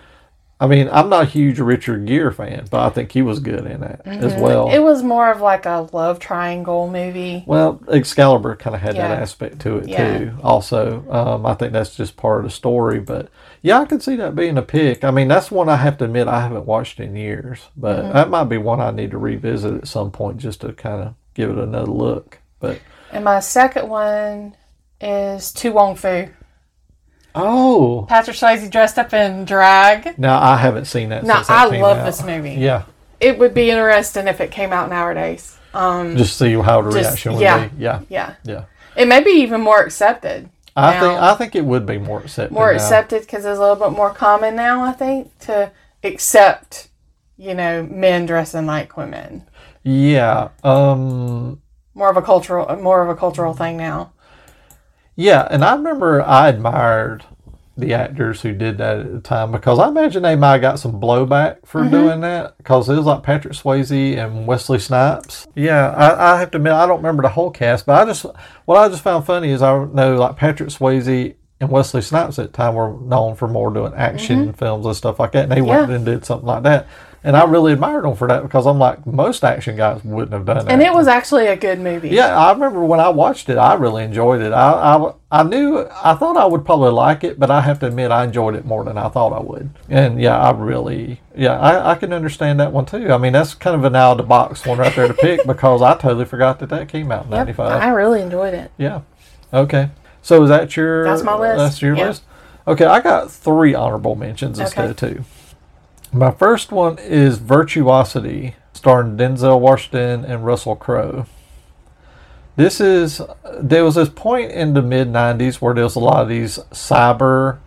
I mean, I'm not a huge Richard Gere fan, but I think he was good in that as well. Mm-hmm. It was more of like a love triangle movie. well, Excalibur kind of had Yeah. that aspect to it Yeah. too. Also, um, I think that's just part of the story. But yeah, I could see that being a pick. I mean, that's one I have to admit I haven't watched in years, but Mm-hmm. that might be one I need to revisit at some point just to kind of give it another look. But And my second one is To Wong Foo. Oh, Patrick Swayze dressed up in drag. No, I haven't seen that. No, since that I love out. this movie. Yeah, It would be interesting if it came out nowadays. Um, just see how the Just- reaction would yeah. be. Yeah, yeah. yeah. It may be even more accepted. I now. think I think it would be more accepted. more now. accepted because it's a little bit more common now, I think, to accept, you know, men dressing like women. Yeah. Um. More of a cultural, more of a cultural thing now. Yeah, and I remember I admired the actors who did that at the time because I imagine they might have got some blowback for Mm-hmm. doing that because it was like Patrick Swayze and Wesley Snipes. Yeah, I, I have to admit I don't remember the whole cast, but I just what I just found funny is I know like Patrick Swayze and Wesley Snipes at the time were known for more doing action films and stuff like that, and they went Mm-hmm. And did something like that. And I really admired them for that because I'm like most action guys wouldn't have done that. And it was actually a good movie. Yeah, I remember when I watched it, I really enjoyed it. I, I, I knew, I thought I would probably like it, but I have to admit I enjoyed it more than I thought I would. And yeah, I really, yeah, I, I can understand that one too. I mean, that's kind of an out of the box one right there to pick because I totally forgot that that came out in Yep, 95. I really enjoyed it. Yeah. Okay. So is that your, That's my list. That's your Yeah. list? Okay, I got three honorable mentions instead of two. My first one is Virtuosity, starring Denzel Washington and Russell Crowe. This is there was this point in the mid '90s where there was a lot of these cyber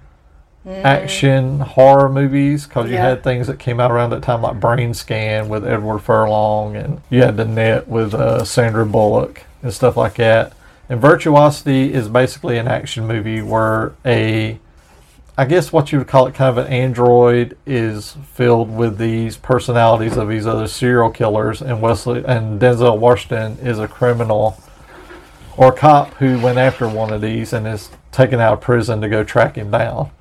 action horror movies because you Mm. Yeah. had things that came out around that time like Brainscan with Edward Furlong and you had The Net with uh, Sandra Bullock and stuff like that. And Virtuosity is basically an action movie where a I guess what you would call it kind of an android is filled with these personalities of these other serial killers and Wesley and Denzel Washington is a criminal or a cop who went after one of these and is taken out of prison to go track him down.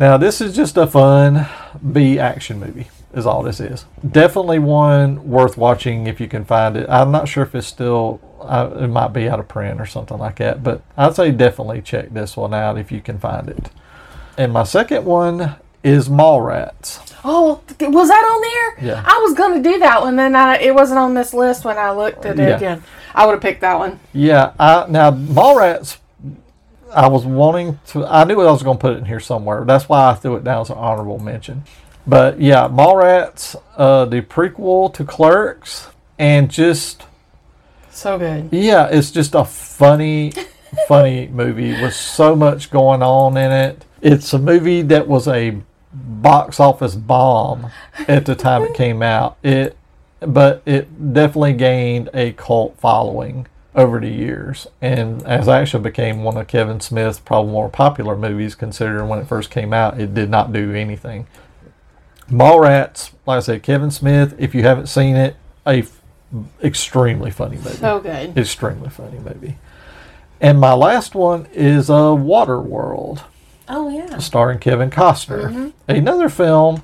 Now this is just a fun B action movie is all this is. Definitely one worth watching if you can find it. I'm not sure if it's still uh, it might be out of print or something like that, but I'd say definitely check this one out if you can find it. And my second one is Mallrats. Oh, was that on there? Yeah. I was gonna do that one, then I, it wasn't on this list when I looked at it Yeah. again. I would have picked that one. Yeah, I, now Mallrats. I was wanting to. I knew I was going to put it in here somewhere. That's why I threw it down as an honorable mention. But yeah, Mallrats, uh, the prequel to Clerks, and just So good. yeah, it's just a funny, funny movie with so much going on in it. It's a movie that was a box office bomb at the time it came out. It, but it definitely gained a cult following over the years, and as actually became one of Kevin Smith's probably more popular movies. Considering when it first came out, it did not do anything. Mallrats, like I said, Kevin Smith. If you haven't seen it, a f- extremely funny movie. So good. Extremely funny movie. And my last one is uh, Waterworld. Oh yeah. starring Kevin Costner. Another film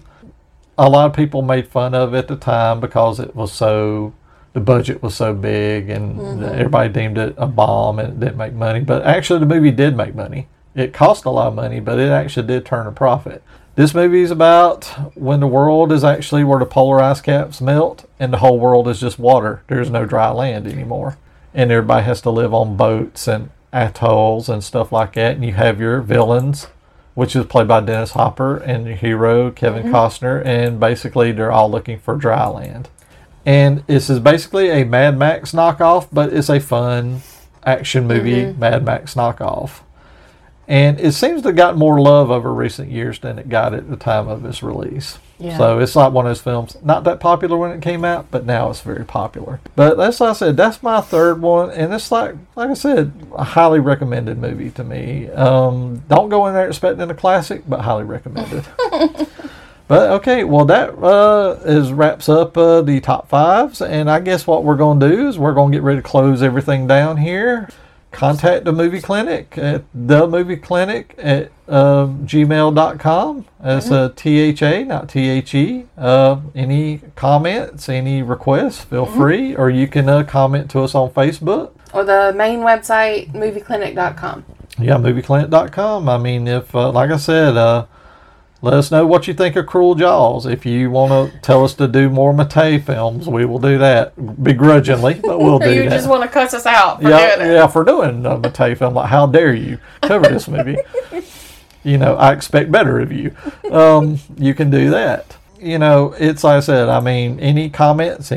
a lot of people made fun of at the time because it was so the budget was so big and everybody deemed it a bomb and it didn't make money. But actually, the movie did make money. It cost a lot of money, but it actually did turn a profit. This movie is about when the world is actually where the polar ice caps melt and the whole world is just water. There's no dry land anymore. And everybody has to live on boats and atolls and stuff like that. And you have your villains, which is played by Dennis Hopper, and your hero, Kevin mm-hmm. Costner. And basically, they're all looking for dry land. And this is basically a Mad Max knockoff, but it's a fun action movie mm-hmm. Mad Max knockoff. And it seems to have got more love over recent years than it got at the time of its release. Yeah. So it's like one of those films, not that popular when it came out, but now it's very popular. But that's like I said, that's my third one, and it's like like I said, a highly recommended movie to me. Um, don't go in there expecting a classic, but highly recommended. But okay, well that uh, is wraps up uh, the top fives, and I guess what we're going to do is we're going to get ready to close everything down here. Contact the movie clinic at the movie clinic at uh, gmail.com. That's T H A, not T H E. Uh, any comments, any requests, feel free, or you can uh, comment to us on Facebook. Or the main website, movieclinic.com. Yeah, movieclinic.com. I mean, if, uh, like I said, uh, let us know what you think of Cruel Jaws. If you want to tell us to do more Mattei films, we will do that begrudgingly, but we'll do you that. You just want to cuss us out for yeah, doing it. yeah, for doing a Mattei film. Like, how dare you cover this movie? you know, I expect better of you. Um, you can do that. You know, it's like I said. I mean, any comments,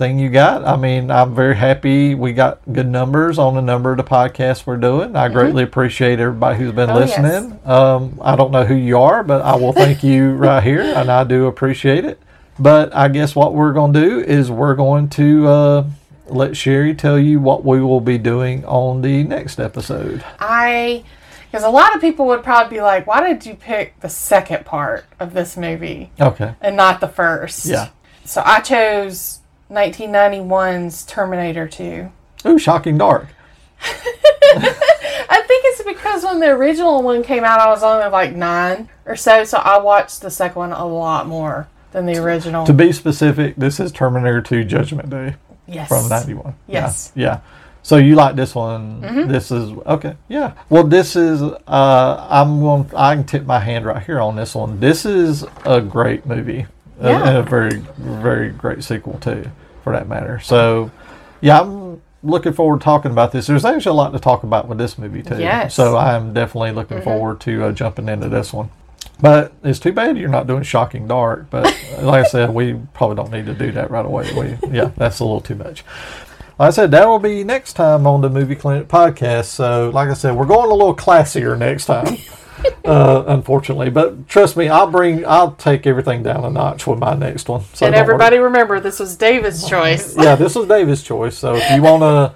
anything you got? I mean, I'm very happy. We got good numbers on the number of the podcasts we're doing. I greatly appreciate everybody who's been Mm-hmm. Oh, yes. listening. Um, I don't know who you are, but I will thank you right here, and I do appreciate it. But I guess what we're going to do is we're going to uh, let Sherry tell you what we will be doing on the next episode. I, because a lot of people would probably be like, why did you pick the second part of this movie Okay. and not the first? Yeah. So I chose 1991's Terminator 2. Ooh, shocking dark. I think it's because when the original one came out, I was only like nine or so, so I watched the second one a lot more than the original. To be specific, this is Terminator 2 Judgment Day yes. from 91. Yes. Yeah. yeah. So you like this one? This is okay. Yeah. Well, this is. Uh, I'm going. I can tip my hand right here on this one. This is a great movie, A- and a very, very great sequel too, for that matter. So, yeah, I'm looking forward to talking about this. There's actually a lot to talk about with this movie too. Yes. So I'm definitely looking forward to uh, jumping into this one. But it's too bad you're not doing Shocking Dark. But like I said, we probably don't need to do that right away. We, yeah, that's a little too much. Like I said, that will be next time on the Movie Clinic podcast. So, like I said, we're going a little classier next time, uh, unfortunately. But trust me, I'll bring, I'll take everything down a notch with my next one. So and don't worry. everybody remember, this was David's choice. yeah, this was David's choice. So if you wanna,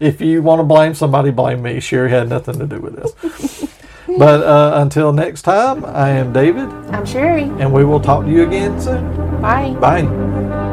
if you wanna blame somebody, blame me. Sherry had nothing to do with this. But uh, until next time, I am David, I'm Sherry. and we will talk to you again soon. Bye. Bye.